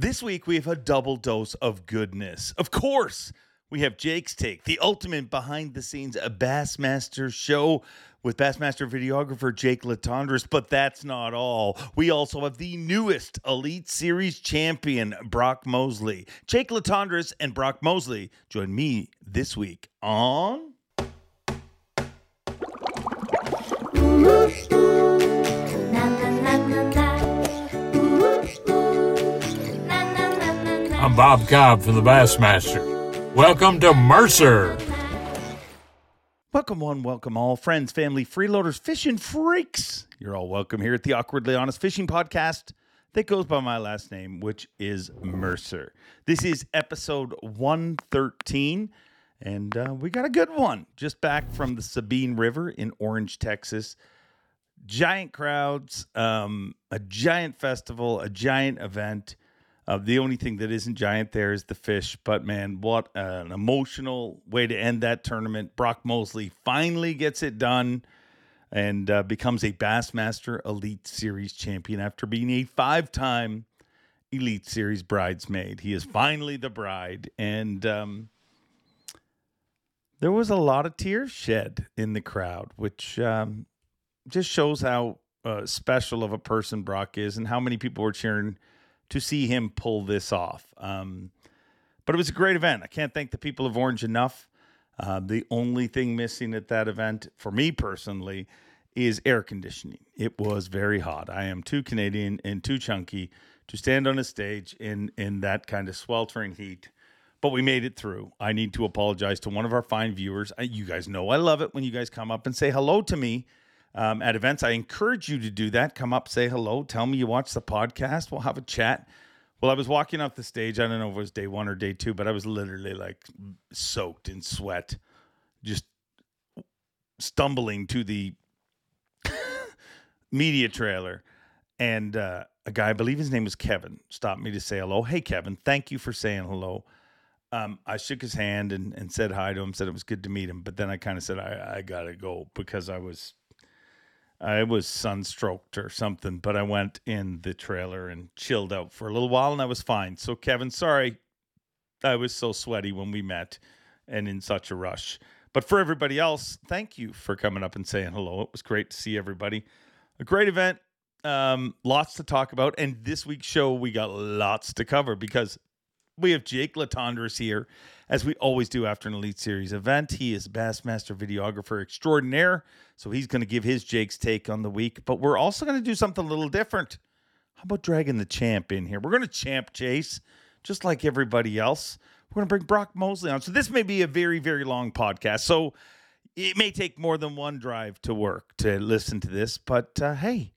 This week we have a double dose of goodness. Of course, we have Jake's Take, the ultimate behind the scenes Bassmaster show with Bassmaster videographer Jake Latendresse. But that's not all. We also have the newest Elite Series champion, Brock Mosley. Jake Latendresse and Brock Mosley join me this week on. I'm Bob Cobb from the Bassmaster. Welcome to Mercer. Welcome, one, welcome all, friends, family, freeloaders, fishing freaks. You're all welcome here at the Awkwardly Honest Fishing Podcast that goes by my last name, which is Mercer. This is episode 113, and uh, we got a good one just back from the Sabine River in Orange, Texas. Giant crowds, um, a giant festival, a giant event. Uh, the only thing that isn't giant there is the fish. But man, what an emotional way to end that tournament. Brock Mosley finally gets it done and uh, becomes a Bassmaster Elite Series champion after being a five time Elite Series bridesmaid. He is finally the bride. And um, there was a lot of tears shed in the crowd, which um, just shows how uh, special of a person Brock is and how many people were cheering to see him pull this off. Um, but it was a great event. I can't thank the people of Orange enough. Uh, the only thing missing at that event, for me personally, is air conditioning. It was very hot. I am too Canadian and too chunky to stand on a stage in in that kind of sweltering heat. But we made it through. I need to apologize to one of our fine viewers. You guys know I love it when you guys come up and say hello to me um, at events. I encourage you to do that. Come up, say hello, tell me you watch the podcast. We'll have a chat. Well, I was walking off the stage. I don't know if it was day one or day two, but I was literally like soaked in sweat, just stumbling to the media trailer. And uh, a guy, I believe his name was Kevin, stopped me to say hello. Hey, Kevin, thank you for saying hello. Um, I shook his hand and, and said hi to him, said it was good to meet him. But then I kind of said, I, I got to go because I was I was sunstroked or something, but I went in the trailer and chilled out for a little while and I was fine. So, Kevin, sorry I was so sweaty when we met and in such a rush. But for everybody else, thank you for coming up and saying hello. It was great to see everybody. A great event, um, lots to talk about. And this week's show, we got lots to cover because we have Jake Latendresse here, as we always do after an Elite Series event. He is Bassmaster videographer extraordinaire, so he's going to give his Jake's take on the week. But we're also going to do something a little different. How about dragging the champ in here? We're going to champ chase, just like everybody else. We're going to bring Brock Mosley on. So this may be a very, very long podcast. So it may take more than one drive to work to listen to this. But uh, hey,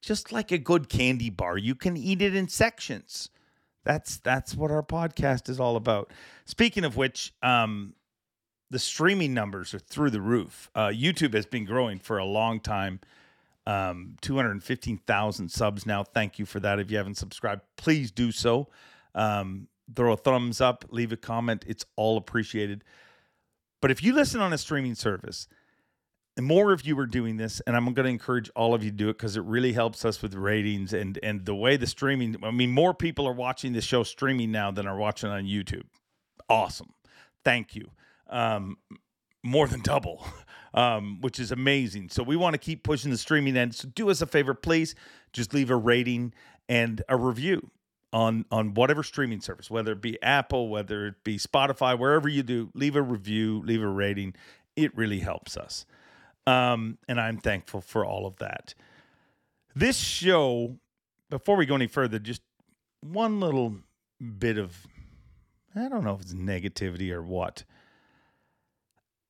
just like a good candy bar, you can eat it in sections. That's that's what our podcast is all about. Speaking of which, um, the streaming numbers are through the roof. Uh, YouTube has been growing for a long time. Um, 215,000 subs now. Thank you for that. If you haven't subscribed, please do so. Um, throw a thumbs up, leave a comment. It's all appreciated. But if you listen on a streaming service, more of you are doing this, and I'm going to encourage all of you to do it because it really helps us with ratings and and the way the streaming. I mean, more people are watching the show streaming now than are watching on YouTube. Awesome, thank you. Um, more than double, um, which is amazing. So we want to keep pushing the streaming end. So do us a favor, please. Just leave a rating and a review on on whatever streaming service, whether it be Apple, whether it be Spotify, wherever you do. Leave a review, leave a rating. It really helps us. Um, and I'm thankful for all of that. This show, before we go any further, just one little bit of, I don't know if it's negativity or what.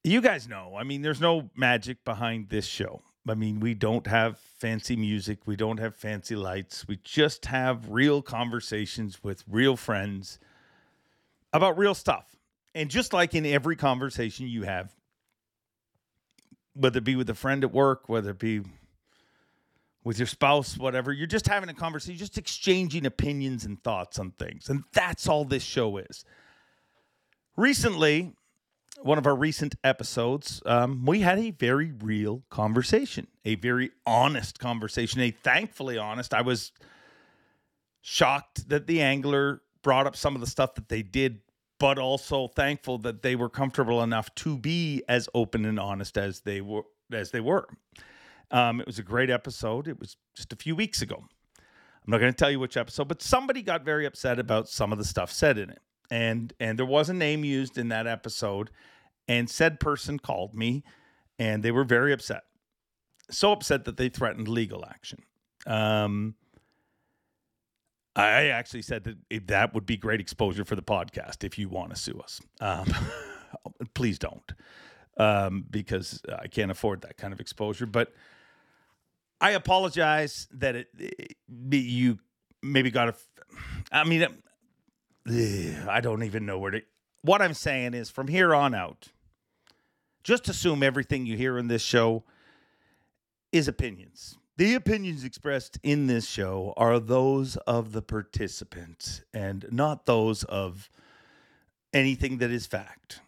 You guys know, I mean, there's no magic behind this show. I mean, we don't have fancy music, we don't have fancy lights. We just have real conversations with real friends about real stuff. And just like in every conversation you have, whether it be with a friend at work, whether it be with your spouse, whatever, you're just having a conversation, just exchanging opinions and thoughts on things. And that's all this show is. Recently, one of our recent episodes, um, we had a very real conversation, a very honest conversation, a thankfully honest. I was shocked that the angler brought up some of the stuff that they did, but also thankful that they were comfortable enough to be as open and honest as they were as they were. Um, it was a great episode. It was just a few weeks ago. I'm not going to tell you which episode, but somebody got very upset about some of the stuff said in it. And and there was a name used in that episode and said person called me and they were very upset. So upset that they threatened legal action. Um, I actually said that that would be great exposure for the podcast if you want to sue us. Um, please don't, um, because I can't afford that kind of exposure. But I apologize that it, it you maybe got a. I mean, I don't even know where to. What I'm saying is, from here on out, just assume everything you hear in this show is opinions. The opinions expressed in this show are those of the participants and not those of anything that is fact.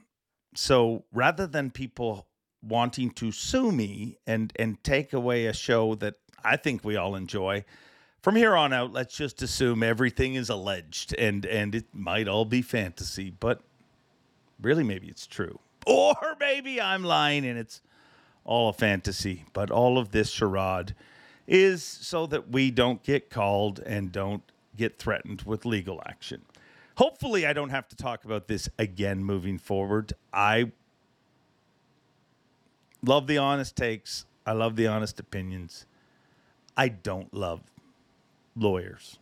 So rather than people wanting to sue me and and take away a show that I think we all enjoy, from here on out, let's just assume everything is alleged and and it might all be fantasy, but really maybe it's true. Or maybe I'm lying and it's all a fantasy. But all of this charade is so that we don't get called and don't get threatened with legal action. Hopefully, I don't have to talk about this again moving forward. I love the honest takes, I love the honest opinions. I don't love lawyers.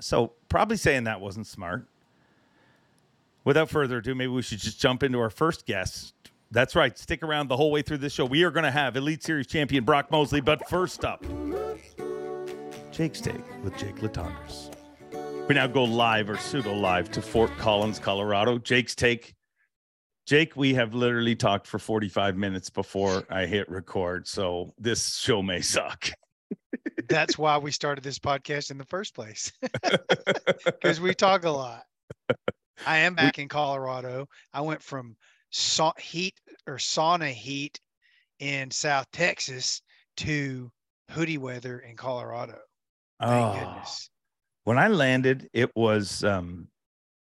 So, probably saying that wasn't smart. Without further ado, maybe we should just jump into our first guest. That's right. Stick around the whole way through this show. We are going to have Elite Series champion Brock Mosley. But first up, Jake's Take with Jake Latendresse. We now go live or pseudo live to Fort Collins, Colorado. Jake's Take. Jake, we have literally talked for 45 minutes before I hit record. So this show may suck. That's why we started this podcast in the first place because we talk a lot. I am back in Colorado. I went from sa- heat or sauna heat in South Texas to hoodie weather in Colorado. Thank Oh, goodness. when I landed, it was um,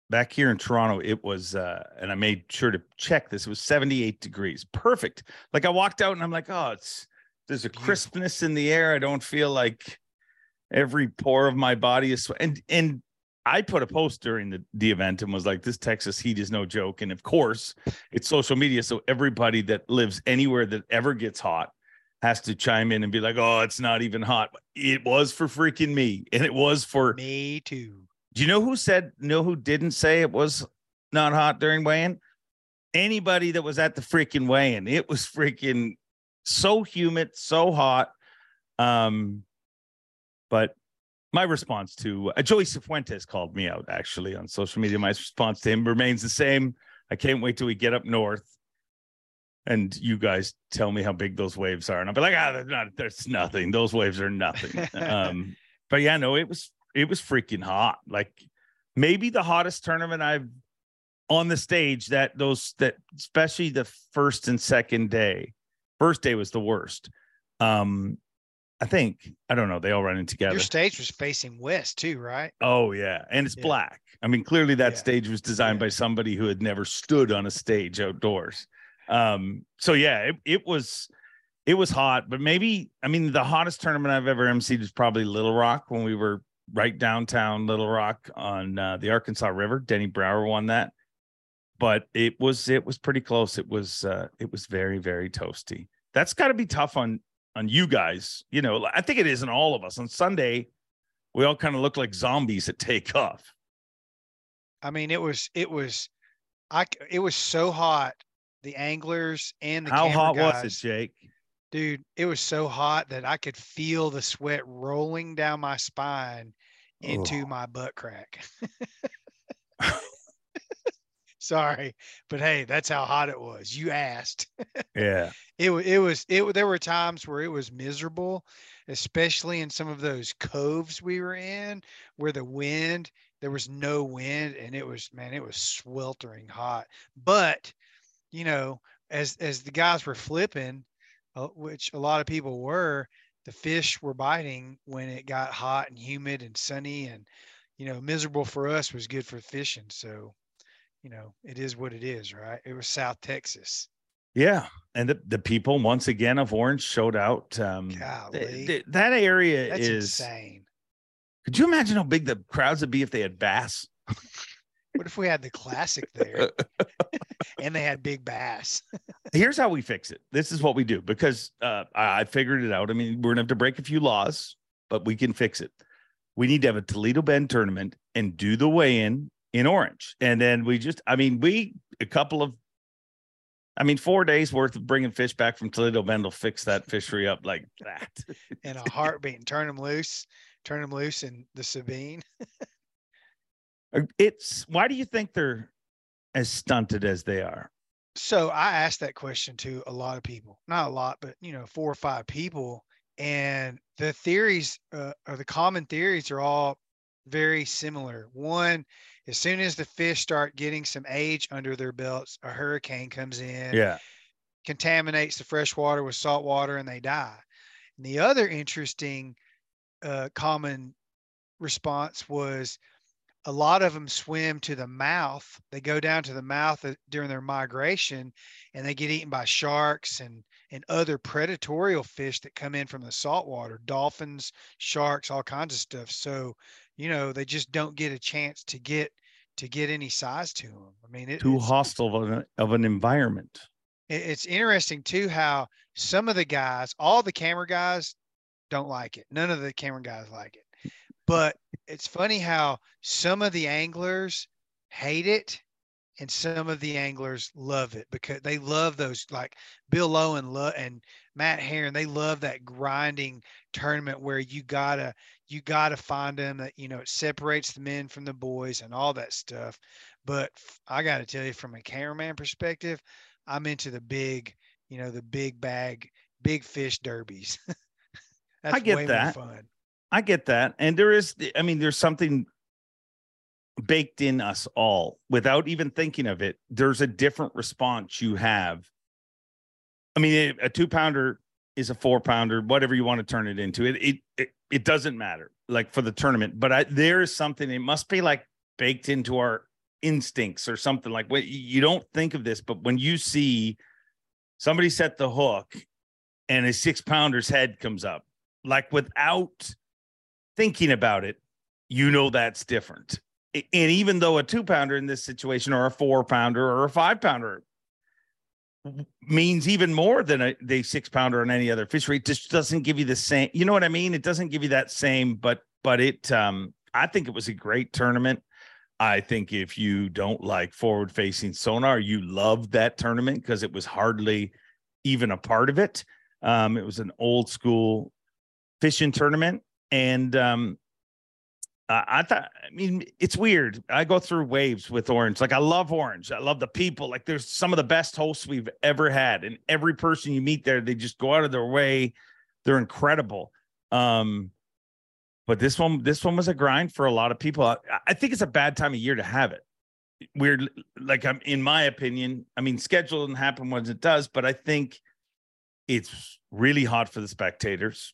back here in Toronto. It was, uh, and I made sure to check this. It was 78 degrees, perfect. Like I walked out and I'm like, oh, it's there's a crispness in the air. I don't feel like every pore of my body is. swe- And and I put a post during the the event and was like, this Texas heat is no joke. And of course, it's social media, so everybody that lives anywhere that ever gets hot has to chime in and be like, oh, it's not even hot. It was for freaking me, and it was for Me too. do you know who said know who didn't say it was not hot during weighing? Anybody that was at the freaking weighing. It was freaking so humid, so hot. Um, but my response to uh, Joey Cifuentes called me out actually on social media. My response to him remains the same. I can't wait till we get up north and you guys tell me how big those waves are. And I'll be like, ah, they're not, there's nothing. Those waves are nothing. um, but yeah, no, it was it was freaking hot. Like maybe the hottest tournament I've on the stage that those that especially the first and second day. First day was the worst. Um I think I don't know, they all run in together. Your stage was facing west too, right? Oh yeah, and it's Yeah. black. I mean, clearly that Yeah. stage was designed Yeah. by somebody who had never stood on a stage outdoors. Um, so yeah, it, it was it was hot, but maybe I mean the hottest tournament I've ever emceed was probably Little Rock when we were right downtown Little Rock on uh, the Arkansas River. Denny Brauer won that, but it was it was pretty close. It was uh, it was very very toasty. That's got to be tough on on you guys. You know, I think it is on all of us. On Sunday, we all kind of look like zombies at takeoff. I mean, it was it was I it was so hot. The anglers and the How hot guys, was it, Jake? dude? It was so hot that I could feel the sweat rolling down my spine into Oh. my butt crack. Sorry, but hey, that's how hot it was. You asked. Yeah. It it was it. There were times where it was miserable, especially in some of those coves we were in, where the wind there was no wind, and it was man, it was sweltering hot. But you know, as as the guys were flipping, uh, which a lot of people were, the fish were biting when it got hot and humid and sunny and you know miserable for us was good for fishing so you know it is what it is right it was south texas Yeah, and the, the people once again of Orange showed out. Um, th- Golly. th- that area that's is. insane Could you imagine how big the crowds would be if they had bass? what if we had the classic there and they had big bass Here's how we fix it. This is what we do because uh, I, I figured it out. I mean, we're gonna have to break a few laws, but we can fix it. We need to have a Toledo Bend tournament and do the weigh-in in Orange, and then we just. I mean, we a couple of. I mean, four days worth of bringing fish back from Toledo Bend will fix that fishery up like that. in a heartbeat and turn them loose turn them loose in the sabine It's why do you think they're as stunted as they are? So I asked that question to a lot of people, not a lot, but you know, four or five people, and the theories uh, or the common theories are all very similar. One, as soon as the fish start getting some age under their belts, a hurricane comes in, Yeah. contaminates the fresh water with salt water, and they die. And the other interesting uh, common response was a lot of them swim to the mouth. They go down to the mouth uh, during their migration and they get eaten by sharks and, and other predatorial fish that come in from the saltwater, dolphins, sharks, all kinds of stuff. So, you know, they just don't get a chance to get to get any size to them. I mean, it, Too hostile of an, of an environment. it- it's interesting too how some of the guys, all the camera guys, don't like it. None of the camera guys like it. But it's funny how some of the anglers hate it and some of the anglers love it because they love those like Bill Lowen and, and Matt Herren. They love that grinding tournament where you gotta you gotta find them that you know it separates the men from the boys and all that stuff. But i got to tell you, from a cameraman perspective, I'm into the big, you know, the big bag, big fish derbies. That's get way that. more fun. I get that. And there is, I mean, there's something baked in us all without even thinking of it. There's a different response you have. I mean, a two pounder is a four pounder, whatever you want to turn it into. It, it, it, it doesn't matter like for the tournament, but I, there is something, it must be like baked into our instincts or something like what you don't think of this, but when you see somebody set the hook and a six pounder's head comes up, like without thinking about it, you know that's different. And even though a two pounder in this situation, or a four pounder, or a five pounder means even more than a six pounder on any other fishery, it just doesn't give you the same. You know what I mean? It doesn't give you that same, but but it. um I think it was a great tournament. I think if you don't like forward facing sonar, you loved that tournament because it was hardly even a part of it. Um, it was an old school fishing tournament, and um, I, I thought, I mean, it's weird. I go through waves with Orange. Like I love Orange. I love the people. Like there's some of the best hosts we've ever had, and every person you meet there, they just go out of their way. They're incredible. Um, but this one, this one was a grind for a lot of people. I, I think it's a bad time of year to have it. Weird, like I'm in my opinion. I mean, schedule doesn't happen when it does, but I think it's really hot for the spectators.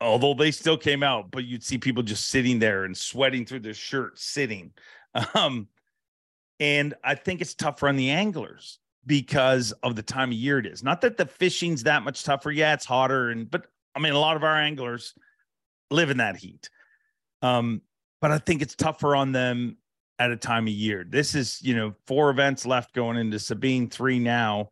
Although they still came out, but you'd see people just sitting there and sweating through their shirt, sitting. Um, and I think it's tougher on the anglers because of the time of year it is. Not that the fishing's that much tougher. Yeah, it's hotter, and but I mean, a lot of our anglers live in that heat. Um, but I think it's tougher on them at a time of year. This is, you know, four events left going into Sabine, three now.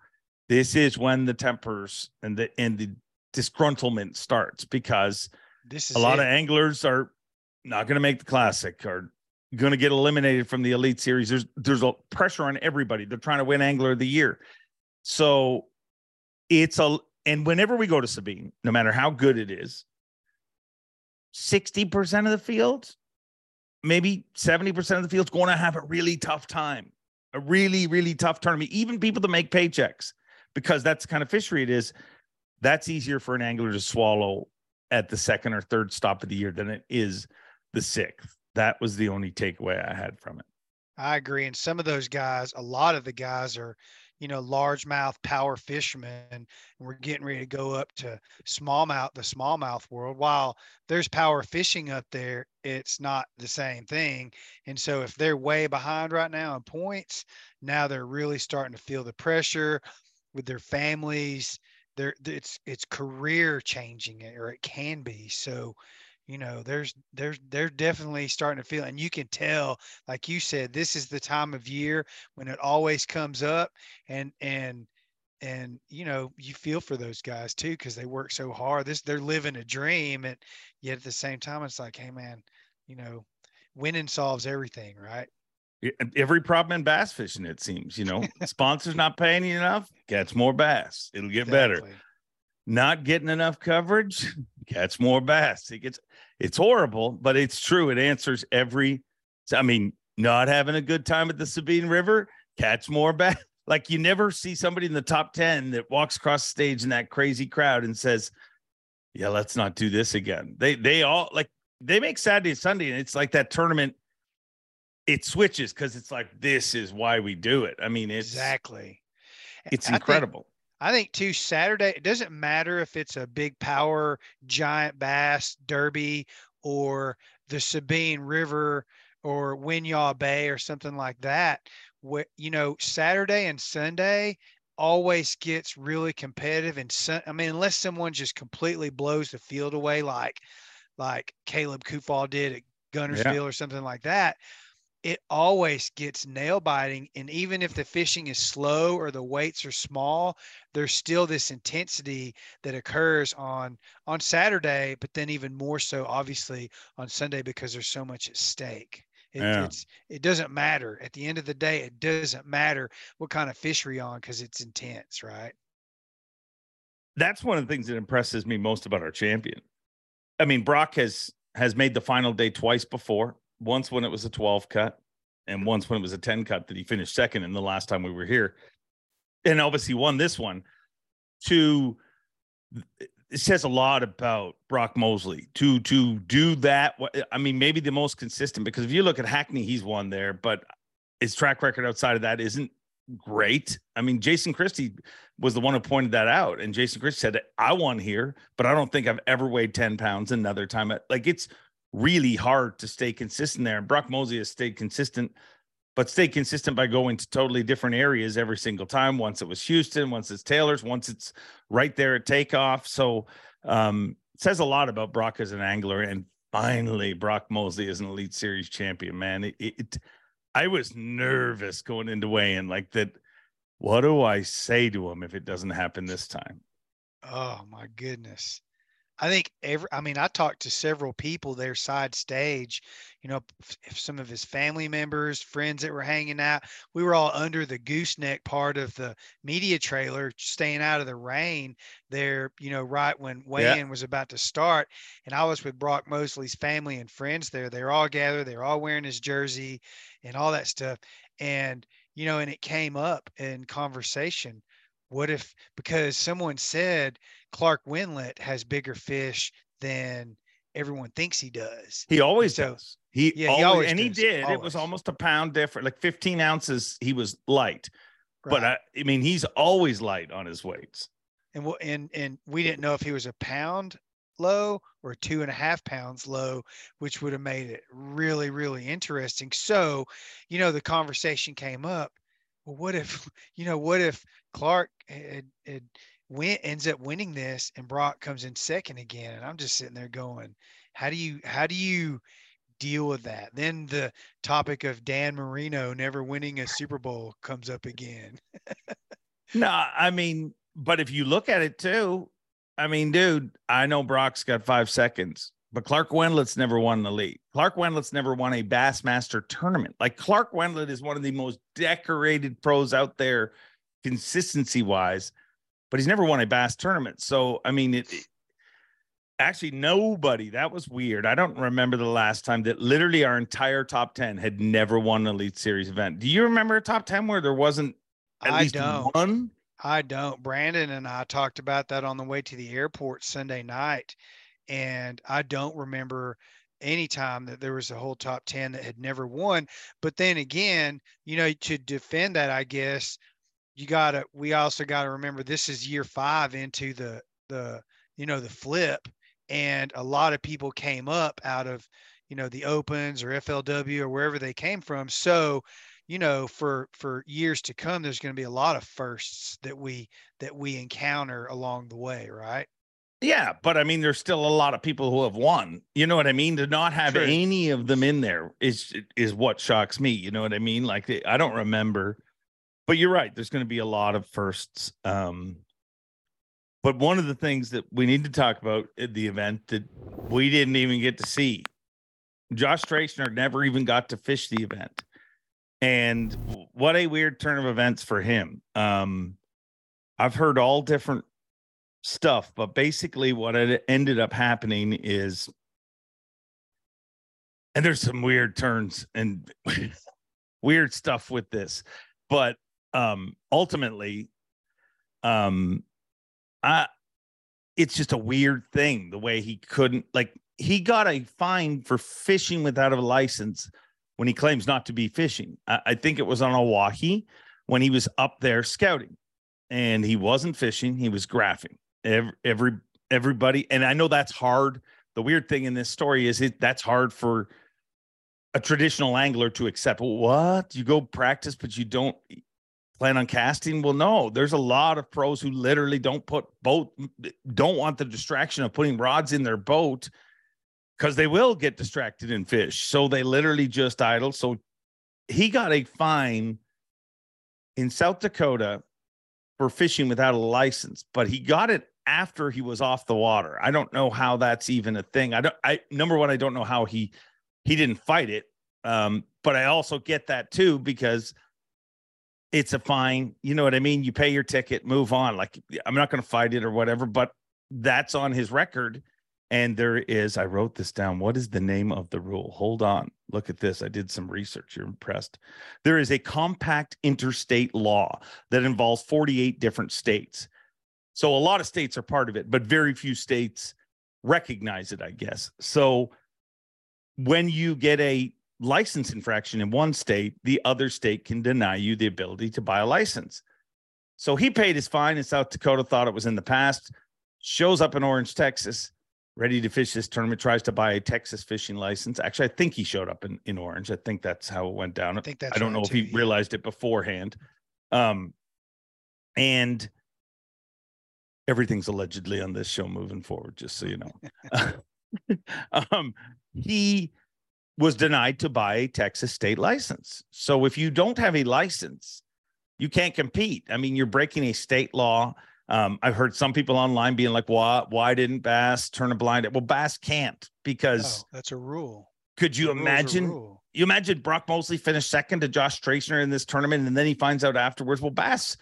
This is when the tempers and the and the disgruntlement starts because This is a lot it. of anglers are not going to make the classic or going to get eliminated from the elite series. There's there's a pressure on everybody. They're trying to win angler of the year. So it's a and whenever we go to sabine no matter how good it is 60% of the field maybe 70% of the field's going to have a really tough time a really really tough tournament even people that make paychecks because that's the kind of fishery it is that's easier for an angler to swallow at the second or third stop of the year than it is the sixth. That was the only takeaway I had from it. I agree. And some of those guys, a lot of the guys are, you know, largemouth power fishermen, and we're getting ready to go up to smallmouth, the smallmouth world. While there's power fishing up there, it's not the same thing. And so if they're way behind right now in points, now they're really starting to feel the pressure with their families. They're, it's it's career changing, or it can be. So you know there's there's they're definitely starting to feel and you can tell like you said this is the time of year when it always comes up and and and you know you feel for those guys too because they work so hard this they're living a dream and yet at the same time it's like hey man you know winning solves everything right every problem in bass fishing it seems you know sponsors not paying you enough catch more bass it'll get exactly. better not getting enough coverage, catch more bass. It gets it's horrible, but it's true. It answers every I mean, not having a good time at the Sabine River, catch more bass. Like you never see somebody in the top 10 that walks across the stage in that crazy crowd and says, Yeah, let's not do this again. They they all like they make Saturday and Sunday, and it's like that tournament. It switches because it's like this is why we do it. I mean, it's exactly. It's incredible. I think too Saturday, it doesn't matter if it's a big power giant bass derby or the Sabine River or Winyah Bay or something like that. What you know, Saturday and Sunday always gets really competitive and sun, I mean, unless someone just completely blows the field away like like Caleb Kuphall did at Guntersville yeah. or something like that it always gets nail biting. And even if the fishing is slow or the weights are small, there's still this intensity that occurs on on Saturday, but then even more so, obviously, on Sunday because there's so much at stake. It, yeah. It's it doesn't matter at the end of the day. It doesn't matter what kind of fishery on because it's intense, right? That's one of the things that impresses me most about our champion. I mean, Brock has has made the final day twice before once when it was a 12 cut and once when it was a 10 cut that he finished second in the last time we were here. And obviously won this one. To it says a lot about Brock Mosley to to do that. I mean, maybe the most consistent because if you look at Hackney, he's won there, but his track record outside of that isn't great. I mean, Jason Christie was the one who pointed that out, and Jason Christie said, "I won here, but I don't think I've ever weighed ten pounds another time." Like it's really hard to stay consistent there. And Brock Mosley has stayed consistent, but stayed consistent by going to totally different areas every single time. Once it was Houston, once it's Taylor's, once it's right there at takeoff. So um, it says a lot about Brock as an angler. And finally, Brock Mosley is an Elite Series champion, man. It, it I was nervous going into weigh-in like that. What do I say to him if it doesn't happen this time? Oh my goodness. I think every, I mean, I talked to several people there side stage, you know, some of his family members, friends that were hanging out, we were all under the gooseneck part of the media trailer, staying out of the rain there, you know, right when weigh-in yeah. was about to start. And I was with Brock Mosley's family and friends there. They're all gathered. They're all wearing his jersey and all that stuff. And, you know, and it came up in conversation. What if, because someone said, Clark Wendlandt has bigger fish than everyone thinks he does. He always so, does. He, yeah, always, he always and does. he did. Always. It was almost a pound different, like 15 ounces. He was light, right. but I, I, mean, he's always light on his weights. And we and and we didn't know if he was a pound low or two and a half pounds low, which would have made it really, really interesting. So, you know, the conversation came up. Well, what if, you know, what if Clark had, had win ends up winning this and Brock comes in second again. And I'm just sitting there going, how do you how do you deal with that? Then the topic of Dan Marino never winning a Super Bowl comes up again. no, I mean, but if you look at it too, I mean, dude, I know Brock's got five seconds, but Clark Wendlandt's never won the league. Clark Wendlandt's never won a Bassmaster tournament. Like Clark Wendlandt is one of the most decorated pros out there, consistency wise but he's never won a bass tournament. So I mean, it, it, actually nobody. That was weird. I don't remember the last time that literally our entire top ten had never won an Elite Series event. Do you remember a top ten where there wasn't at I least don't. one? I don't. Brandon and I talked about that on the way to the airport Sunday night, and I don't remember any time that there was a whole top 10 that had never won. But then again, you know, to defend that, I guess you gotta we also gotta remember this is year five into the the you know the flip. And a lot of people came up out of you know the opens or flw or wherever they came from. So you know for for years to come there's going to be a lot of firsts that we that we encounter along the way right Yeah, but I mean, there's still a lot of people who have won. You know what I mean? To not have True. any of them in there is is what shocks me. You know what I mean? Like they- I don't remember, but you're right. There's going to be a lot of firsts. Um, but one of the things that we need to talk about at the event that we didn't even get to see, Josh Stracner never even got to fish the event, and what a weird turn of events for him. Um, I've heard all different stuff, but basically what it ended up happening is and there's some weird turns and weird stuff with this, but um ultimately um I it's just a weird thing the way he couldn't like he got a fine for fishing without a license when he claims not to be fishing. I, I think it was on Oahe when he was up there scouting and he wasn't fishing, he was graphing every, every everybody and i know that's hard. The weird thing in this story is it that's hard for a traditional angler to accept. What? You go practice but you don't plan on casting? Well no there's a lot of pros who literally don't put boat don't want the distraction of putting rods in their boat because they will get distracted and fish. So they literally just idle so he got a fine in south dakota for fishing without a license, but he got it after he was off the water. I don't know how that's even a thing. I don't I number one, I don't know how he he didn't fight it. Um, but I also get that too because it's a fine. You know what I mean? You pay your ticket, move on. Like I'm not gonna fight it or whatever, but that's on his record. And there is, I wrote this down. What is the name of the rule? Hold on. Look at this. I did some research. You're impressed. There is a compact interstate law that involves 48 different states. So a lot of states are part of it, but very few states recognize it, I guess. So when you get a license infraction in one state, the other state can deny you the ability to buy a license. So he paid his fine in South Dakota, thought it was in the past, shows up in Orange, Texas, ready to fish this tournament, tries to buy a Texas fishing license. Actually, I think he showed up in, in Orange. I think that's how it went down. i think that's I don't know if he realized it beforehand. Um, and everything's allegedly on this show moving forward, just so you know. um, he was denied to buy a Texas state license. So if you don't have a license, you can't compete. I mean, you're breaking a state law. Um, I've heard some people online being like, "Why? Why didn't Bass turn a blind eye?" Well, Bass can't because Oh, that's a rule could you The imagine? You imagine Brock Mosley finished second to Josh Stracner in this tournament, and then he finds out afterwards, well, Bass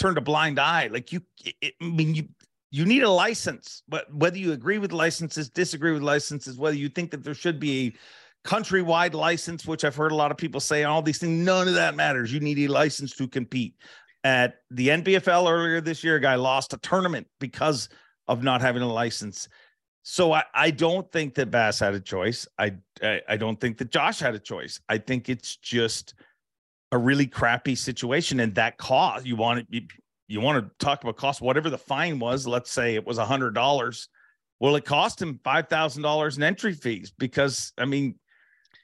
turned a blind eye. Like you, it, I mean, you you need a license, but whether you agree with licenses, disagree with licenses, whether you think that there should be a countrywide license, which I've heard a lot of people say, all these things, none of that matters. You need a license to compete. At the NPFL earlier this year, a guy lost a tournament because of not having a license. So I, I don't think that Bass had a choice. I, I I don't think that Josh had a choice. I think it's just a really crappy situation, and that cost you want to you, you want to talk about cost. Whatever the fine was, let's say it was a hundred dollars. Well, it cost him five thousand dollars in entry fees because I mean,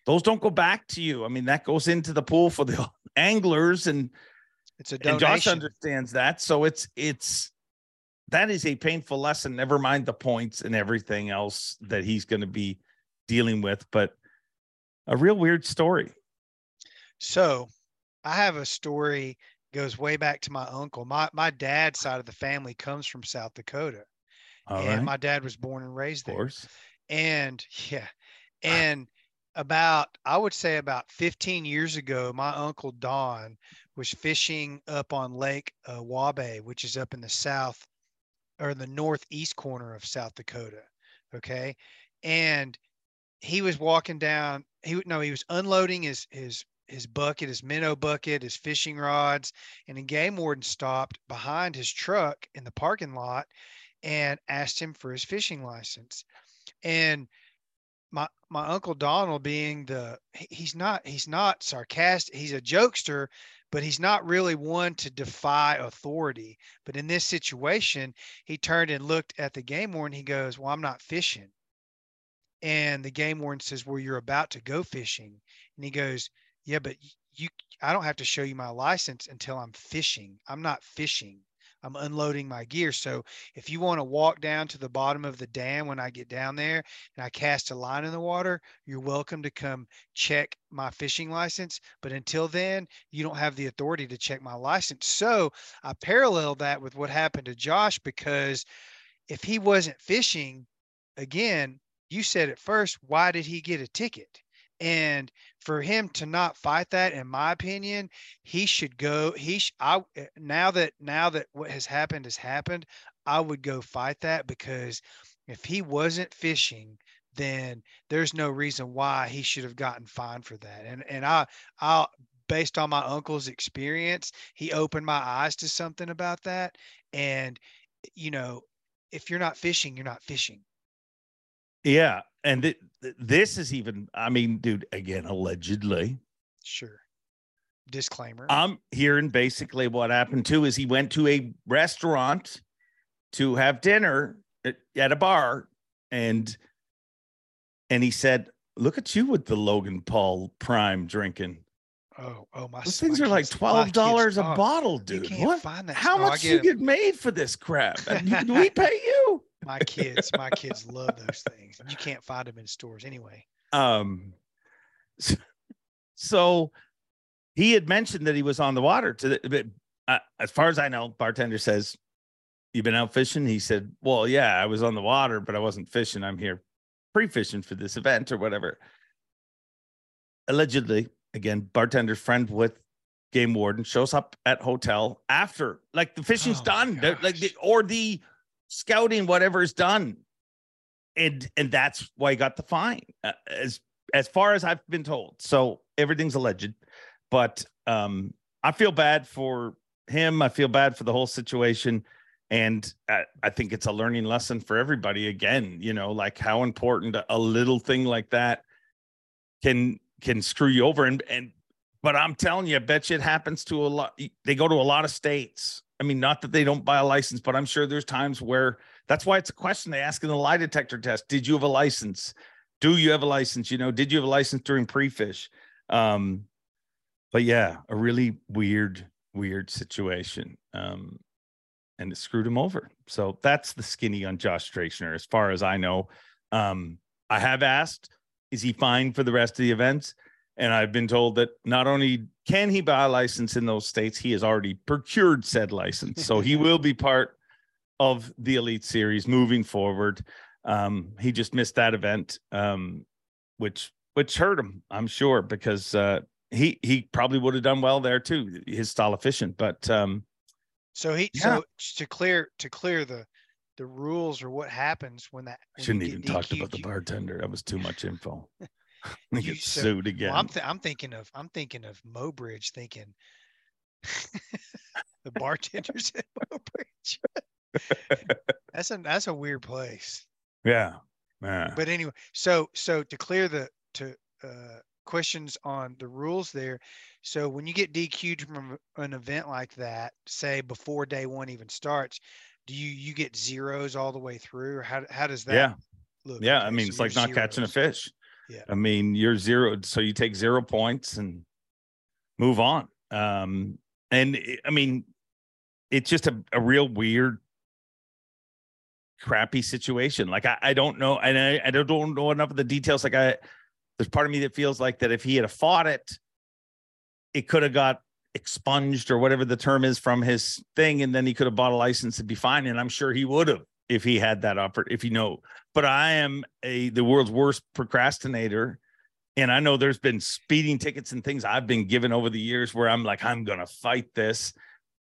those don't go back to you. I mean, that goes into the pool for the anglers, and it's a and Josh understands that. So it's it's that is a painful lesson. Never mind the points and everything else that he's going to be dealing with, but a real weird story. So I have a story goes way back to my uncle. My my dad's side of the family comes from South Dakota. All and right, my dad was born and raised of there. And yeah. And about I would say about 15 years ago, my uncle Don was fishing up on Lake uh, Waubay, which is up in the south or the northeast corner of South Dakota. Okay. And he was walking down, he would no, he was unloading his his his bucket, his minnow bucket, his fishing rods, and a game warden stopped behind his truck in the parking lot and asked him for his fishing license. And my my uncle Donald being the he's not he's not sarcastic, he's a jokester, but he's not really one to defy authority. But in this situation, he turned and looked at the game warden. He goes, Well, I'm not fishing. And the game warden says, Well, you're about to go fishing. And he goes, Yeah, but you, I don't have to show you my license until I'm fishing. I'm not fishing. I'm unloading my gear. So if you want to walk down to the bottom of the dam when I get down there and I cast a line in the water, you're welcome to come check my fishing license. But until then, you don't have the authority to check my license. So I parallel that with what happened to Josh because if he wasn't fishing, again, you said at first, why did he get a ticket? And for him to not fight that, in my opinion, he should go. He, sh- I eh, now that now that what has happened has happened, I would go fight that because if he wasn't fishing, then there's no reason why he should have gotten fined for that. And and I I based on my uncle's experience, he opened my eyes to something about that. And you know, if you're not fishing, you're not fishing. Yeah, and th- th- this is even. I mean, dude, again, allegedly. Sure. Disclaimer. I'm hearing basically what happened too is he went to a restaurant to have dinner at, at a bar, and and he said, "Look at you with the Logan Paul Prime drinking." oh, oh my. Those my things are like twelve dollars a oh, bottle, dude. What? How much get you get made for this crap? You- we pay you. My kids my kids love those things you can't find them in stores anyway Um, so, so he had mentioned that he was on the water. To the, but uh, as far as I know, bartender says, "You've been out fishing." He said, "Well, yeah, I was on the water, but I wasn't fishing. I'm here pre-fishing for this event or whatever." Allegedly, again, bartender's friend with game warden shows up at hotel after, like the fishing's Oh done, like the, or the scouting, whatever is done, and and that's why he got the fine. Uh, as as far as I've been told. So everything's alleged, but um, I feel bad for him. I feel bad for the whole situation. And I, I think it's a learning lesson for everybody. Again, you know, like how important a, a little thing like that can can screw you over. And and but I'm telling you, I bet you it happens to a lot. They go to a lot of states. I mean, not that they don't buy a license, but I'm sure there's times where that's why it's a question they ask in the lie detector test. Did you have a license? Do you have a license? You know, did you have a license during pre-fish? Um, but yeah, a really weird, weird situation. Um, and it screwed him over. So that's the skinny on Josh Stracner, as far as I know. Um, I have asked, is he fine for the rest of the events? And I've been told that not only can he buy a license in those states, he has already procured said license. So he will be part of the Elite Series moving forward. Um, he just missed that event, um, which which hurt him, I'm sure, because uh, he he probably would have done well there too. His style of fishing, but um, so he Yeah. so to clear to clear the the rules or what happens when that when shouldn't even talked about the bartender. That was too much info. Get so- sued again. Well, I'm th- I'm thinking of I'm thinking of Mobridge, thinking the bartenders at Mobridge. that's a that's a weird place. yeah, yeah. But anyway, so so to clear the to uh, questions on the rules there. So when you get DQ'd from an event like that, say before day one even starts, do you you get zeros all the way through, or how how does that yeah, look? yeah. I mean, so it's like not catching a fish. Yeah. I mean, you're zero, so you take zero points and move on. Um, and I mean, it's just a, a real weird, crappy situation. Like I, I don't know, and I, I don't, know enough of the details. Like I, there's part of me that feels like that if he had fought it, it could have got expunged or whatever the term is from his thing, and then he could have bought a license and be fine. And I'm sure he would have if he had that offer, if you know. But I am a the world's worst procrastinator. And I know there's been speeding tickets and things I've been given over the years where I'm like, I'm gonna fight this.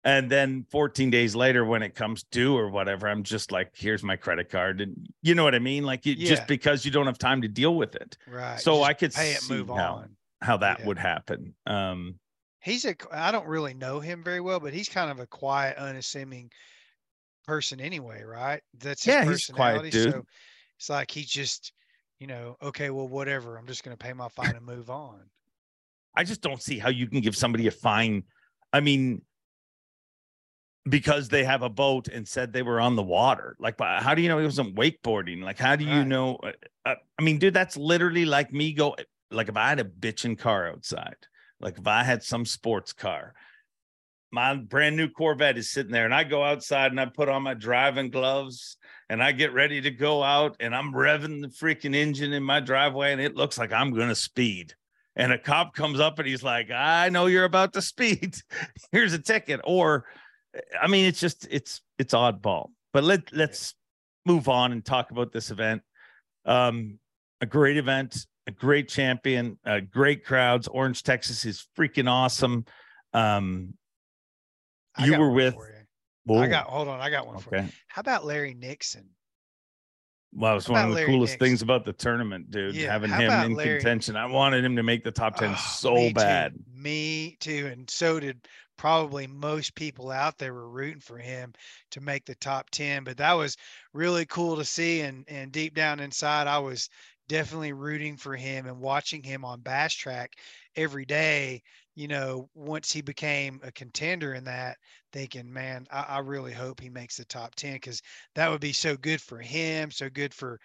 And then 14 days later, when it comes due or whatever, I'm just like, here's my credit card. And you know what I mean? Like you, Yeah. just because you don't have time to deal with it. Right. So just I could pay it, move how- on. How that Yeah. would happen. Um, he's a I don't really know him very well, but he's kind of a quiet, unassuming person anyway, right? That's his Yeah, he's quiet personality. dude. So it's like he just, you know, okay, well, whatever. I'm just gonna pay my fine and move on. I just don't see how you can give somebody a fine I mean, because they have a boat and said they were on the water. Like, how do you know he wasn't wakeboarding? Like, how do you Right. know? uh, uh, I mean, dude, that's literally like me go. Like, if I had a bitching car outside, like if I had some sports car, my brand new Corvette is sitting there, and I go outside and I put on my driving gloves and I get ready to go out, and I'm revving the freaking engine in my driveway, and it looks like I'm gonna speed. And a cop comes up and he's like, "I know you're about to speed. Here's a ticket." Or I mean, it's just it's it's oddball. But let let's move on and talk about this event. Um, a great event, a great champion, uh, great crowds. Orange, Texas is freaking awesome. Um, I you were with. you. I got hold on. I got one for you. How about Larry Nixon? Well, it's how one of the Larry coolest Nixon? things about the tournament, dude. Yeah, having him in Larry- contention. I wanted him to make the top ten Oh, so me too. bad. Me too. And so did probably most people out there were rooting for him to make the top 10. But that was really cool to see. And and deep down inside, I was definitely rooting for him and watching him on Bass Track every day. You know, once he became a contender in that, thinking, man, I, I really hope he makes the top 10 because that would be so good for him, so good for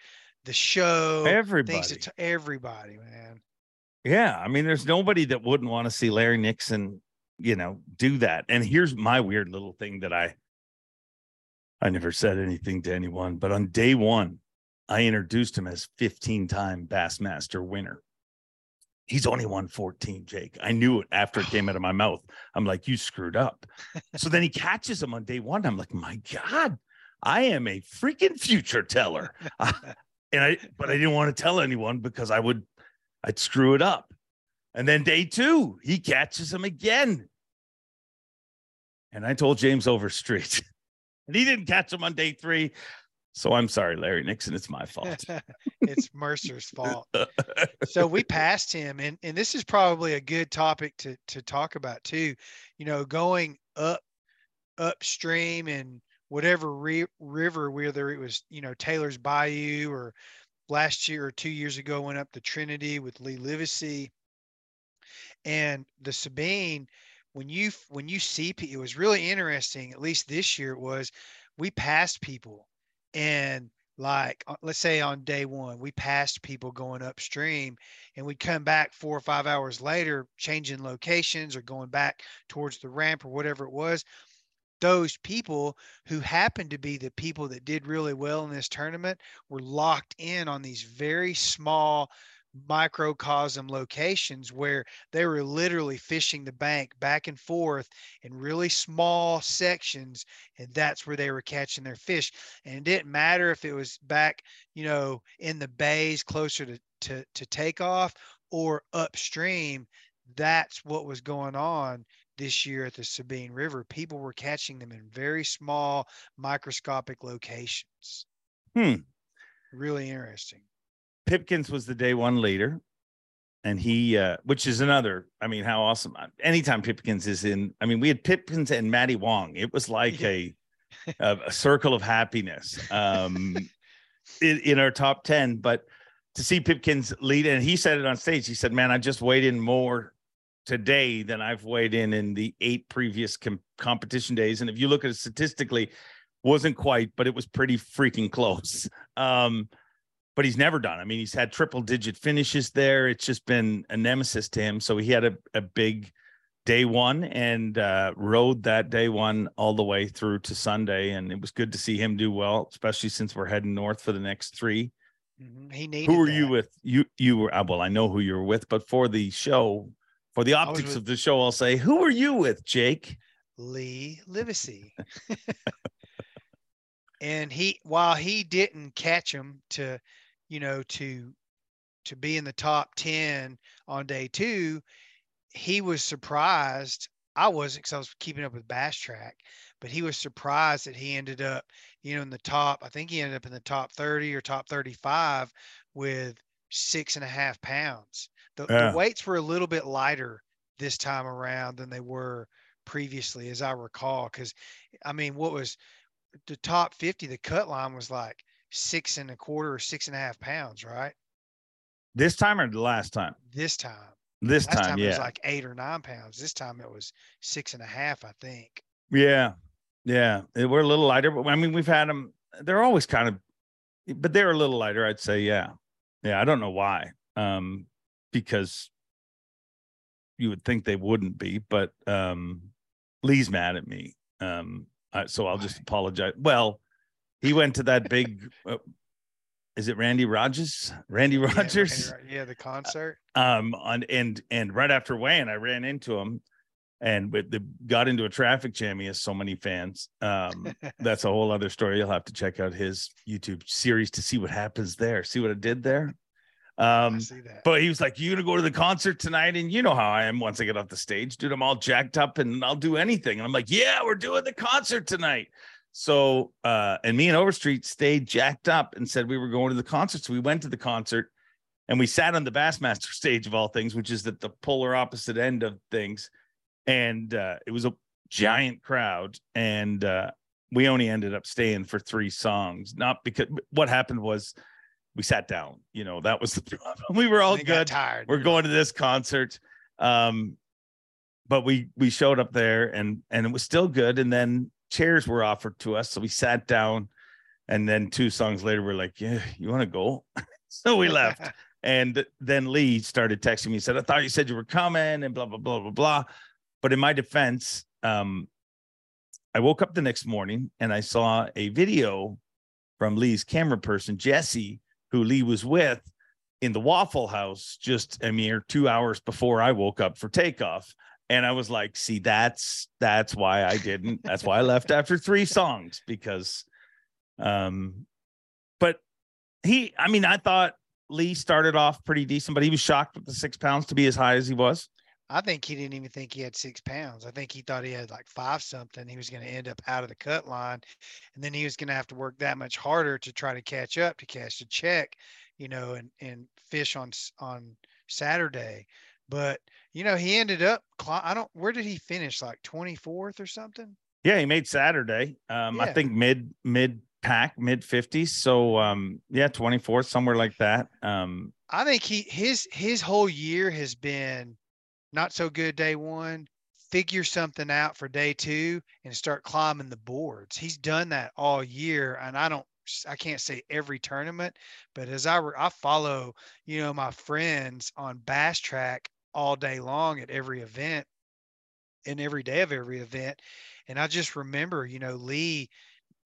the show. Everybody. T- everybody, man. Yeah, I mean, there's nobody that wouldn't want to see Larry Nixon, you know, do that. And here's my weird little thing that I I never said anything to anyone, but on day one, I introduced him as 15-time Bassmaster winner. He's only won 14, Jake. I knew it after it came out of my mouth. I'm like, you screwed up. so then he catches him on day one. I'm like, my God, I am a freaking future teller. Uh, and I, but I didn't want to tell anyone because I would, I'd screw it up. And then day two, he catches him again. And I told James Overstreet, and he didn't catch him on day three. So I'm sorry, Larry Nixon. It's my fault. it's Mercer's fault. so we passed him and and this is probably a good topic to to talk about too you know going up upstream and whatever re- river whether it was you know taylor's bayou or last year or two years ago went up the trinity with lee livesey and the sabine when you when you see it was really interesting at least this year it was we passed people and like let's say on day one we passed people going upstream and we'd come back four or five hours later changing locations or going back towards the ramp or whatever it was those people who happened to be the people that did really well in this tournament were locked in on these very small microcosm locations where they were literally fishing the bank back and forth in really small sections and that's where they were catching their fish. And it didn't matter if it was back you know in the bays closer to to, to takeoff or upstream that's what was going on this year at the sabine river. People were catching them in very small microscopic locations. Hmm. really interesting Pipkins was the day one leader. And he, uh, which is another, I mean, how awesome. Anytime Pipkins is in, I mean, we had Pipkins and Matty Wong. It was like a, a, a circle of happiness um, in, in our top 10. But to see Pipkins lead, and he said it on stage, he said, Man, I just weighed in more today than I've weighed in in the eight previous com- competition days. And if you look at it statistically, wasn't quite, but it was pretty freaking close. Um, but he's never done. I mean, he's had triple digit finishes there. It's just been a nemesis to him. So he had a, a big day one and uh, rode that day one all the way through to Sunday. And it was good to see him do well, especially since we're heading north for the next three. Mhm. he needed who were you with? You you were uh, well, I know who you were with, but for the show, for the optics with- of the show, I'll say, who were you with, Jake? Lee Livesey. and he while he didn't catch him to, you know, to to be in the top 10 on day 2, he was surprised. I wasn't cuz I was keeping up with Bass Track, but he was surprised that he ended up, you know, in the top. I think he ended up in the top 30 or top 35 with six and a half pounds. The, Yeah. the weights were a little bit lighter this time around than they were previously, as I recall. Because, I mean, what was the top 50? The cut line was like six and a quarter or six and a half pounds, right? This time or the last time? This time. This Last time, time, it yeah, was like eight or nine pounds. This time it was six and a half, I think. yeah, yeah. They were a little lighter, but I mean, we've had them. They're always kind of, but they're a little lighter. I'd say, yeah, yeah. I don't know why, um, because you would think they wouldn't be, but um, Lee's mad at me, um, I, so I'll just apologize. Well, he went to that big. Uh, is it Randy Rogers? Randy Yeah, right, Rogers. Yeah, the concert. um on and and right after Wayne, i ran into him and with the got into a traffic jam he has so many fans um that's a whole other story you'll have to check out his youtube series to see what happens there see what i did there um see that. but he was like you gonna go to the concert tonight and you know how i am once i get off the stage dude i'm all jacked up and i'll do anything and i'm like yeah we're doing the concert tonight so uh and me and overstreet stayed jacked up and said we were going to the concert so we went to the concert and we sat on the Bassmaster stage of all things, which is at the polar opposite end of things. And uh, it was a giant crowd, and uh, we only ended up staying for three songs. Not because what happened was we sat down. You know that was the problem. We were all They good. tired. We're going to this concert, um, but we we showed up there, and and it was still good. And then chairs were offered to us, so we sat down. And then two songs later, we're like, "Yeah, you want to go?" so we left. And then Lee started texting me he said, I thought you said you were coming and blah, blah, blah, blah, blah. But in my defense, um, I woke up the next morning and I saw a video from Lee's camera person, Jesse, who Lee was with in the Waffle House just a mere two hours before I woke up for takeoff. And I was like, see, that's that's why I didn't. That's why I left after three songs because um but he I mean, I thought Lee started off pretty decent, but he was shocked with the six pounds to be as high as he was. I think he didn't even think he had six pounds. I think he thought he had like five something. He was going to end up out of the cut line. And then he was going to have to work that much harder to try to catch up to cash the check, you know, and, and fish on, on Saturday. But, you know, he ended up, I don't, where did he finish? Like 24th or something? Yeah, he made Saturday. Um, I think mid mid pack, mid fifties. So um, yeah, twenty fourth, somewhere like that. Um, I think he, his, his whole year has been not so good day one, figure something out for day two and start climbing the boards. He's done that all year. And I don't, I can't say every tournament, but as I, I follow, you know, my friends on Bass Track all day long at every event and every day of every event. And I just remember, you know, Lee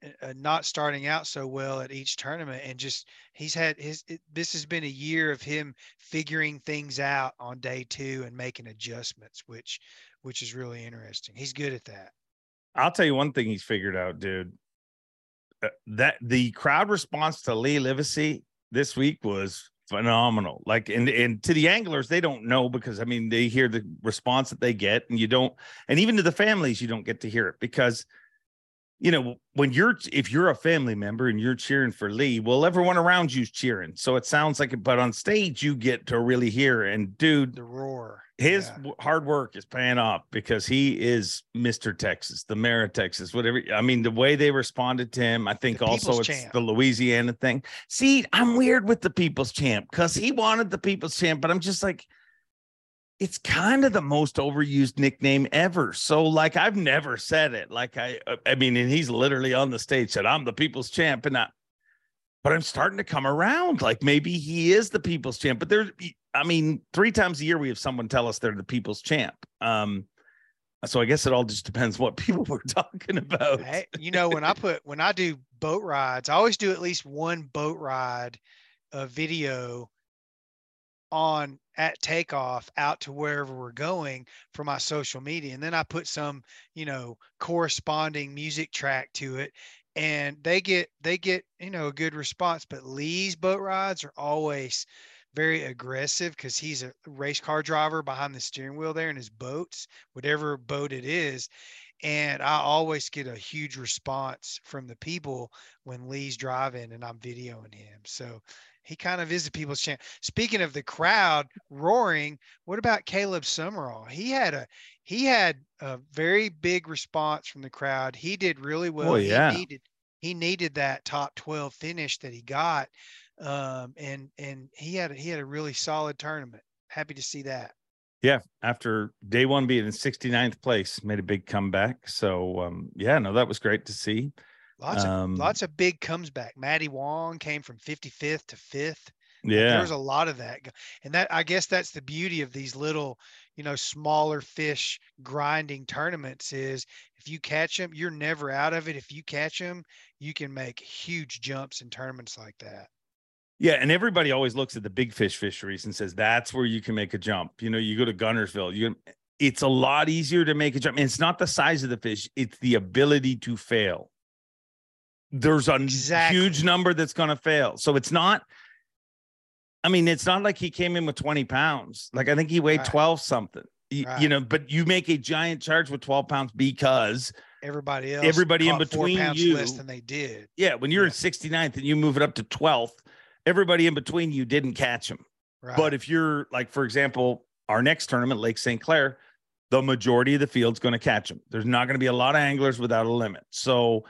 uh, uh, not starting out so well at each tournament and just he's had his it, this has been a year of him figuring things out on day two and making adjustments which which is really interesting he's good at that I'll tell you one thing he's figured out, dude. Uh, that the crowd response to Lee Livesey this week was phenomenal. Like, and and to the anglers, they don't know because I mean they hear the response that they get, and you don't, and even to the families, you don't get to hear it because you know when you're if you're a family member and you're cheering for Lee, well, everyone around you's cheering, so it sounds like it. But on stage, you get to really hear. And dude, the roar his Yeah. hard work is paying off because he is Mr. Texas, the mayor of Texas, whatever. I mean, the way they responded to him, I think The also it's champ. the Louisiana thing. See, I'm weird with the people's champ because he wanted the people's champ, but I'm just like, it's kind of the most overused nickname ever. So, like, I've never said it. Like, I, uh, I mean, and he's literally on the stage said, "I'm the people's champ," and I, but I'm starting to come around. Like maybe he is the people's champ. But there's, I mean, three times a year we have someone tell us they're the people's champ. Um, so I guess it all just depends what people we're talking about. Hey, you know when i put when i do boat rides i always do at least one boat ride a video on at takeoff out to wherever we're going for my social media and then i put some you know corresponding music track to it and they get they get you know a good response but lee's boat rides are always very aggressive because he's a race car driver behind the steering wheel there in his boats whatever boat it is and I always get a huge response from the people when Lee's driving and I'm videoing him. So he kind of is the people's champ. Speaking of the crowd roaring, what about Caleb Sumrall? He had a he had a very big response from the crowd. He did really oh, well. Oh, yeah. He needed he needed that top 12 finish that he got. Um, and and he had he had a really solid tournament. Happy to see that. Yeah, after day one being in 69th place, made a big comeback. So um, yeah, no, that was great to see. Lots Um, of lots of big comes back. Matty Wong came from 55th to 5th. Yeah, There was a lot of that. And that I guess that's the beauty of these little, you know, smaller fish grinding tournaments is if you catch them, you're never out of it. If you catch them, you can make huge jumps in tournaments like that. Yeah, and everybody always looks at the big fish fisheries and says that's where you can make a jump. You know, you go to Guntersville, you it's a lot easier to make a jump. And it's not the size of the fish; it's the ability to fail. There's a Exactly. huge number that's going to fail, so it's not. I mean, it's not like he came in with 20 pounds. Like I think he weighed Right. 12 something. Y- You know, but you make a giant charge with 12 pounds because Everybody else, Everybody in between pounds less than they did. Yeah, when you're Yeah. in 69th and you move it up to 12th, everybody in between you didn't catch them. Right. But if you're like, for example, our next tournament, Lake St. Clair, the majority of the field's going to catch them. There's not going to be a lot of anglers without a limit. So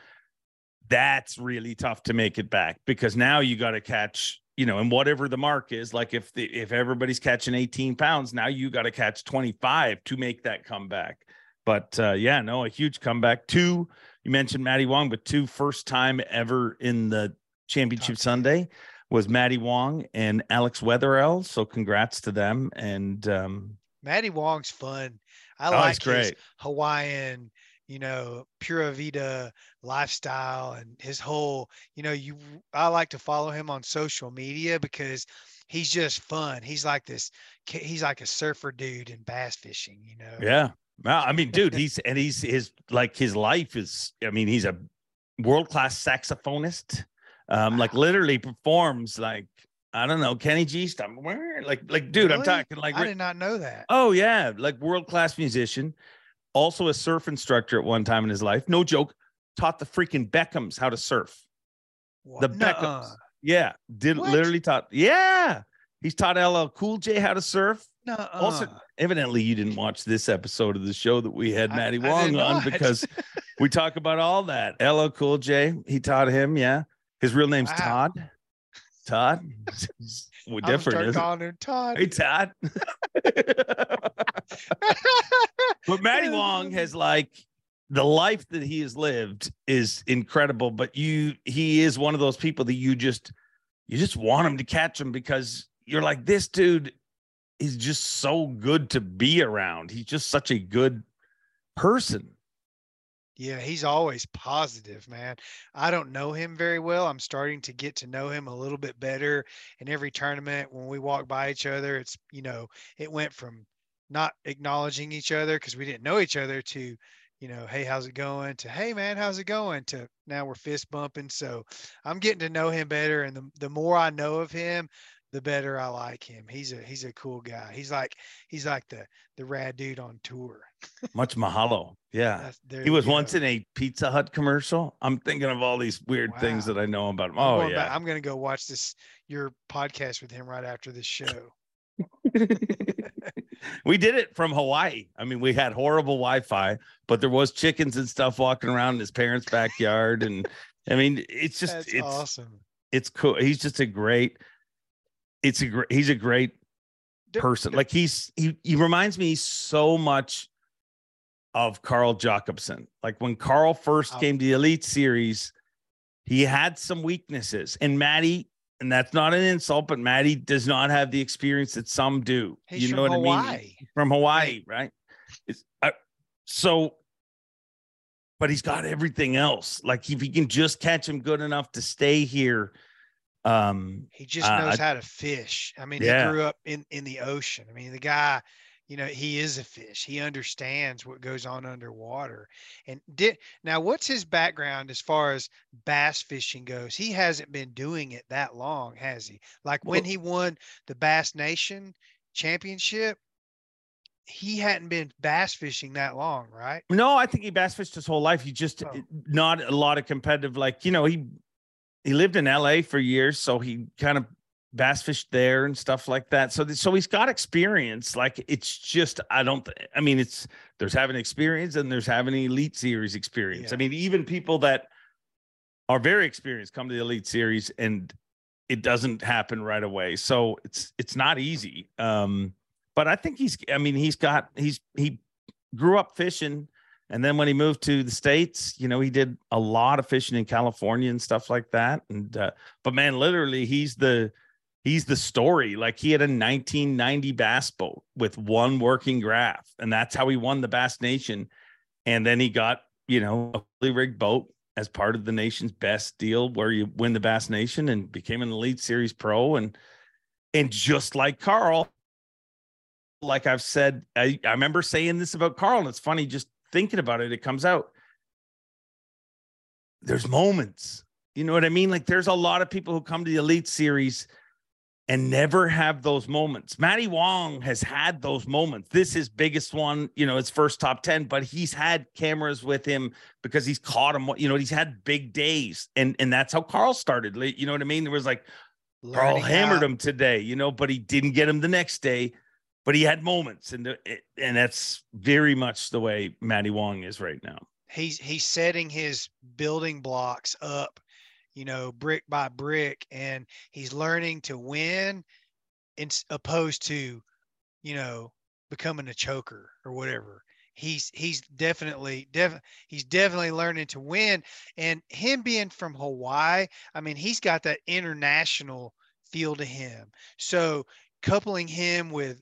that's really tough to make it back because now you got to catch, you know, and whatever the mark is, like if the if everybody's catching 18 pounds, now you got to catch 25 to make that comeback. But uh, yeah, no, a huge comeback. Two, you mentioned Matty Wong, but two first time ever in the championship Top Sunday was Matty Wong and Alex Wetherell. So congrats to them. And um, Matty Wong's fun. I oh, like his. Hawaiian, you know, Pura Vida lifestyle and his whole, you know, you I like to follow him on social media because he's just fun. He's like this he's like a surfer dude in bass fishing, you know. Yeah. Well, I mean, dude, he's and he's his like his life is. I mean, he's a world class saxophonist. Um, like literally performs like I don't know Kenny G stuff. Where like like dude, I'm talking like I did not know that. oh yeah, like world class musician. Also a surf instructor at one time in his life. No joke. Taught the freaking Beckhams how to surf. Wha- The nuh-uh. Beckhams. Yeah, did What? literally taught. Yeah, he's taught LL Cool J how to surf. Nuh-uh. Also, evidently, you didn't watch this episode of the show that we had Matty I Wong on because we talk about all that. LL Cool J, he taught him. Yeah, his real name's Wow. Todd. Todd, we I'm different, calling him Todd. Hey, Todd. but Matty Wong has like the life that he has lived is incredible. But you, he is one of those people that you just, you just want him to catch him because you're like, this dude is just so good to be around. He's just such a good person. Yeah, he's always positive, man. I don't know him very well. I'm starting to get to know him a little bit better. In every tournament, when we walk by each other, it's, you know, it went from not acknowledging each other because we didn't know each other to, you know, hey, how's it going? To, hey, man, how's it going? To now we're fist bumping. So I'm getting to know him better. And the, the more I know of him, the better I like him. He's a he's a cool guy. He's like he's like the the rad dude on tour. Much mahalo. Yeah. He was go. once in a Pizza Hut commercial. I'm thinking of all these weird things that I know about him. I'm Oh, back- yeah. I'm gonna go watch this your podcast with him right after this show. we did it from Hawaii. I mean, we had horrible Wi-Fi, but there was chickens and stuff walking around in his parents' backyard, and I mean, it's just That's it's awesome. it's cool. He's just a great. It's a great. He's a great person. Like he's he he reminds me so much of Carl Jocumsen. Like when Carl first came to the Elite Series, he had some weaknesses, and Matty. And that's not an insult, but Matty does not have the experience that some do. He's you know what I mean? From Hawaii, right? It's, I, so, but he's got everything else. Like if he can just catch him good enough to stay here, um, He just knows I- how to fish. I mean, Yeah. he grew up in in the ocean. I mean, the guy, you know, he is a fish. He understands what goes on underwater. And did now, what's his background as far as bass fishing goes? He hasn't been doing it that long, has he? Like when he won the Bass Nation Championship, he hadn't been bass fishing that long, right? no, I think he bass fished his whole life. He just Oh. not a lot of competitive. Like you know, he he lived in L.A. for years, so he kind of bass fished there and stuff like that. So th- so he's got experience. Like it's just I don't. th- I mean, it's there's having experience and there's having elite series experience. I mean, even people that are very experienced come to the elite series and it doesn't happen right away. So it's it's not easy. Um, but I think he's. I mean, he's got. He's he grew up fishing, and then when he moved to the states, you know, he did a lot of fishing in California and stuff like that. And uh, but man, literally, he's the he's the story. Like he had a 1990 bass boat with one working graph, and that's how he won the Bass Nation. And then he got you know a fully rigged boat as part of the nation's best deal, where you win the Bass Nation and became an Elite Series pro. And and just like Carl, like I've said, I, I remember saying this about Carl, and it's funny just thinking about it. It comes out. There's moments, you know what I mean? Like there's a lot of people who come to the Elite Series and never have those moments. Matty Wong has had those moments. This is biggest one, you know, his first top 10, but he's had cameras with him because he's caught him, you know, he's had big days. And and that's how Carl started. You know what I mean? There was like Carl hammered him today, you know, but he didn't get him the next day. But he had moments, and and that's very much the way Matty Wong is right now. He's he's setting his building blocks up you know, brick by brick, and he's learning to win, in opposed to, you know, becoming a choker or whatever. He's he's definitely def, he's definitely learning to win, and him being from Hawaii, I mean, he's got that international feel to him. So coupling him with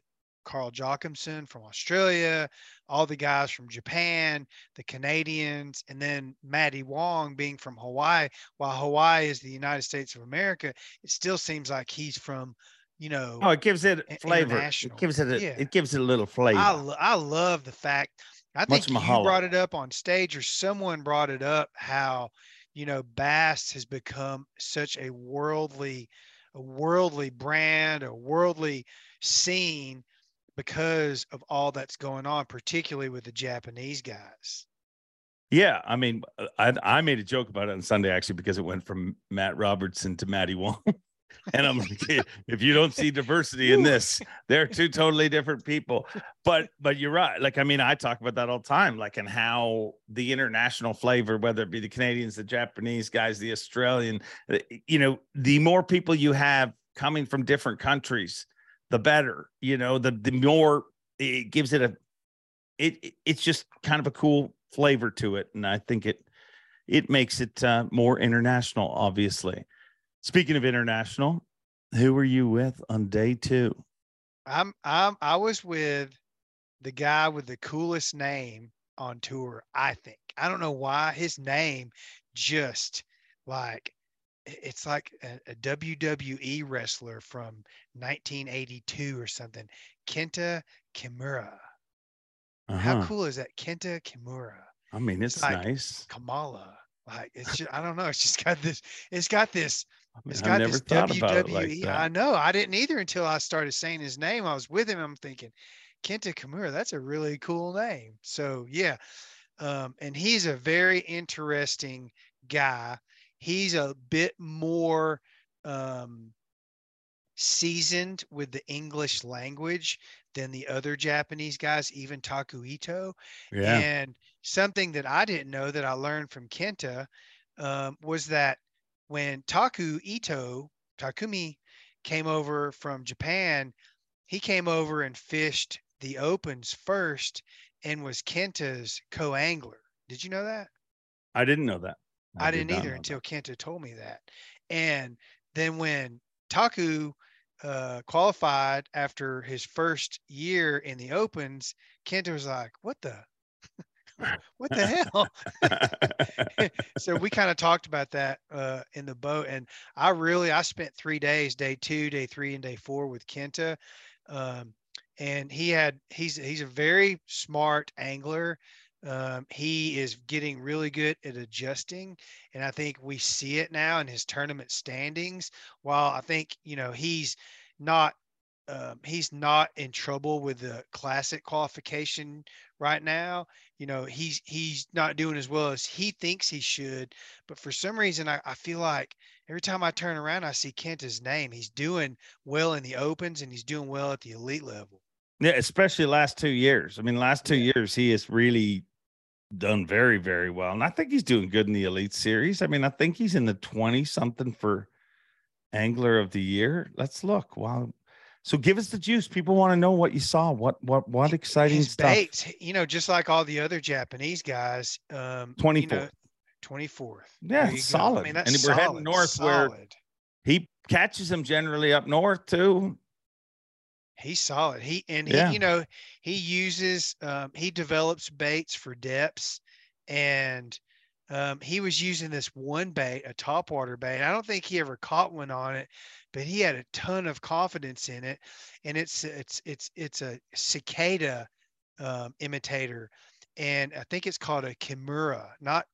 Carl Jocumsen from Australia, all the guys from Japan, the Canadians, and then Matty Wong being from Hawaii. While Hawaii is the United States of America, it still seems like he's from, you know. Oh, it gives it flavor. It gives it a, yeah. it gives it a little flavor. I, I love the fact. I think you brought it up on stage, or someone brought it up how, you know, Bass has become such a worldly, a worldly brand, a worldly scene because of all that's going on, particularly with the Japanese guys. Yeah, I mean, uh, I I made a joke about it on Sunday actually because it went from Matt Robertson to Matty Wong. and I'm like, if you don't see diversity in this, they're two totally different people. But but you're right. Like, I mean, I talk about that all the time, like, and how the international flavor, whether it be the Canadians, the Japanese guys, the Australian, uh, you know, the more people you have coming from different countries, the better. You know, the the more it gives it a it it's just kind of a cool flavor to it, and I think it it makes it uh, more international. Obviously, speaking of international, who were you with on day two? I'm I'm I was with the guy with the coolest name on tour. I think I don't know why his name just like it's like a, a, WWE wrestler from 1982 or something. Kenta Kimura. Uh-huh. How cool is that? Kenta Kimura. I mean, it's, it's like nice. Kamala. Like it's just, I don't know. It's just got this, it's got this, it's got this WWE. Like I know. I didn't either until I started saying his name. I was with him. I'm thinking, Kenta Kimura, that's a really cool name. So yeah. Um, and he's a very interesting guy he's a bit more um, seasoned with the English language than the other Japanese guys, even Taku Ito. Yeah. And something that I didn't know that I learned from Kenta um, was that when Taku Ito, Takumi, came over from Japan, he came over and fished the opens first and was Kenta's co angler. Did you know that? I didn't know that. I, I didn't either until Kenta told me that. And then when Taku uh, qualified after his first year in the opens, Kenta was like, "What the, what the hell?" so we kind of talked about that uh, in the boat, and I really I spent three days, day two, day three, and day four with Kenta. Um, and he had he's he's a very smart angler um, he is getting really good at adjusting, and I think we see it now in his tournament standings. While I think you know he's not um, he's not in trouble with the classic qualification right now. You know, he's he's not doing as well as he thinks he should. But for some reason, I, I feel like every time I turn around, I see Kenta's name. He's doing well in the opens and he's doing well at the elite level. Yeah, especially last two years. I mean, last two yeah. years he has really done very, very well. And I think he's doing good in the Elite Series. I mean, I think he's in the 20 something for Angler of the Year. Let's look. Wow. So give us the juice. People want to know what you saw. What what what exciting stuff. baits, you know, just like all the other Japanese guys. Um, you 24th. know, 24th. Yeah, you. I solid. mean, and that's we're heading solid, north where he catches them generally up north too. He's solid. He and Yeah. he, you know, he uses um, he develops baits for Deps, and um, he was using this one bait, a topwater bait. I don't think he ever caught one on it, but he had a ton of confidence in it, and it's it's it's it's a cicada um, imitator, and I think it's called a kimura, not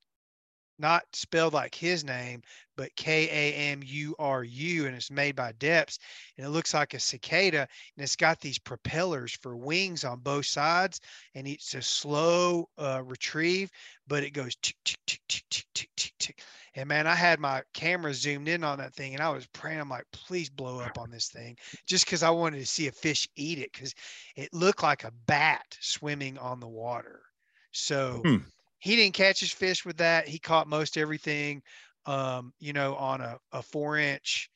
not spelled like his name, but K A M U R U, and it's made by Deps, and it looks like a cicada, and it's got these propellers for wings on both sides, and it's a slow uh, retrieve, but it goes tick tick tick tick tick tick tick tick. And man, I had my camera zoomed in on that thing, and I was praying, I'm like, please blow up on this thing, just because I wanted to see a fish eat it, because it looked like a bat swimming on the water. So Hmm. He didn't catch his fish with that. He caught most everything, um, you know, on a, a four inch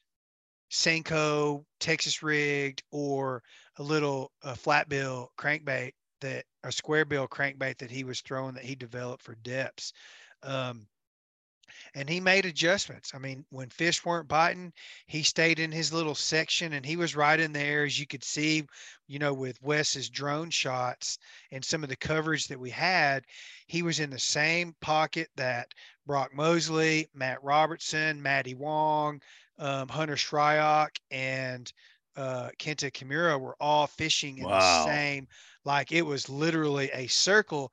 Senko Texas rigged or a little uh, flat bill crankbait that a square bill crankbait that he was throwing that he developed for Deps. Um, and he made adjustments. I mean, when fish weren't biting, he stayed in his little section and he was right in there, as you could see, you know, with Wes's drone shots and some of the coverage that we had. He was in the same pocket that Brock Mosley, Matt Robertson, Matty Wong, um, Hunter Shryock, and uh, Kenta Kimura were all fishing in Wow. the same, like it was literally a circle.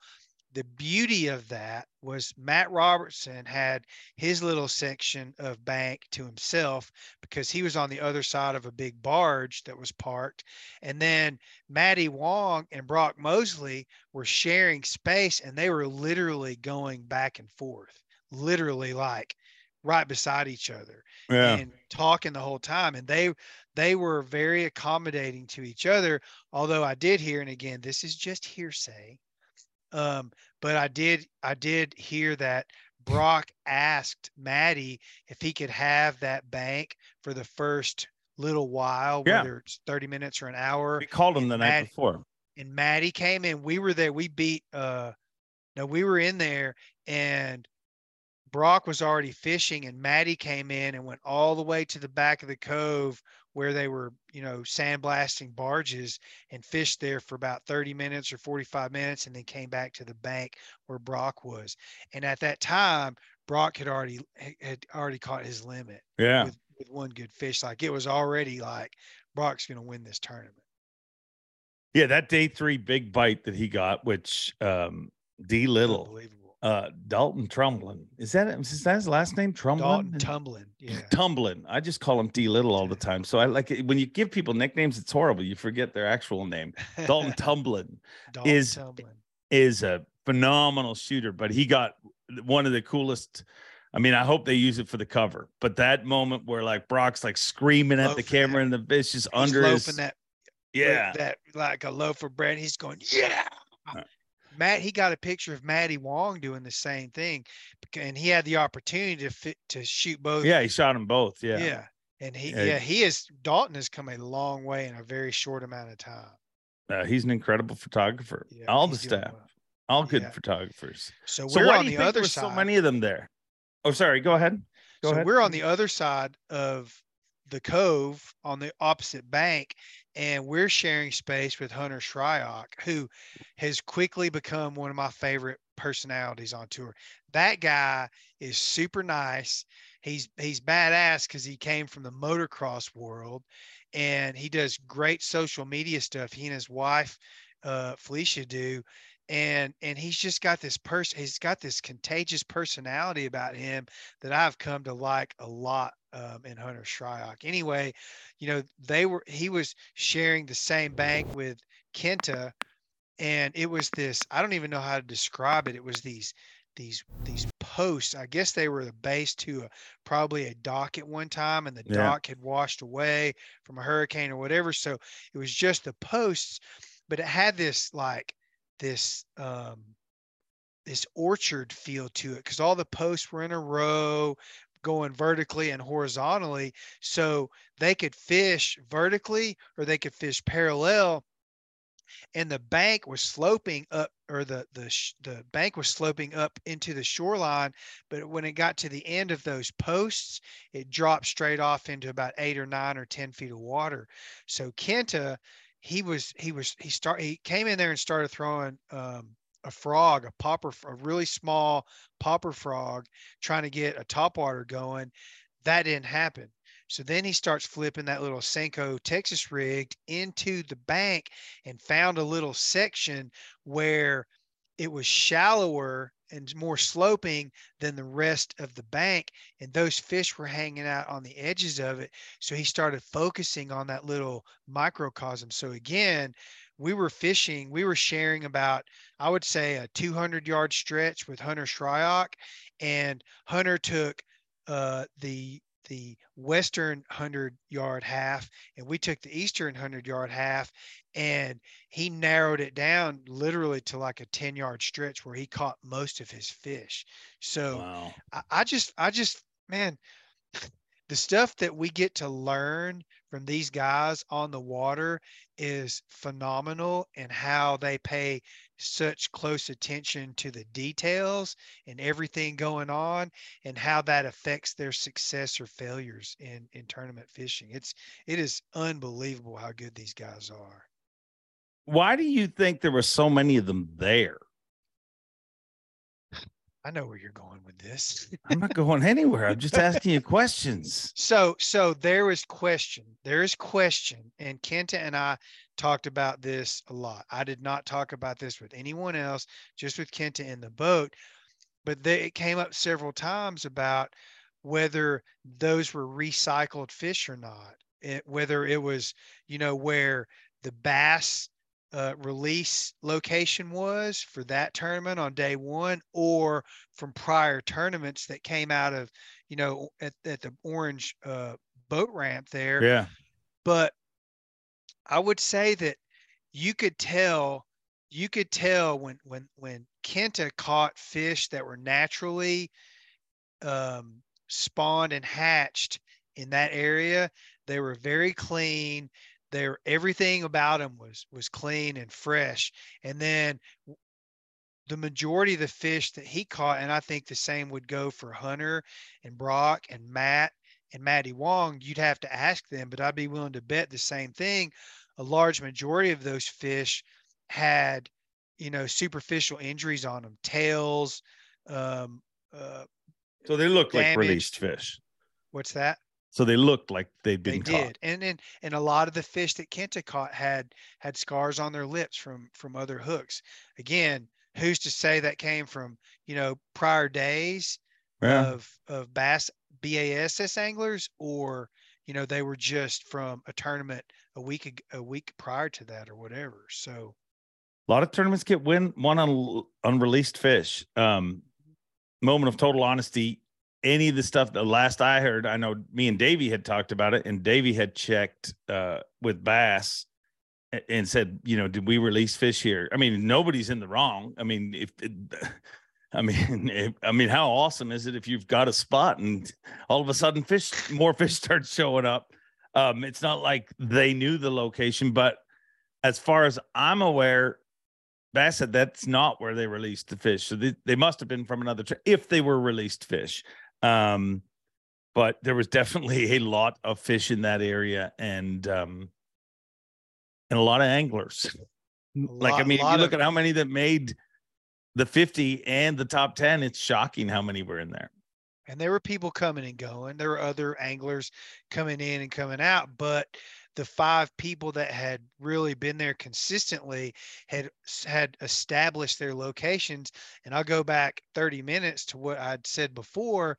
The beauty of that was Matt Robertson had his little section of bank to himself because he was on the other side of a big barge that was parked. And then Matty Wong and Brock Mosley were sharing space and they were literally going back and forth, literally like right beside each other Yeah. and talking the whole time. And they they were very accommodating to each other. Although I did hear, and again, this is just hearsay. Um, but I did I did hear that Brock asked Matty if he could have that bank for the first little while, Yeah. whether it's 30 minutes or an hour. we called him the night before. And Matty came in. We were there. We beat uh no, we were in there and Brock was already fishing and Matty came in and went all the way to the back of the cove where they were, you know, sandblasting barges and fished there for about 30 minutes or 45 minutes and then came back to the bank where Brock was. And at that time, Brock had already had already caught his limit Yeah. with, with one good fish. Like it was already like Brock's going to win this tournament. Yeah, that day three big bite that he got, which um D Little, Unbelievable. Uh Dalton Trumblin. Is that is that his last name? Trumblin? Dalton tumbling. Yeah. Tumblin. I just call him D Little all the time. So I like it when you give people nicknames, it's horrible. You forget their actual name. Dalton Tumblin Dalton is- tumbling. is a phenomenal shooter, but he got one of the coolest. I mean, I hope they use it for the cover, but that moment where like Brock's like screaming at the camera at- and the bitch He's under his that yeah. that like a loaf of bread. He's going, yeah. Matt, he got a picture of Matty Wong doing the same thing, and he had the opportunity to fit to shoot both. Yeah, he shot them both. yeah, Yeah. And he, Yeah. yeah, he is. Dalton has come a long way in a very short amount of time. Uh, he's an incredible photographer. Yeah, all the staff, well. all good Yeah. photographers. So, So we're why on do you the think other side. so many of them there? Oh, sorry. Go ahead. Go so ahead. we're on the other side of the cove on the opposite bank, and we're sharing space with Hunter Shryock, who has quickly become one of my favorite personalities on tour. That guy is super nice. He's he's badass because he came from the motocross world, and he does great social media stuff. He and his wife, uh, Felicia, do, and and he's just got this person. He's got this contagious personality about him that I've come to like a lot um, in Hunter Shryock. Anyway, you know, they were he was sharing the same bank with Kenta, and it was this. I don't even know how to describe it. It was these these these posts. I guess they were the base to a, probably a dock at one time, and the Yeah. dock had washed away from a hurricane or whatever. So it was just the posts, but it had this like this um this orchard feel to it because all the posts were in a row going vertically and horizontally. So they could fish vertically or they could fish parallel. And the bank was sloping up, or the the the bank was sloping up into the shoreline. But when it got to the end of those posts, it dropped straight off into about eight or nine or ten feet of water. So Kenta, he was he was he start he came in there and started throwing um, a frog, a popper, a really small popper frog, trying to get a topwater going. That didn't happen. So then he starts flipping that little Senko Texas rigged into the bank and found a little section where it was shallower and more sloping than the rest of the bank. And those fish were hanging out on the edges of it. So he started focusing on that little microcosm. So again, we were fishing, we were sharing about, I would say, a 200 yard stretch with Hunter Shryock. And Hunter took uh, the the western 100 yard half and we took the eastern 100 yard half and he narrowed it down literally to like a 10 yard stretch where he caught most of his fish so Wow. I, I just i just man the stuff that we get to learn from these guys on the water is phenomenal and how they pay such close attention to the details and everything going on and how that affects their success or failures in in tournament fishing it's it is unbelievable how good these guys are Why do you think there were so many of them there? I know where you're going with this I'm not going anywhere. I'm just asking you questions. So so there is question. There is question, and Kenta and I talked about this a lot. I did not talk about this with anyone else, just with Kenta in the boat. But they, it came up several times about whether those were recycled fish or not. It, whether it was, you know, where the bass uh, release location was for that tournament on day one, or from prior tournaments that came out of, you know, at, at the orange uh, boat ramp there. Yeah. But I would say that you could tell, you could tell when when when Kenta caught fish that were naturally um, spawned and hatched in that area. They were very clean. There, everything about them was was clean and fresh. And then the majority of the fish that he caught, and I think the same would go for Hunter and Brock and Matt and Matty Wong. You'd have to ask them, but I'd be willing to bet the same thing. A large majority of those fish had, you know, superficial injuries on them, tails. Um, uh, So they look like released fish. what's that? So they looked like they'd They been did, caught. and and and a lot of the fish that Kenta caught had had scars on their lips from from other hooks. Again, who's to say that came from you know prior days Yeah. of of bass BASS anglers, or you know they were just from a tournament a week a week prior to that or whatever. So A lot of tournaments get win one on unreleased fish. Um, moment of total honesty. Any of the stuff the last I heard, I know me and Davey had talked about it, and Davey had checked uh, with Bass and said, you know, did we release fish here? I mean, nobody's in the wrong. I mean, if I mean, if, I mean, how awesome is it if you've got a spot and all of a sudden fish, more fish start showing up? Um, it's not like they knew the location, but as far as I'm aware, Bass said that's not where they released the fish. So they, they must have been from another tra- if they were released fish. Um, but there was definitely a lot of fish in that area and um and a lot of anglers. like I mean, if you look of- at how many that made the 50 and the top 10, it's shocking how many were in there. and there were people coming and going. There were other anglers coming in and coming out, but the five people that had really been there consistently had had established their locations. And I'll go back 30 minutes to what I'd said before.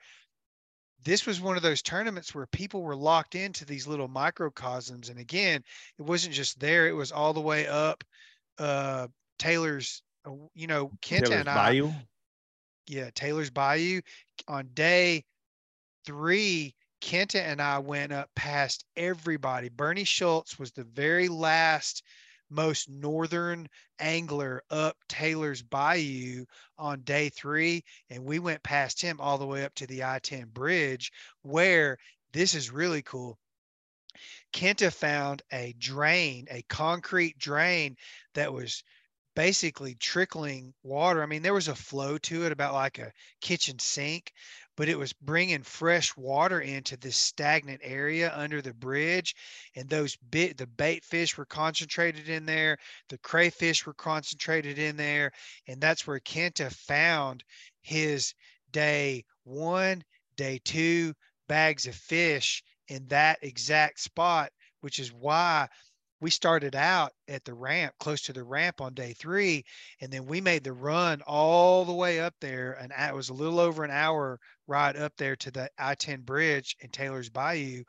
This was one of those tournaments where people were locked into these little microcosms. And again, it wasn't just there, it was all the way up uh Taylor's, uh, you know, Kenta Taylor's and I Bayou. yeah, Taylor's Bayou. On day three, Kenta and I went up past everybody. Bernie Schultz was the very last most northern angler up Taylor's Bayou on day three. And we went past him all the way up to the I 10 bridge, where this is really cool. Kenta found a drain, a concrete drain that was basically trickling water. I mean, there was a flow to it about like a kitchen sink, but it was bringing fresh water into this stagnant area under the bridge. And those bit, the bait fish were concentrated in there, the crayfish were concentrated in there. And that's where Kenta found his day one, day two bags of fish in that exact spot, which is why we started out at the ramp close to the ramp on day three and then we made the run all the way up there and it was a little over an hour ride up there to the i-10 bridge in taylor's bayou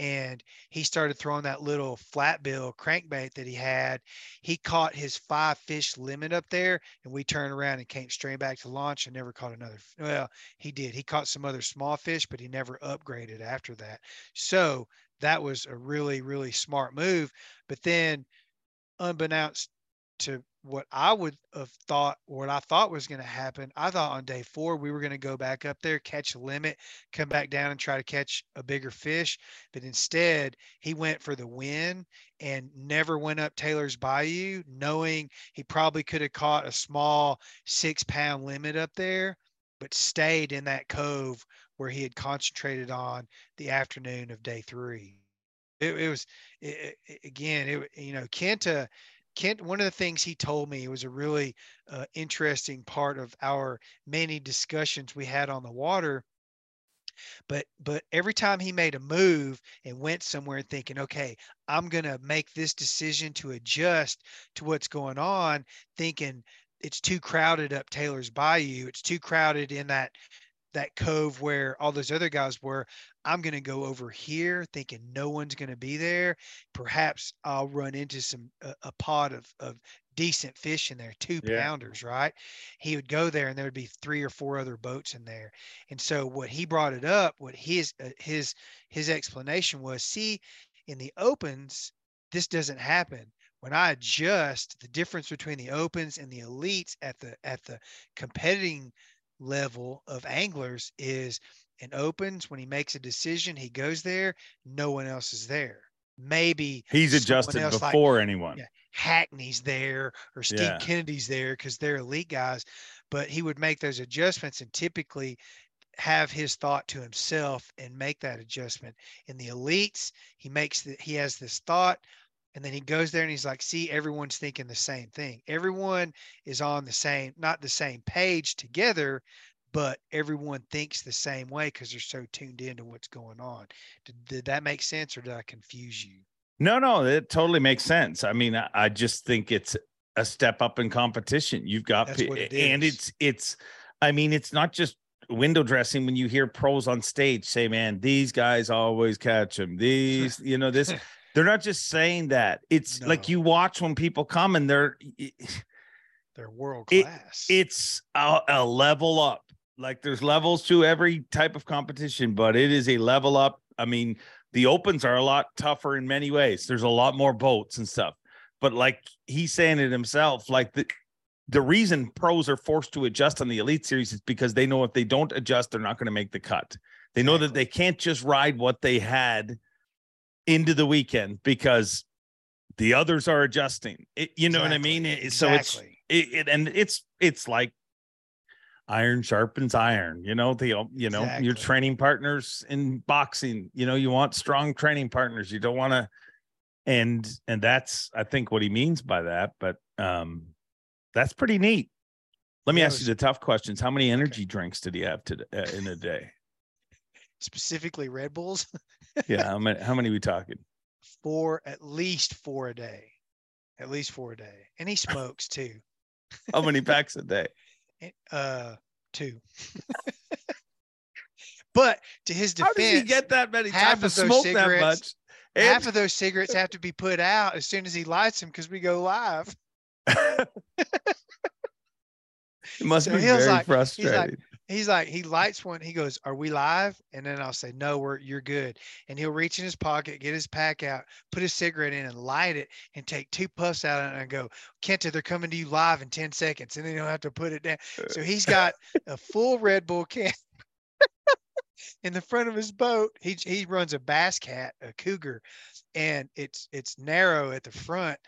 and he started throwing that little flat bill crankbait that he had. He caught his five fish limit up there and we turned around and came straight back to launch and never caught another well he did. He caught some other small fish but he never upgraded after that. So that was a really really smart move but then unbeknownst to what i would have thought what i thought was going to happen i thought on day four we were going to go back up there catch a limit come back down and try to catch a bigger fish but instead he went for the win and never went up taylor's bayou knowing he probably could have caught a small six pound limit up there but stayed in that cove where he had concentrated on the afternoon of day three. It, it was it, it, again, it you know Kenta. Kent, one of the things he told me was a really uh, interesting part of our many discussions we had on the water. But but every time he made a move and went somewhere thinking, okay, I'm gonna make this decision to adjust to what's going on, thinking it's too crowded up Taylor's Bayou, it's too crowded in that that cove where all those other guys were. I'm going to go over here thinking no one's going to be there. Perhaps I'll run into some a, a pot of, of decent fish in there, two yeah. pounders, right? He would go there and there would be three or four other boats in there. And so what he brought it up, what his uh, his his explanation was, see, in the opens, this doesn't happen when I adjust the difference between the opens and the elites at the at the competing level of anglers is in opens when he makes a decision, he goes there, no one else is there. Maybe he's adjusted before like, anyone. Yeah, Hackney's there or Steve yeah. Kennedy's there because they're elite guys, but he would make those adjustments and typically have his thought to himself and make that adjustment. In the elites, he makes that he has this thought. And then he goes there and he's like, see, everyone's thinking the same thing. Everyone is on the same, not the same page together, but everyone thinks the same way because they're so tuned into what's going on. Did, did, that make sense or did I confuse you? No, no, it totally makes sense. I mean, I, I just think it's a step up in competition. You've got, it and it's, it's, I mean, it's not just window dressing when you hear pros on stage say, man, these guys always catch them. These, you know, this. They're not just saying that. It's no. like you watch when people come and they're they're world class. It, it's a, a level up. Like there's levels to every type of competition, but it is a level up. I mean, the opens are a lot tougher in many ways. There's a lot more boats and stuff. But like he's saying it himself, like the the reason pros are forced to adjust on the elite series is because they know if they don't adjust, they're not going to make the cut. They know that they can't just ride what they had into the weekend because the others are adjusting. It, you know exactly. what I mean? It, so it's it, it, and it's it's like iron sharpens iron. You know the you know exactly. your training partners in boxing. You know you want strong training partners. You don't want to, and and that's I think what he means by that. But um, that's pretty neat. Let me yeah, ask was, you the tough questions. How many energy okay. drinks did he have today uh, in a day? Specifically, Red Bulls. yeah, how many? How many are we talking? Four, at least four a day, at least four a day, and he smokes too. how many packs a day? Uh, two. but to his defense, how does he get that many half of those cigarettes, and- half of those cigarettes have to be put out as soon as he lights them because we go live. it must so be very like, frustrating. Like, he's like he lights one. He goes, "Are we live?" And then I'll say, "No, we're you're good." And he'll reach in his pocket, get his pack out, put his cigarette in, and light it, and take two puffs out of it, and go, "Kenta, they're coming to you live in ten seconds," and then he'll have to put it down. So he's uh, got a full Red Bull can. in the front of his boat, he he runs a bass cat, a cougar, and it's it's narrow at the front,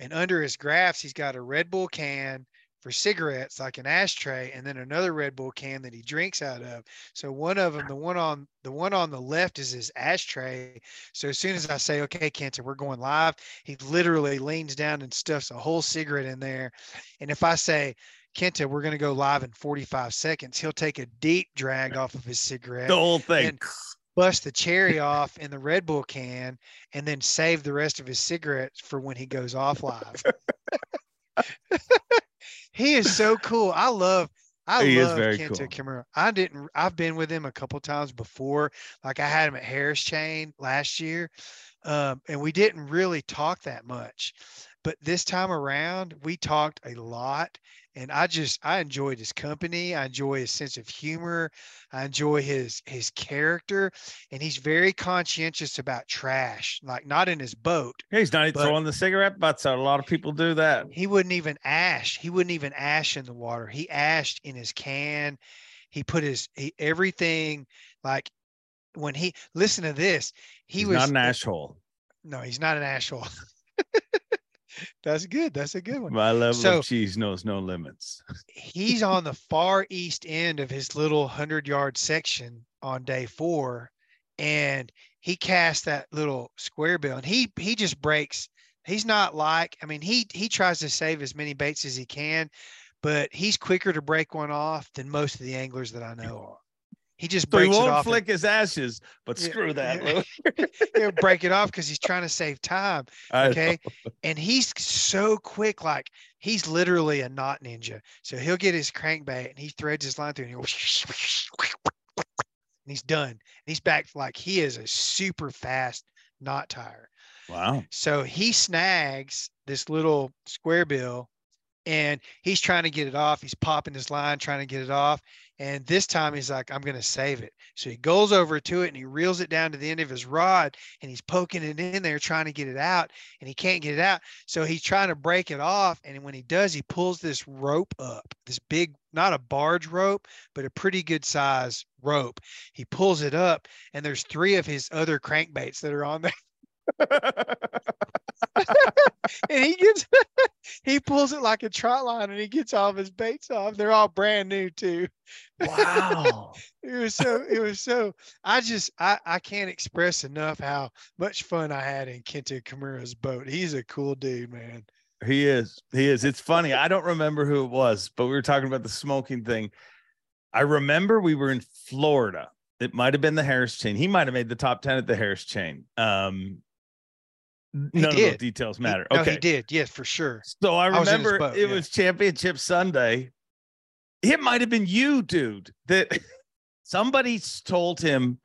and under his graphs, he's got a Red Bull can for cigarettes, like an ashtray, and then another Red Bull can that he drinks out of. So one of them, the one on the one on the left is his ashtray. So as soon as I say, "Okay, Kenta, we're going live," he literally leans down and stuffs a whole cigarette in there. And if I say, Kenta, we're going to go live in 45 seconds. He'll take a deep drag off of his cigarette. The whole thing. And bust the cherry off in the Red Bull can and then save the rest of his cigarettes for when he goes off live. he is so cool. I love I He love Kenta cool. Kimura. I didn't I've been with him a couple times before. Like I had him at Harris Chain last year. Um, and we didn't really talk that much. But this time around, we talked a lot and I just I enjoyed his company. I enjoy his sense of humor. I enjoy his his character, and he's very conscientious about trash. Like not in his boat. Yeah, he's not throwing the cigarette butts out. A lot of people do that. He wouldn't even ash. He wouldn't even ash in the water. He ashed in his can. He put his he, everything like when he listen to this. He He's was not an asshole. no, he's not an asshole. That's good. That's a good one. My level So- of cheese knows no limits. he's on the far east end of his little hundred yard section on day four, and he cast that little square bill, and he he just breaks. He's not like I mean he he tries to save as many baits as he can, but he's quicker to break one off than most of the anglers that I know are. He just So he breaks it won't off. and- flick his ashes, but Yeah, screw that. he'll break it off because he's trying to save time. Okay. and he's so quick, like he's literally a knot ninja. So he'll get his crankbait and he threads his line through and, and he's done. And he's back like he is a super fast knot tire. Wow. So he snags this little square bill and he's trying to get it off. He's popping his line, trying to get it off. And this time he's like, I'm going to save it. So he goes over to it and he reels it down to the end of his rod and he's poking it in there, trying to get it out. And he can't get it out. So he's trying to break it off. And when he does, he pulls this rope up, this big, not a barge rope, but a pretty good size rope. He pulls it up and there's three of his other crankbaits that are on there. and he gets he pulls it like a trot line and he gets all of his baits off. They're all brand new too. wow. It was so it was so I just I, I can't express enough how much fun I had in Kenta Kimura's boat. He's a cool dude, man. He is. He is. It's funny. I don't remember who it was, but we were talking about the smoking thing. I remember we were in Florida. It might have been the Harris chain. He might have made the top 10 at the Harris chain. Um, none of details He- matter. No, okay. he did, yes, for sure. So I I was remember boat, it yeah. was championship Sunday. It might have been you, dude, that somebody told him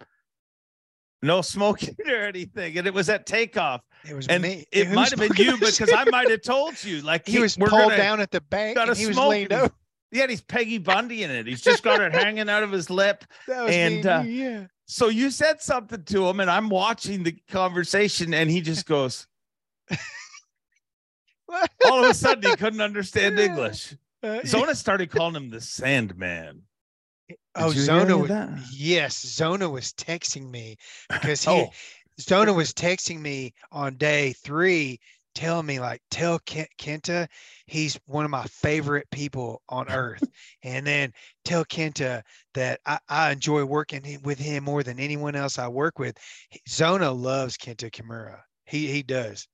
no smoking or anything. And it was at takeoff. It was And me. it might have been you because? I might have told you. Like he was pulled down at the bank and he was smoke leaned and over. Yeah, he's Peggy Bundy in it. He's just got it hanging out of his lip. That was and, me uh, yeah. So you said something to him, and I'm watching the conversation, and he just goes, all of a sudden, he couldn't understand English. Uh, Zona started calling him the Sandman. Oh, Did hear Zona was yes, Zona was texting me because he Oh, Zona was texting me on day three, telling me like, tell Kenta he's one of my favorite people on earth, and then tell Kenta that I, I enjoy working with him more than anyone else I work with. Zona loves Kenta Kimura. He he does,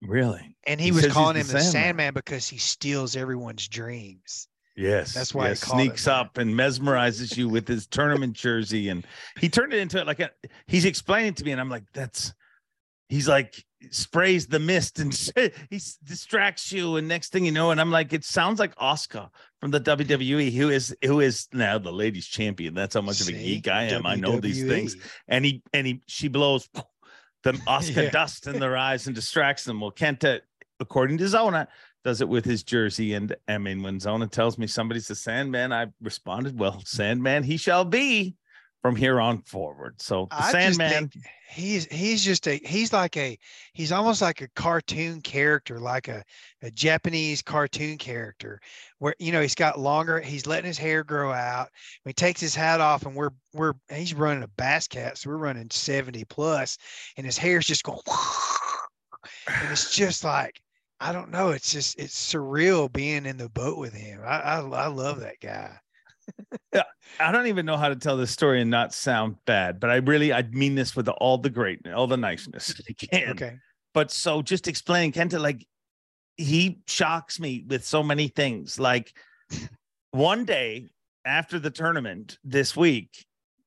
really? and he, He was calling him the Sandman. Sandman because he steals everyone's dreams. Yes. That's why he yes, it sneaks up and mesmerizes you with his tournament jersey, and he turned it into like a. He's explaining to me, and I'm like, "That's." He's like sprays the mist and he distracts you, and next thing you know, and I'm like, it sounds like Asuka from the WWE, who is who is now the ladies champion. That's how much of a geek I am. I know these things, and he and he she blows the Asuka Yeah. dust in their eyes and distracts them. Well, Kenta according to Zona, does it with his jersey. And I mean, when Zona tells me somebody's a Sandman, I responded, "Well, Sandman, he shall be." From here on forward, so the I Sandman, he's he's just a he's like a he's almost like a cartoon character, like a, a Japanese cartoon character, where you know he's got longer, he's letting his hair grow out. He takes his hat off, and we're we're he's running a Bass Cat, so we're running 70 plus, and his hair's just going, and it's just like I don't know, it's just it's surreal being in the boat with him. I I, I love that guy. I don't even know how to tell this story and not sound bad, but I really I mean this with all the greatness, all the niceness I can. Okay. But so just explaining Kenta, like he shocks me with so many things. Like one day after the tournament this week,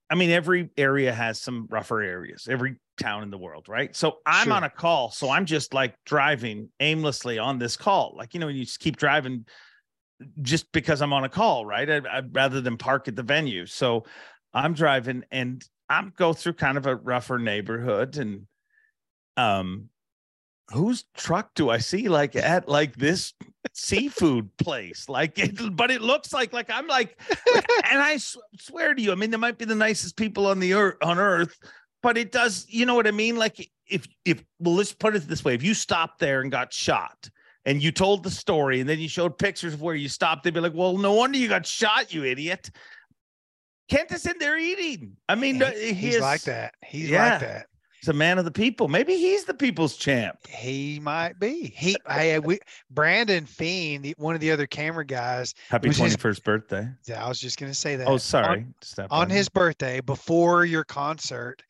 I mean, every area has some rougher areas, every town in the world, right? So I'm Sure. on a call. So I'm just like driving aimlessly on this call. Like, you know, you just keep driving just because I'm on a call, right? I'd, I'd rather than park at the venue. So I'm driving and I'm go through kind of a rougher neighborhood and um whose truck do I see like at like this seafood place? Like it, but it looks like like I'm like, like- and I s- swear to you, I mean, they might be the nicest people on the earth on earth, but it does, you know what I mean? Like if if well, let's put it this way: if you stopped there and got shot, and you told the story, and then you showed pictures of where you stopped, they'd be like, "Well, no wonder you got shot, you idiot." Kent is in there eating. I mean, uh, he he's is, like that. He's Yeah. like that. He's a man of the people. Maybe he's the people's champ. He might be. He, I, we, Brandon Fiend, the, one of the other camera guys. Happy twenty first birthday. Yeah, I was just going to say that. Oh, sorry. Step On, on his birthday, before your concert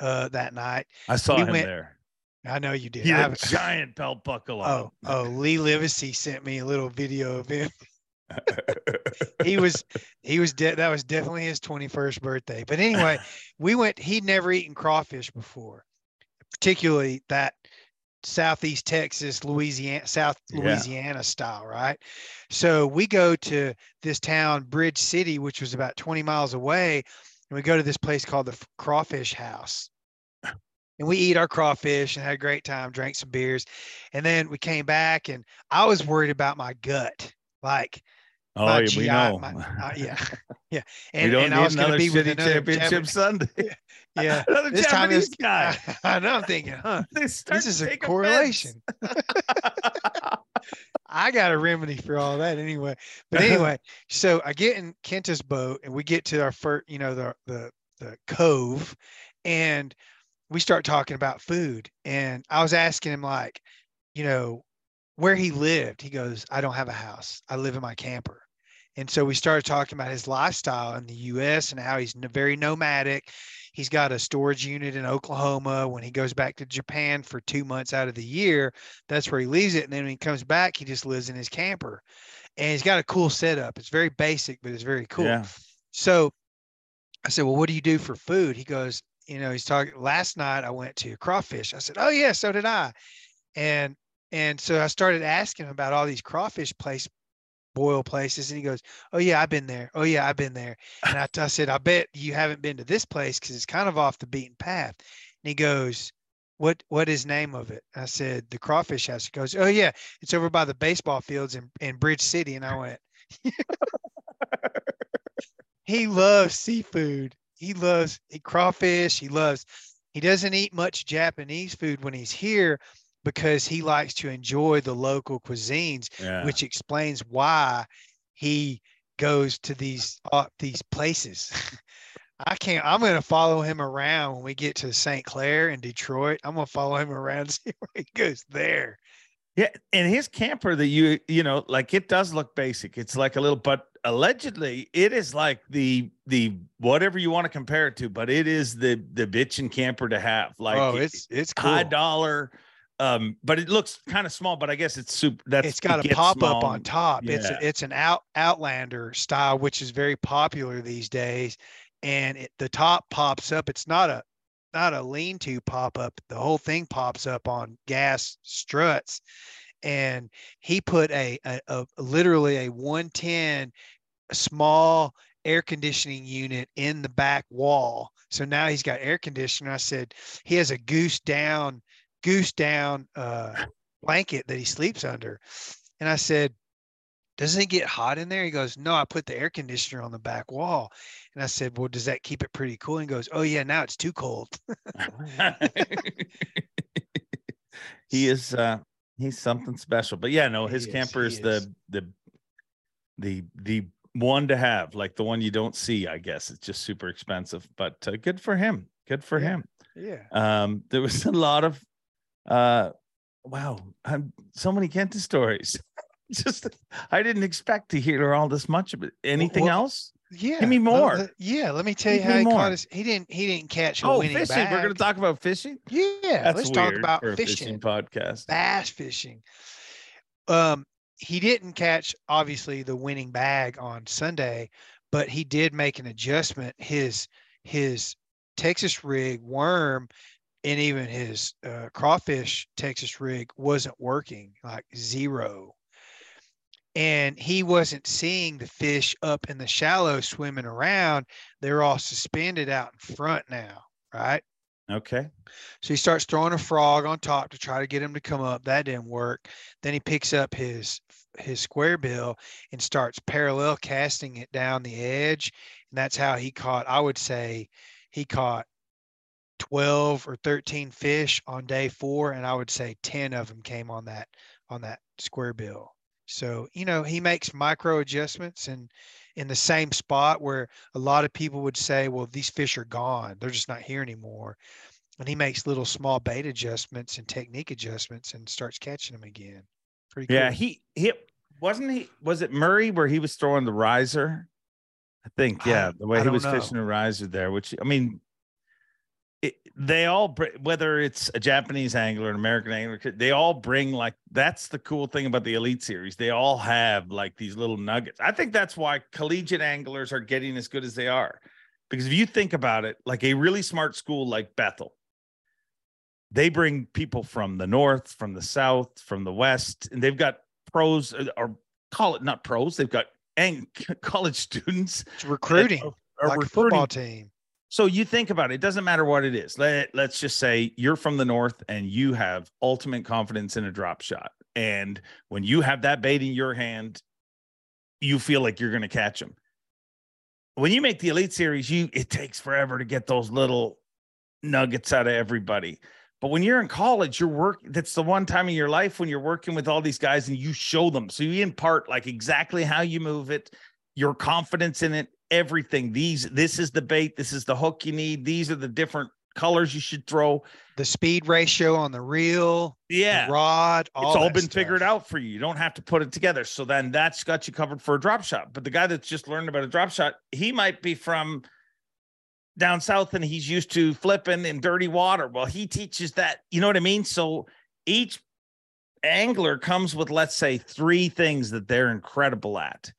uh, that night, I saw we him went- there. I know you did. He I had a giant belt buckle oh, on. oh, oh, Lee Livesay sent me a little video of him. he was he was de- that was definitely his 21st birthday but anyway we went he'd never eaten crawfish before particularly that southeast texas louisiana south Yeah. louisiana style right so we go to this town bridge city which was about 20 miles away and we go to this place called the crawfish house and we eat our crawfish and had a great time drank some beers and then we came back and i was worried about my gut like oh, my yeah, we know. my- uh, yeah, yeah. we don't and need I was going another to be with another championship Japan- Sunday. Yeah, another this time Japanese it's- guy. I know. I'm thinking, huh? This is a correlation. I got a remedy for all that anyway. But anyway, so I get in Kenta's boat and we get to our first, you know, the the the cove, and we start talking about food. And I was asking him like, you know, where he lived. He goes, I don't have a house. I live in my camper. And so we started talking about his lifestyle in the US and how he's very nomadic. He's got a storage unit in Oklahoma. When he goes back to Japan for two months out of the year, that's where he leaves it. And then when he comes back, he just lives in his camper. And he's got a cool setup. It's very basic, but it's very cool. Yeah. So I said, Well, what do you do for food? He goes, You know, he's talking last night I went to crawfish. I said, Oh yeah, so did I. And and so I started asking him about all these crawfish place boil places. And he goes, Oh yeah, I've been there. Oh yeah, I've been there. And I, I said, I bet you haven't been to this place because it's kind of off the beaten path. And he goes, What what is name of it? I said, The crawfish house. He goes, Oh yeah, it's over by the baseball fields in, in Bridge City. And I went, he loves seafood. He loves crawfish. He loves, he doesn't eat much Japanese food when he's here because he likes to enjoy the local cuisines, Yeah. which explains why he goes to these uh, these places. I can't. I'm going to follow him around when we get to St. Clair in Detroit. I'm going to follow him around and see where he goes there. Yeah, and his camper that you you know like it does look basic. It's like a little, but allegedly it is like the the whatever you want to compare it to, but it is the the bitchin' camper to have. Like oh, it's it's cool. high dollar. Um, but it looks kind of small. But I guess it's super. That's it's got it a pop up on top. It's Yeah. a, it's an out Outlander style, which is very popular these days. And it, the top pops up. It's not a not a lean to pop up. The whole thing pops up on gas struts. And he put a, a, a literally a 110 small air conditioning unit in the back wall. So now he's got air conditioning. I said he has a goose down, goose down uh blanket that he sleeps under. And I said, doesn't it get hot in there? He goes, no, I put the air conditioner on the back wall. And I said, well, does that keep it pretty cool? And he goes, oh yeah, now it's too cold. he is uh he's something special. But yeah, no, his is, camper is is. the the the the one to have, like the one you don't see, I guess. It's just super expensive, but uh, good for him. Good for Yeah. him. yeah. Um there was a lot of uh wow, I'm so many Kenta stories. just I didn't expect to hear all this much of it. Anything well, else? Yeah. Give me more. let- yeah. Let me tell you Give how he more. caught us. He didn't he didn't catch a Oh, winning fishing. We're gonna talk about fishing. Yeah. That's let's talk about for a fishing. podcast. bass fishing. Um, he didn't catch obviously the winning bag on Sunday, but he did make an adjustment. His his Texas rig worm and even his uh, crawfish Texas rig wasn't working, like zero. And he wasn't seeing the fish up in the shallow swimming around. They're all suspended out in front now, right? Okay. So he starts throwing a frog on top to try to get him to come up. That didn't work. Then he picks up his his square bill and starts parallel casting it down the edge. And that's how he caught, I would say he caught 12 or 13 fish on day four. And I would say 10 of them came on that on that square bill. So, you know, he makes micro adjustments and in the same spot where a lot of people would say, well, these fish are gone. They're just not here anymore and he makes little small bait adjustments and technique adjustments and starts catching them again. Pretty cool. Yeah, he he wasn't he was it Murray where he was throwing the riser? I think, yeah, the way he was know. fishing a riser there, which I mean, it, they all br- whether it's a Japanese angler, an American angler, they all bring like that's the cool thing about the Elite Series. They all have like these little nuggets. I think that's why collegiate anglers are getting as good as they are, because if you think about it, like a really smart school like Bethel, they bring people from the north, from the south, from the west, and they've got pros uh, or call it not pros. They've got ang- college students It's recruiting that are like a recruiting. football team. So you think about it, it doesn't matter what it is. Let, let's just say you're from the north and you have ultimate confidence in a drop shot. And when you have that bait in your hand, you feel like you're going to catch them. When you make the elite series, you it takes forever to get those little nuggets out of everybody. But when you're in college, you're work that's the one time in your life when you're working with all these guys and you show them. So you impart like exactly how you move it, your confidence in it, everything. These this is the bait, this is the hook you need, these are the different colors you should throw. The speed ratio on the reel, Yeah. the rod, all it's all been figured out for you. You don't have to put it together. So then that's got you covered for a drop shot. But the guy that's just learned about a drop shot, he might be from down south and he's used to flipping in dirty water. Well, he teaches that, you know what I mean? So each angler comes with, let's say, three things that they're incredible at.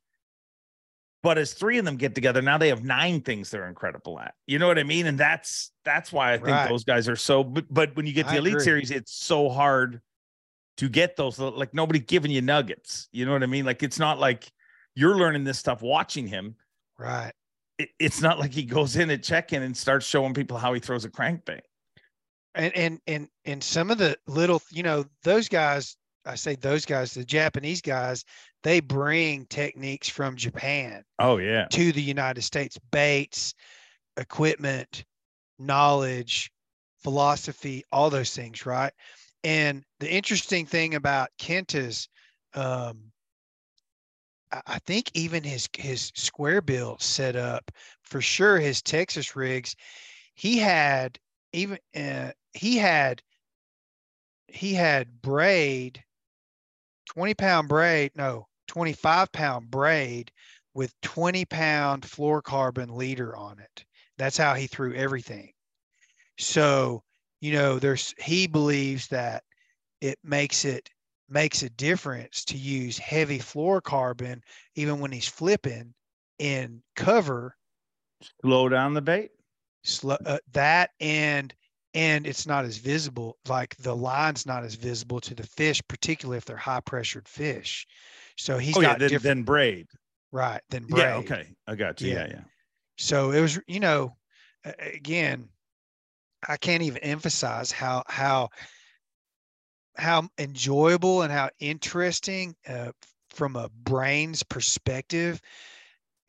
But as three of them get together, now they have nine things they're incredible at. You know what I mean? And that's that's why I think Right. those guys are so. But, but when you get to I the elite agree. series, it's so hard to get those. Like nobody giving you nuggets. You know what I mean? Like it's not like you're learning this stuff watching him. Right. It, it's not like he goes in at check-in and starts showing people how he throws a crankbait. And and and and some of the little, you know, those guys, I say those guys, the Japanese guys, they bring techniques from Japan Oh yeah, to the United States, baits, equipment, knowledge, philosophy, all those things, right? And the interesting thing about Kenta's, um, I- think even his his square bill setup, for sure, his Texas rigs, he had even uh, he had he had braid, twenty pound braid, no, twenty five pound braid with 20 pound fluorocarbon leader on it. That's how he threw everything. So, you know, there's he believes that it makes it makes a difference to use heavy fluorocarbon even when he's flipping in cover slow down the bait. slow, uh, that and and it's not as visible like the line's not as visible to the fish particularly if they're high pressured fish so he's oh yeah, got then, different then braid. right than braid Yeah, okay, I got you. Yeah. Yeah, yeah. so it was you know again i can't even emphasize how how how enjoyable and how interesting uh, from a brain's perspective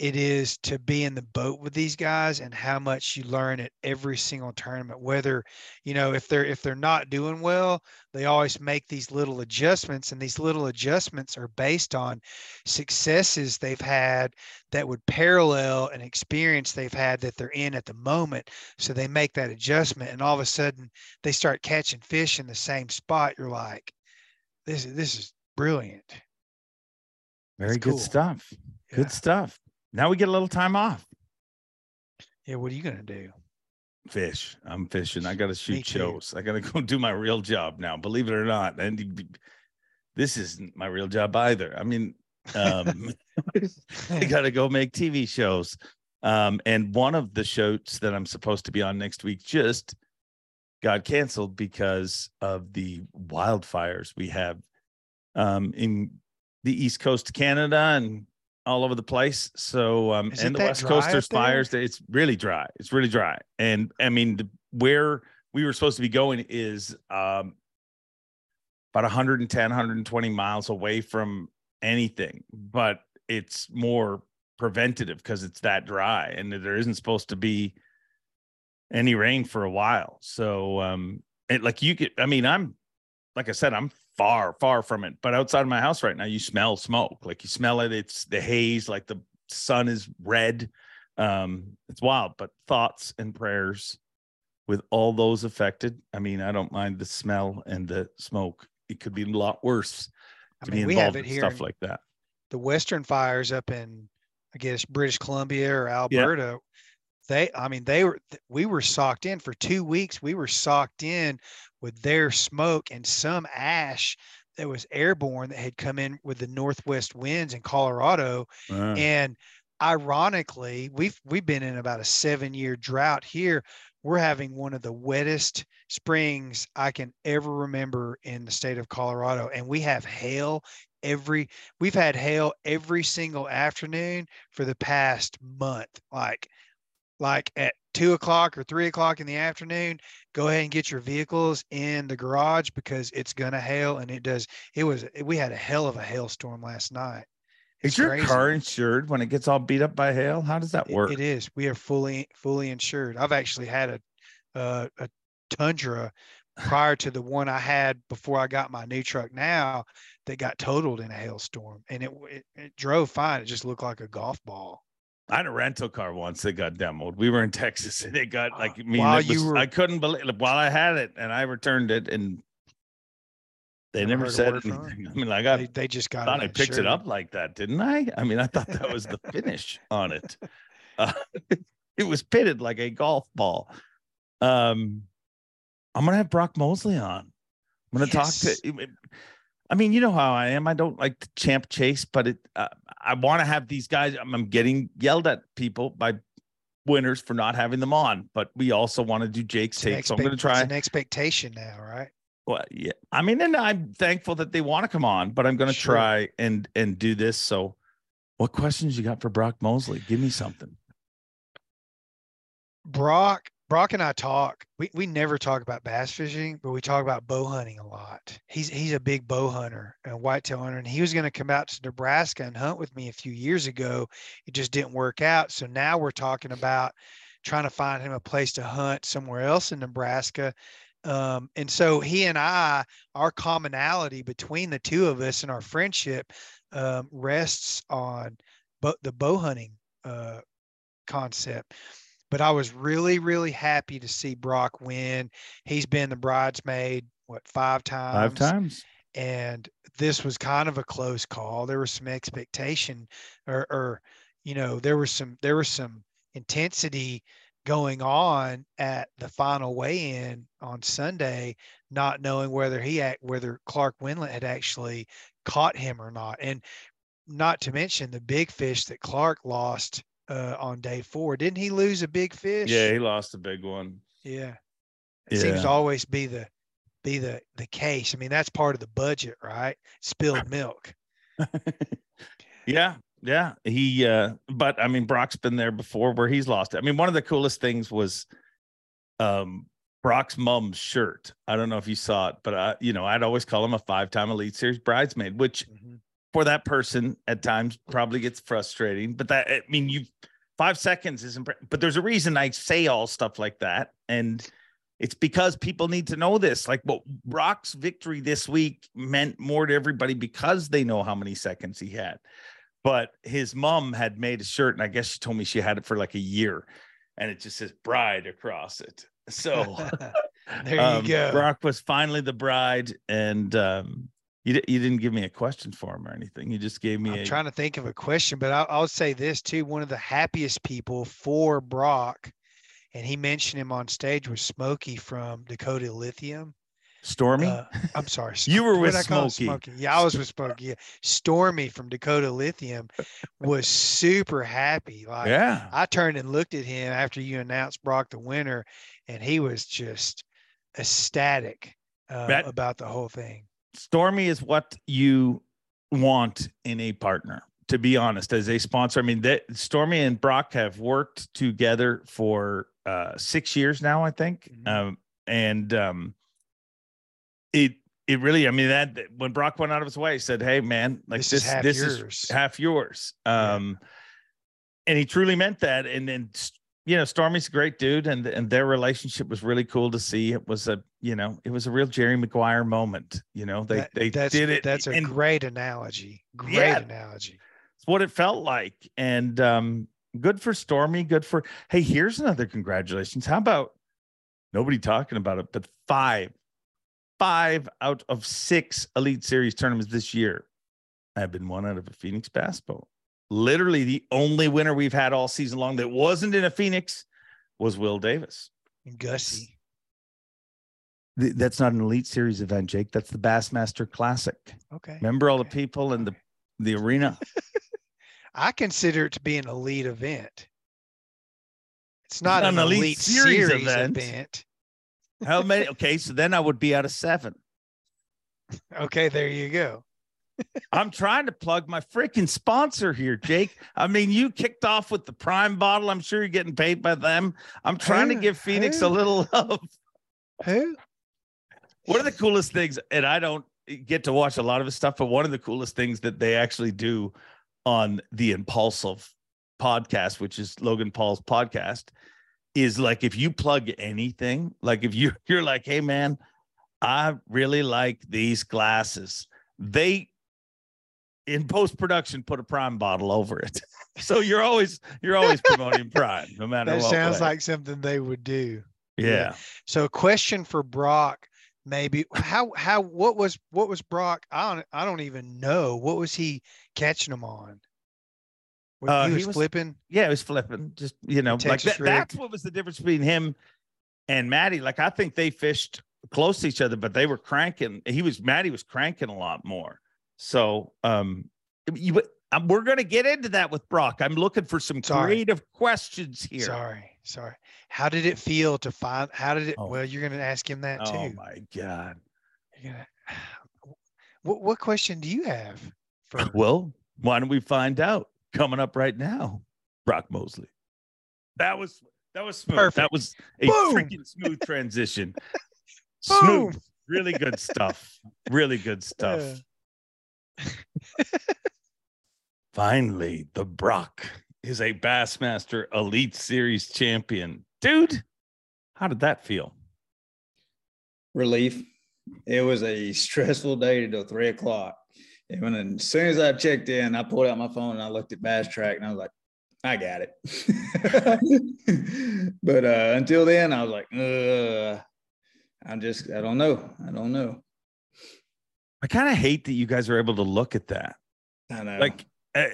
it is to be in the boat with these guys and how much you learn at every single tournament whether you know if they're if they're not doing well they always make these little adjustments and these little adjustments are based on successes they've had that would parallel an experience they've had that they're in at the moment so they make that adjustment and all of a sudden they start catching fish in the same spot you're like this is this is brilliant Very It's good cool. stuff. Yeah. Good stuff. Now we get a little time off. yeah what are you gonna do Fish. I'm fishing. I got to shoot shows. I got to go do my real job now. Believe it or not. And this isn't my real job either. I mean, um, I got to go make TV shows. Um, and one of the shows that I'm supposed to be on next week just got canceled because of the wildfires we have um, in the East Coast of Canada and all over the place. So, um, and the West Coast, there's there? fires. It's really dry. It's really dry. And I mean, the, where we were supposed to be going is um, about 110, 120 miles away from anything, but it's more preventative because it's that dry and there isn't supposed to be any rain for a while. So, um, it like you could, I mean, I'm like I said, I'm far, far from it, but outside of my house right now, you smell smoke. Like you smell it. It's the haze, like the sun is red. Um, it's wild, but thoughts and prayers with all those affected. I mean, I don't mind the smell and the smoke. It could be a lot worse i mean be we have involved in here stuff like that. the western fires up in i guess british columbia or alberta they i mean they were we were socked in for two weeks. We were socked in with their smoke and some ash that was airborne that had come in with the northwest winds in colorado. Uh, and ironically we've we've been in about a seven year drought here. We're having one of the wettest springs i can ever remember in the state of colorado and we have hail every we've had hail every single afternoon for the past month. Like like at two o'clock or three o'clock in the afternoon go ahead and get your vehicles in the garage because it's gonna hail and it does it was we had a hell of a hailstorm last night is It's your crazy. car insured when it gets all beat up by hail? How does that It- work? It is. We are fully fully insured. I've actually had a uh, a Tundra prior to the one I had before I got my new truck now that got totaled in a hailstorm, and it it, it drove fine. It just looked like a golf ball. I had a rental car once that got demoed. We were in Texas and it got like I mean, While it you were- I couldn't believe while I had it and I returned it and they Never never said word from 'em? anything. I mean, I They, they just got thought it I picked it up like that, didn't I? I mean, I thought that was the finish on it. Uh, it was pitted like a golf ball. Um, I'm gonna have Brock Mosley on. I'm gonna Yes. talk to. I mean, you know how I am. I don't like the champ chase, but it. Uh, I want to have these guys. I'm, I'm getting yelled at people by winners for not having them on, but we also want to do Jake's take. So I'm gonna try. It's an expectation now, right? Well, yeah. I mean, and I'm thankful that they want to come on, but I'm going to Sure. try and and do this. So, what questions you got for Brock Mosley? Give me something. Brock, Brock and I talk. We, we never talk about bass fishing, but we talk about bow hunting a lot. He's he's a big bow hunter and whitetail hunter, and he was going to come out to Nebraska and hunt with me a few years ago. It just didn't work out. So now we're talking about trying to find him a place to hunt somewhere else in Nebraska. Um, and so he and I, our commonality between the two of us and our friendship um, rests on bo- the bow hunting uh, concept but I was really, really happy to see Brock win. He's been the bridesmaid, what, five times? Five times. And this was kind of a close call. There was some expectation or, or, you know, there was some, there was some intensity going on at the final weigh-in on Sunday, not knowing whether he, act, whether Clark Wendlandt had actually caught him or not. And not to mention the big fish that Clark lost uh, on day four. Didn't he lose a big fish? Yeah, he lost a big one. Yeah. It seems to always be the be the the case. I mean, that's part of the budget, right? Spilled milk. yeah, yeah. He, uh, but I mean, Brock's been there before where he's lost it. I mean, one of the coolest things was, um, Brock's mom's shirt. I don't know if you saw it, but I, you know, I'd always call him a five-time Elite Series bridesmaid, which Mhm. For that person at times probably gets frustrating. But that, I mean, you five seconds isn't, but there's a reason I say all stuff like that. And it's because people need to know this. Like, what Brock's victory this week meant more to everybody because they know how many seconds he had. But his mom had made a shirt, and I guess she told me she had it for like a year, and it just says bride across it. So there you um, go. Brock was finally the bride, and um, you you didn't give me a question for him or anything. You just gave me I'm a trying to think of a question, but I'll, I'll say this too. One of the happiest people for Brock, and he mentioned him on stage was Smokey from Dakota Lithium. Stormy. Uh, I'm sorry. You were with did I call him? Smokey. Yeah, I was with Smokey. Yeah. Stormy from Dakota Lithium was super happy. Like yeah, I turned and looked at him after you announced Brock the winner, and he was just ecstatic uh, about the whole thing. Stormy is what you want in a partner. To be honest, as a sponsor, I mean that Stormy and Brock have worked together for uh, six years now, I think, Mhm. um, and um, it it really, I mean that when Brock went out of his way, he said, "Hey, man, like This this, is half this yours." is half yours," Yeah. um, and he truly meant that. And then you know, Stormy's a great dude, and and their relationship was really cool to see. It was a you know, it was a real Jerry Maguire moment. You know, they That- they did it. That's a and great analogy. Great Yeah. analogy. it's what it felt like, and um, good for Stormy. Good for hey, here's another congratulations. How about nobody talking about it, but five, five out of six Elite Series tournaments this year i've been won out of a Phoenix boat. Literally, the only winner we've had all season long that wasn't in a Phoenix was Will Davis. And Gussie. Th- That's not an Elite Series event, Jake. That's the Bassmaster Classic. Okay. Remember all the people in the the arena? I consider it to be an elite event. It's not an an, elite elite, series series, event. event. How many? Okay, so then I would be out of seven. Okay, there you go. I'm trying to plug my freaking sponsor here, Jake. I mean, you kicked off with the Prime bottle. I'm sure you're getting paid by them. I'm trying to give Phoenix a little love. Who? One of the coolest things, and I don't get to watch a lot of his stuff, but one of the coolest things that they actually do on the Impulsive podcast, which is Logan Paul's podcast, is like if you plug anything, like if you you're like, hey man, I really like these glasses. They in post production put a prime bottle over it. So you're always you're always promoting prime, no matter That sounds way. like something they would do. yeah. So, a question for Brock, maybe how how what was what was Brock? I don't I don't even know what was he catching them on. Uh, he he was, was- flipping. Yeah, it was flipping. Just you know, like that, that's what was the difference between him and Matty. Like I think they fished close to each other, but they were cranking. He was Matty was cranking a lot more. So um, you, um, we're gonna get into that with Brock. I'm looking for some Sorry. creative questions here. Sorry, sorry. How did it feel to find? How did it? Oh. Well, you're going to ask him that Oh too. Oh my god. You're gonna. What what question do you have? For Well, why don't we find out? Coming up right now, Brock Mosley. That was that was smooth. That was a Boom. freaking smooth transition. Smooth. Really good stuff. Really good stuff. Yeah. Finally, the Brock is a Bassmaster Elite Series champion. Dude, how did that feel? relief. It was a stressful day till three o'clock. And when as soon as I checked in, I pulled out my phone and I looked at BassTrakk and I was like, I got it. but uh, until then, I was like, uh, I'm just, I don't know. I don't know. I kind of hate that you guys are able to look at that. I know. Like, uh,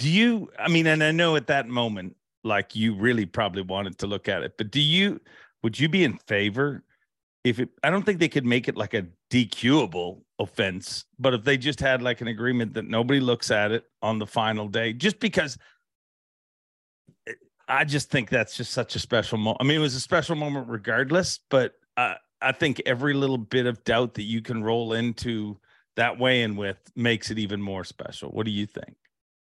do you, I mean, and I know at that moment, like you really probably wanted to look at it, but do you, would you be in favor if it, I don't think they could make it like a DQable offense, but if they just had like an agreement that nobody looks at it on the final day, just because eh, I just think that's just such a special moment. I mean, it was a special moment regardless, but I think every little bit of doubt that you can roll into that weigh-in with makes it even more special. What do you think?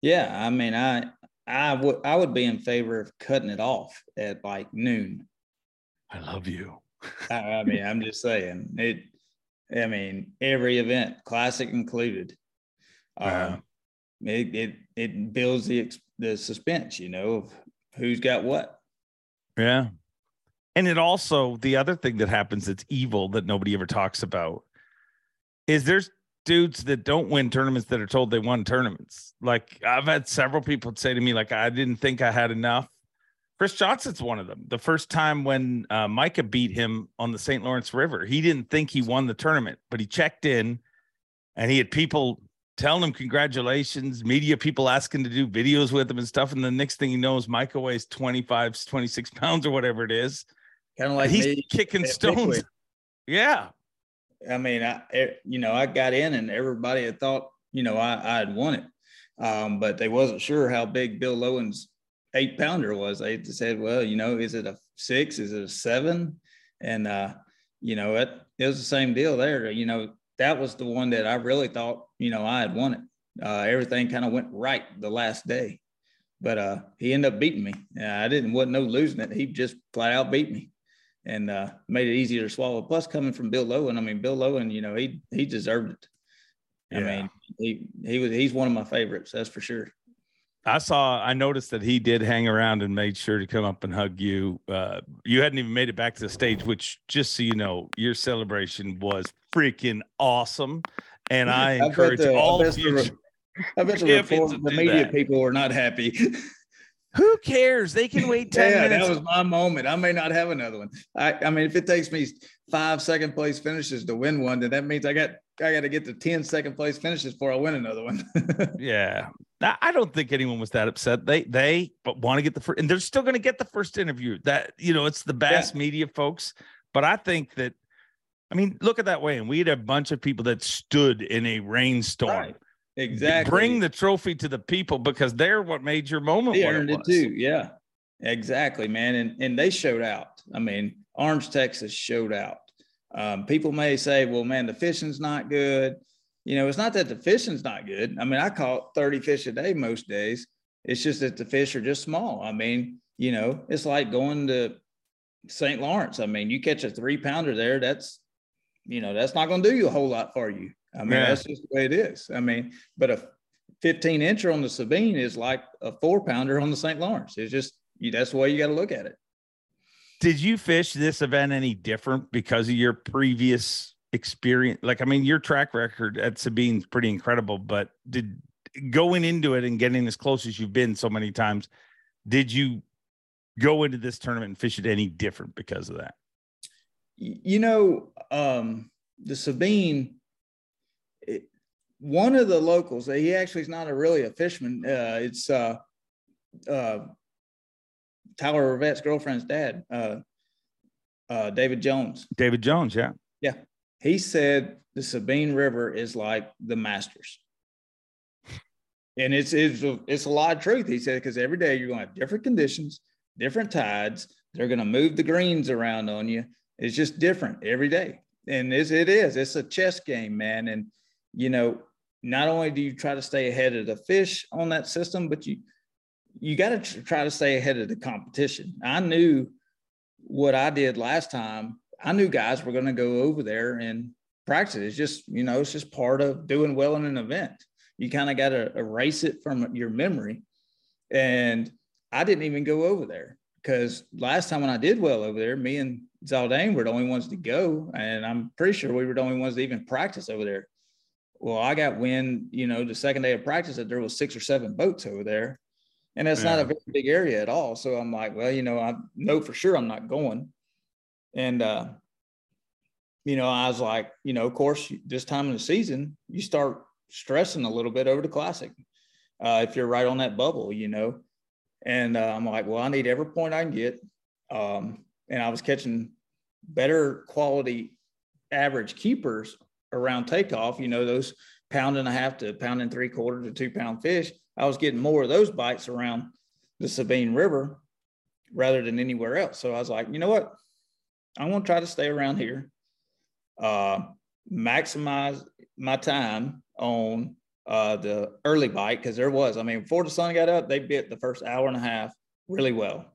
Yeah, I mean, I, I would, I would be in favor of cutting it off at like noon. I love you. I, I mean, I'm just saying it. I mean, every event, classic included. Yeah. Um, it, it it builds the ex- the suspense, you know, of who's got what. Yeah. And it also, the other thing that happens that's evil that nobody ever talks about is there's dudes that don't win tournaments that are told they won tournaments. Like I've had several people say to me, like, I didn't think I had enough. Chris Johnson's one of them. The first time when uh, Micah beat him on the St. Lawrence River, he didn't think he won the tournament, but he checked in and he had people telling him congratulations, media people asking to do videos with him and stuff. And the next thing he knows, Micah weighs 25, 26 pounds or whatever it is. Kind of like He's me. kicking stones. Yeah. I mean, I e- you know I got in and everybody had thought you know I I had won it, um, but they wasn't sure how big Bill Lowen's eight pounder was. They said, well, you know, is it a six? Is it a seven? And uh, you know, it it was the same deal there. You know, that was the one that I really thought you know I had won it. Uh, everything kind of went right the last day, but uh, he ended up beating me. Uh, I didn't wasn't no losing it. He just flat out beat me and uh, made it easier to swallow. Plus, coming from Bill Lowen, I mean, Bill Lowen, you know, he he deserved it. I mean, he he was he's one of my favorites, that's for sure. I saw, I noticed that he did hang around and made sure to come up and hug you. Uh, you hadn't even made it back to the stage, which just so you know, your celebration was freaking awesome. And I I encourage the- I all future. I bet the, report, the media that. people were not happy. Who cares? They can wait 10 yeah, minutes. that was my moment. I may not have another one. I, I mean, if it takes me five second place finishes to win one, then that means I got I got to get to 10 second place finishes before I win another one. Yeah. I I don't think anyone was that upset. They they but want to get the first and they're still going to get the first interview. That you know, it's the bass media folks. But I think that I mean, look at that way. And we had a bunch of people that stood in a rainstorm. Right. Exactly. Bring the trophy to the people because they're what made your moment. They earned it, it, too. Yeah, exactly, man. And and they showed out. I mean, Orange, Texas showed out. Um, people may say, "Well, man, the fishing's not good." You know, it's not that the fishing's not good. I mean, I caught 30 fish a day most days. It's just that the fish are just small. I mean, you know, it's like going to St. Lawrence. I mean, you catch a three pounder there, that's, you know, that's not going to do you a whole lot for you. I mean, Yeah. that's just the way it is. I mean, but a 15 incher on the Sabine is like a four pounder on the St. Lawrence. It's just, you, that's the way you got to look at it. Did you fish this event any different because of your previous experience? Like, I mean, your track record at Sabine's pretty incredible, but did going into it and getting as close as you've been so many times, did you go into this tournament and fish it any different because of that? You know, um, the Sabine, one of the locals, he actually is not a really a fisherman. Uh, it's uh, uh, Tyler Rivette's girlfriend's dad, uh, uh, David Jones. David Jones, yeah, yeah. He said the Sabine River is like the Masters. And it's it's a, it's a lot of truth. He said because every day you're going to have different conditions, different tides. They're going to move the greens around on you. It's just different every day, and it's, it is. It's a chess game, man. And you know, not only do you try to stay ahead of the fish on that system, but you you got to try to stay ahead of the competition. I knew what I did last time. I knew guys were going to go over there and practice. It's just you know, it's just part of doing well in an event you kind of got to erase it from your memory. And I didn't even go over there because last time when I did well over there, me and Zaldain were the only ones to go. And I'm pretty sure we were the only ones to even practice over there. Well, I got wind, you know, the second day of practice that there was six or seven boats over there. And that's not a very big area at all. So I'm like, well, you know, I know for sure I'm not going. And, uh, you know, I was like, you know, of course, this time of the season, you start stressing a little bit over the classic uh, if you're right on that bubble, you know. And uh, I'm like, well, I need every point I can get. Um, and I was catching better quality average keepers around takeoff, you know, those pound and a half to pound and three quarter to two pound fish. I was getting more of those bites around the Sabine River rather than anywhere else. So I was like, you know what? I'm going to try to stay around here, uh, maximize my time on uh, the early bite because there was, I mean, before the sun got up, they bit the first hour and a half really well.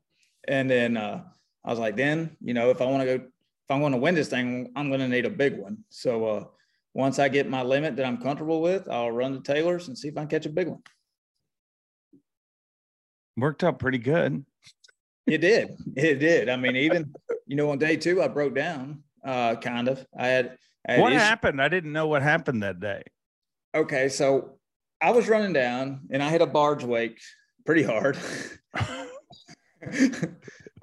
And then uh, I was like, then, you know, if I want to go if I'm going to win this thing, I'm going to need a big one. So uh, once I get my limit that I'm comfortable with, I'll run the Taylors and see if I can catch a big one. Worked out pretty good. It did. It did. I mean, even you know, on day two, I broke down. Uh, kind of. I had. I had What issues- happened? I didn't know what happened that day. Okay, so I was running down and I hit a barge wake pretty hard.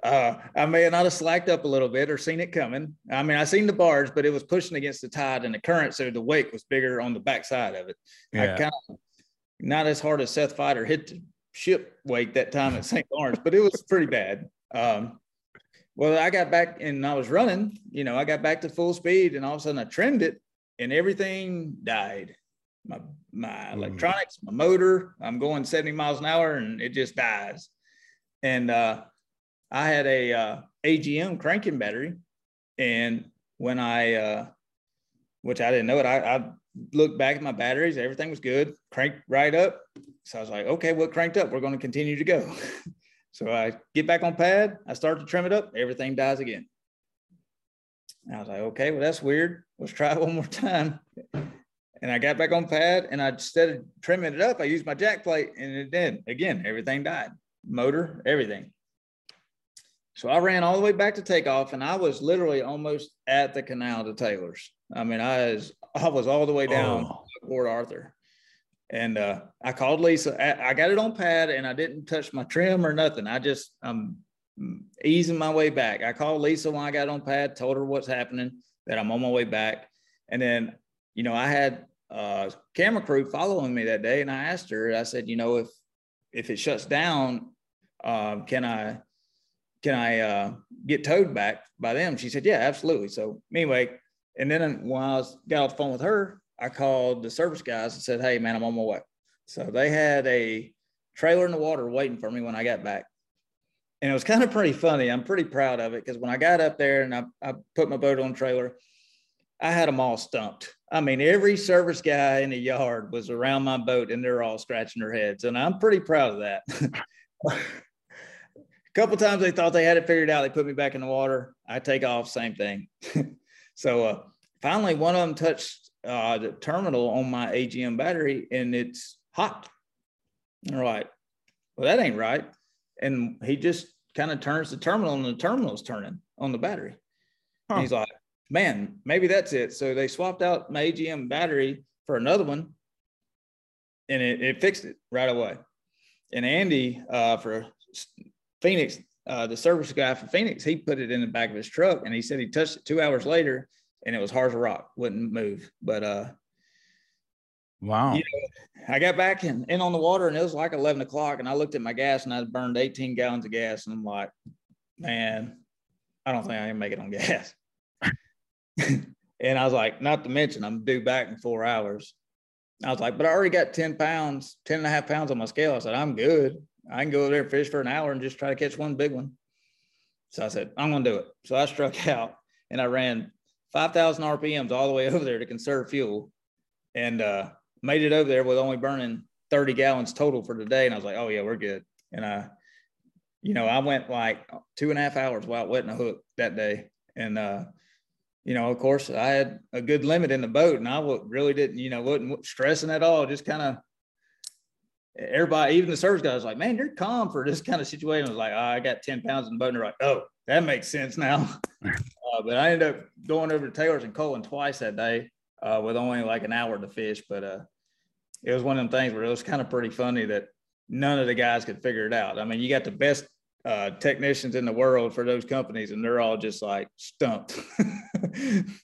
uh, I may not have slacked up a little bit or seen it coming. I mean, I seen the barge, but it was pushing against the tide and the current, so the wake was bigger on the backside of it. I kind of not as hard as Seth Feider hit the ship wake that time at St. Lawrence, but it was pretty bad. Um, well, I got back and I was running, you know, I got back to full speed and all of a sudden I trimmed it and everything died. My my Mm. electronics, my motor, I'm going 70 miles an hour and it just dies. And uh, I had a uh, AGM cranking battery. And when I, uh, which I didn't know it, I, I looked back at my batteries, everything was good, cranked right up. So I was like, okay, well, cranked up, we're going to continue to go. so I get back on pad, I start to trim it up, everything dies again. And I was like, okay, well, that's weird. Let's try it one more time. And I got back on pad and I instead of trimming it up, I used my jack plate and it did. Again, everything died. Motor, everything. So I ran all the way back to takeoff and I was literally almost at the canal to Taylor's. I mean, I was I was all the way down Oh. Port Arthur. And uh, I called Lisa. I, I got it on pad and I didn't touch my trim or nothing. I just I'm easing my way back. I called Lisa when I got on pad, told her what's happening, that I'm on my way back. And then, you know, I had uh camera crew following me that day and I asked her, I said, you know, if if it shuts down, um, can I can I uh, get towed back by them? She said, yeah, absolutely. So anyway, and then when I was got off the phone with her, I called the service guys and said, hey man, I'm on my way. So they had a trailer in the water waiting for me when I got back. And it was kind of pretty funny. I'm pretty proud of it because when I got up there and I, I put my boat on trailer, I had them all stumped. I mean, every service guy in the yard was around my boat and they're all scratching their heads. And I'm pretty proud of that. Couple times they thought they had it figured out. They put me back in the water. I take off, same thing. so uh, finally, one of them touched uh, the terminal on my AGM battery and it's hot. All right. Well, that ain't right. And he just kind of turns the terminal and the terminal's turning on the battery. Huh. He's like, man, maybe that's it. So they swapped out my AGM battery for another one and it, it fixed it right away. And Andy uh, for Phoenix, uh, the service guy for Phoenix, he put it in the back of his truck and he said he touched it two hours later and it was hard as a rock, wouldn't move. But uh, Wow. you I got back in, in on the water and it was like 11 o'clock and I looked at my gas and I burned 18 gallons of gas and I'm like, man, I don't think I can make it on gas. and I was like, not to mention I'm due back in four hours. I was like, but I already got 10 pounds, 10 and a half pounds on my scale. I said, I'm good. I can go over there and fish for an hour and just try to catch one big one. So I said, I'm going to do it. So I struck out and I ran 5,000 RPMs all the way over there to conserve fuel and uh, made it over there with only burning 30 gallons total for the day. And I was like, oh, yeah, we're good. And I, you know, I went like two and a half hours without wetting a hook that day. And, uh, you know, of course, I had a good limit in the boat and I really didn't, you know, wasn't stressing at all. Just kind of everybody, even the service guy was like, man, you're calm for this kind of situation. I was like, oh, I got 10 pounds in the boat. And they're like, oh, that makes sense now. uh, but I ended up going over to Taylor's and Colin twice that day uh, with only like an hour to fish. But uh, it was one of them things where it was kind of pretty funny that none of the guys could figure it out. I mean, you got the best uh, technicians in the world for those companies, and they're all just like stumped.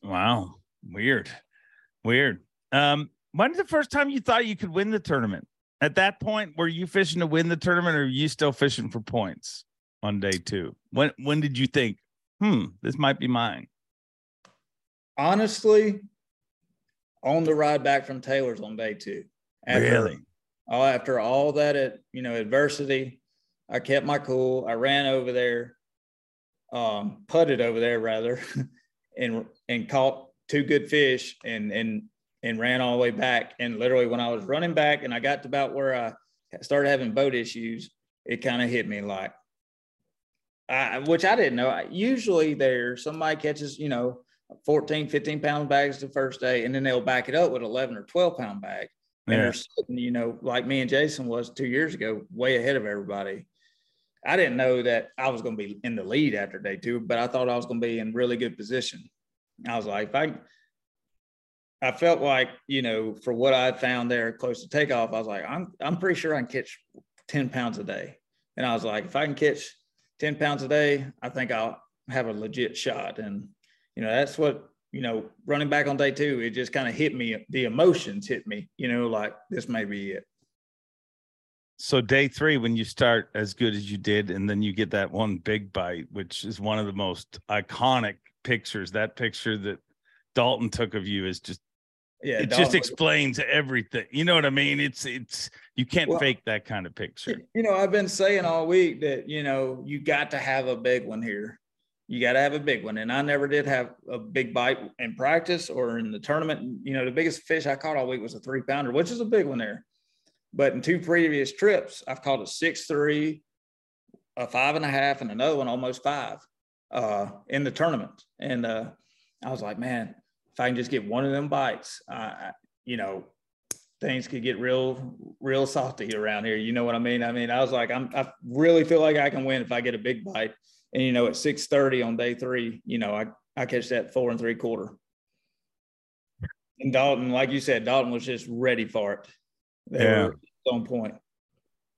Wow. Weird. Weird. Um, when's the first time you thought you could win the tournament? At that point, were you fishing to win the tournament or are you still fishing for points on day two? When when did you think, hmm, this might be mine? Honestly, on the ride back from Taylor's on day two. After, Oh, after all that, at, you know, adversity, I kept my cool. I ran over there, um, putted over there rather, and and caught two good fish and and and ran all the way back. And literally, when I was running back and I got to about where I started having boat issues, it kind of hit me like I, which I didn't know. Usually there, somebody catches, you know, 14, 15 pound bags the first day, and then they'll back it up with 11 or 12 pound bag. And Yeah. they're sitting, you know, like me and Jason was two years ago, way ahead of everybody. I didn't know that I was going to be in the lead after day two, but I thought I was going to be in really good position. I was like, if I, I felt like, you know, for what I found there close to takeoff, I was like, I'm, I'm pretty sure I can catch 10 pounds a day. And I was like, if I can catch 10 pounds a day, I think I'll have a legit shot. And, you know, that's what, you know, running back on day two, it just kind of hit me. The emotions hit me, you know, like this may be it. So day three, when you start as good as you did, and then you get that one big bite, which is one of the most iconic pictures. That picture that Dalton took of you is just Yeah. it just explains everything. You know what I mean? It's it's you can't Well, fake that kind of picture. You know, I've been saying all week that, you know, you got to have a big one here. You got to have a big one. And I never did have a big bite in practice or in the tournament. You know, the biggest fish I caught all week was a three pounder, which is a big one there. But in two previous trips, I've caught a six, three, a five and a half, and another one almost five uh, in the tournament. And uh, I was like, man, if I can just get one of them bites, uh, you know, things could get real, real salty around here. You know what I mean? I mean, I was like, I'm, I really feel like I can win if I get a big bite. And you know, at six thirty on day three, you know, I I catch that four and three quarter. And Dalton, like you said, Dalton was just ready for it. They Yeah. on point.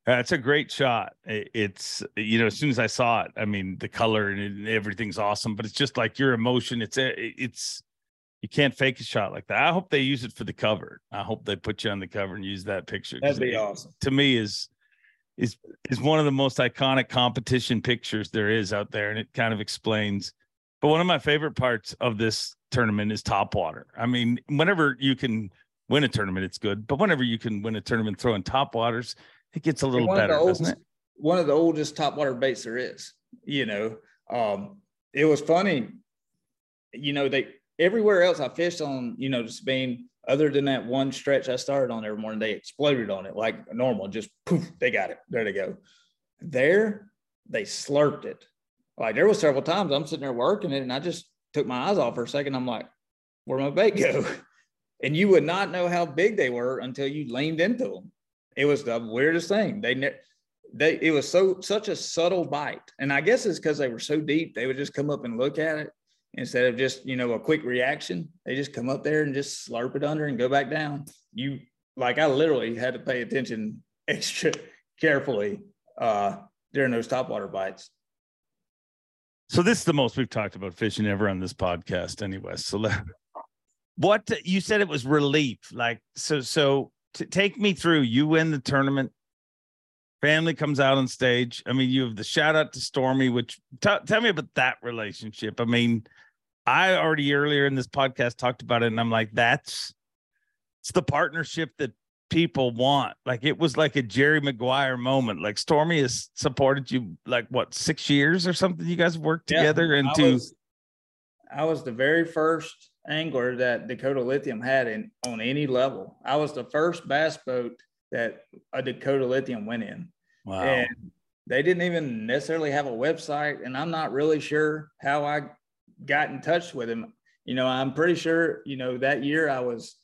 That's a great shot. It's you know, as soon as I saw it, I mean, the color and everything's awesome, but it's just like your emotion. It's it's you can't fake a shot like that. I hope they use it for the cover. I hope they put you on the cover and use that picture. That'd be it- awesome. To me, is is is one of the most iconic competition pictures there is out there, and it kind of explains. But one of my favorite parts of this tournament is top water. I mean, whenever you can win a tournament, it's good. But whenever you can win a tournament throwing top waters, it gets a little one of the better, doesn't it? One of the oldest topwater baits there is. You know, um, it was funny. You know, they everywhere else I fished on, you know, the Sabine, other than that one stretch I started on every morning, they exploded on it like normal. Just poof, they got it. There they go. There, they slurped it. Like there was several times I'm sitting there working it, and I just took my eyes off for a second. I'm like, where my bait go? And you would not know how big they were until you leaned into them. It was the weirdest thing. They ne- they it was so such a subtle bite, and I guess it's because they were so deep. They would just come up and look at it instead of just you know a quick reaction. They just come up there and just slurp it under and go back down. You like I literally had to pay attention extra carefully uh, during those topwater bites. So this is the most we've talked about fishing ever on this podcast, anyway. So what you said it was relief, like so. So to take me through. You win the tournament. Family comes out on stage. I mean, you have the shout out to Stormy. Which t- tell me about that relationship. I mean, I already earlier in this podcast talked about it, and I'm like, that's it's the partnership that people want. Like it was like a Jerry Maguire moment. Like Stormy has supported you like what six years or something. You guys worked Yeah, together into was, I was the very first angler that Dakota Lithium had in on any level. I was the first bass boat that a Dakota Lithium went in. wow. And they didn't even necessarily have a website. And I'm not really sure how I got in touch with him. You know, I'm pretty sure, you know, that year I was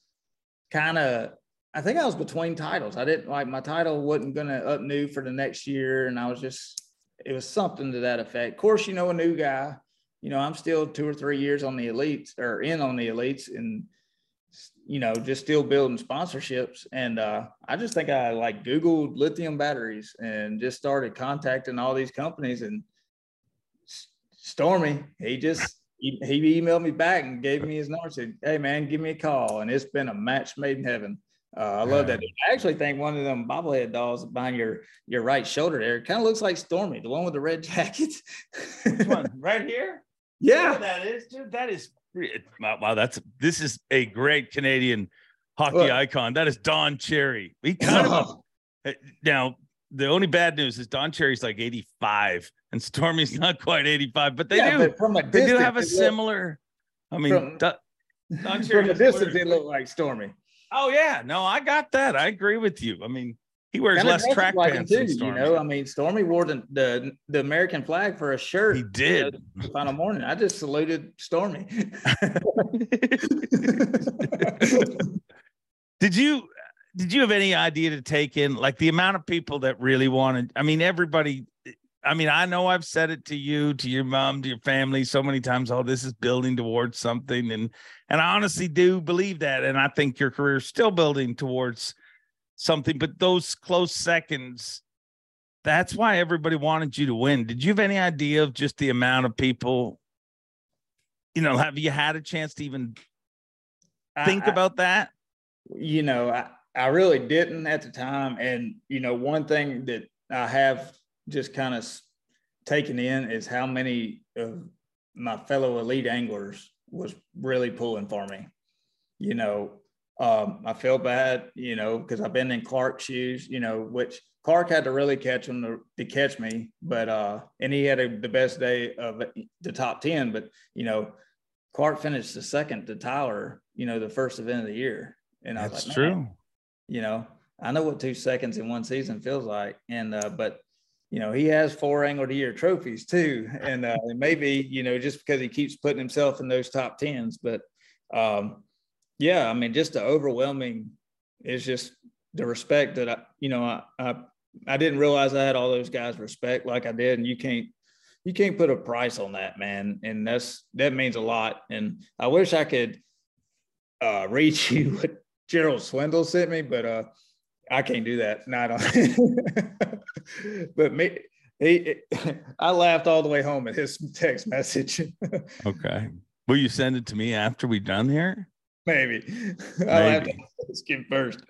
kind of, I think I was between titles. I didn't like my title wasn't going to up new for the next year. And I was just, it was something to that effect. Of course, you know, a new guy, you know, I'm still two or three years on the elites or in on the elites and, you know, just still building sponsorships. And uh, I just think I like Googled lithium batteries and just started contacting all these companies. And Stormy, he just he, he emailed me back and gave me his number. Said, "Hey man, give me a call." And it's been a match made in heaven. Uh, I love that. I actually think one of them bobblehead dolls behind your your right shoulder there kind of looks like Stormy, the one with the red jacket. Which one? Right here? Yeah. that is, dude. That is wow, wow. That's this is a great Canadian hockey icon. That is Don Cherry. He kind of now the only bad news is Don Cherry's like 85 and Stormy's not quite 85, but they yeah, do but from a they do have a similar. I mean, From- Don, Don from a distance, they look like Stormy. Oh yeah, no, I got that. I agree with you. I mean, He wears less track like pants than too, Stormy. You know, I mean, Stormy wore the, the the American flag for a shirt. He did. the final morning. I just saluted Stormy. did you did you have any idea to take in like the amount of people that really wanted? I mean, everybody. I mean, I know I've said it to you, to your mom, to your family so many times. Oh, this is building towards something, and and I honestly do believe that, and I think your career is still building towards something. But those close seconds, that's why everybody wanted you to win. Did you have any idea of just the amount of people? You know, have you had a chance to even think I- about that? you know, I, I really didn't at the time. And, you know, one thing that I have just kind of taken in is how many of my fellow elite anglers was really pulling for me. You know, um, I feel bad, you know, because I've been in Clark's shoes, you know, which Clark had to really catch him to, to catch me, but uh, and he had a, the best day of the top 10, but you know, Clark finished the second to Tyler, you know, the first event of the year. And I was That's like, true. "Man, you know, I know what two seconds in one season feels like. And, uh, but, you know, he has four angle the year trophies too. And uh, maybe, you know, just because he keeps putting himself in those top tens. But um, yeah, I mean, just the overwhelming is just the respect that I, you know, I, I, I didn't realize I had all those guys respect like I did. And you can't, you can't put a price on that, man. And that's, that means a lot. And I wish I could uh, read you what Gerald Swindle sent me, but uh, I can't do that. Not on. but me, he, I laughed all the way home at his text message. Okay. Will you send it to me after we done here? Maybe I'll have to Maybe. him first.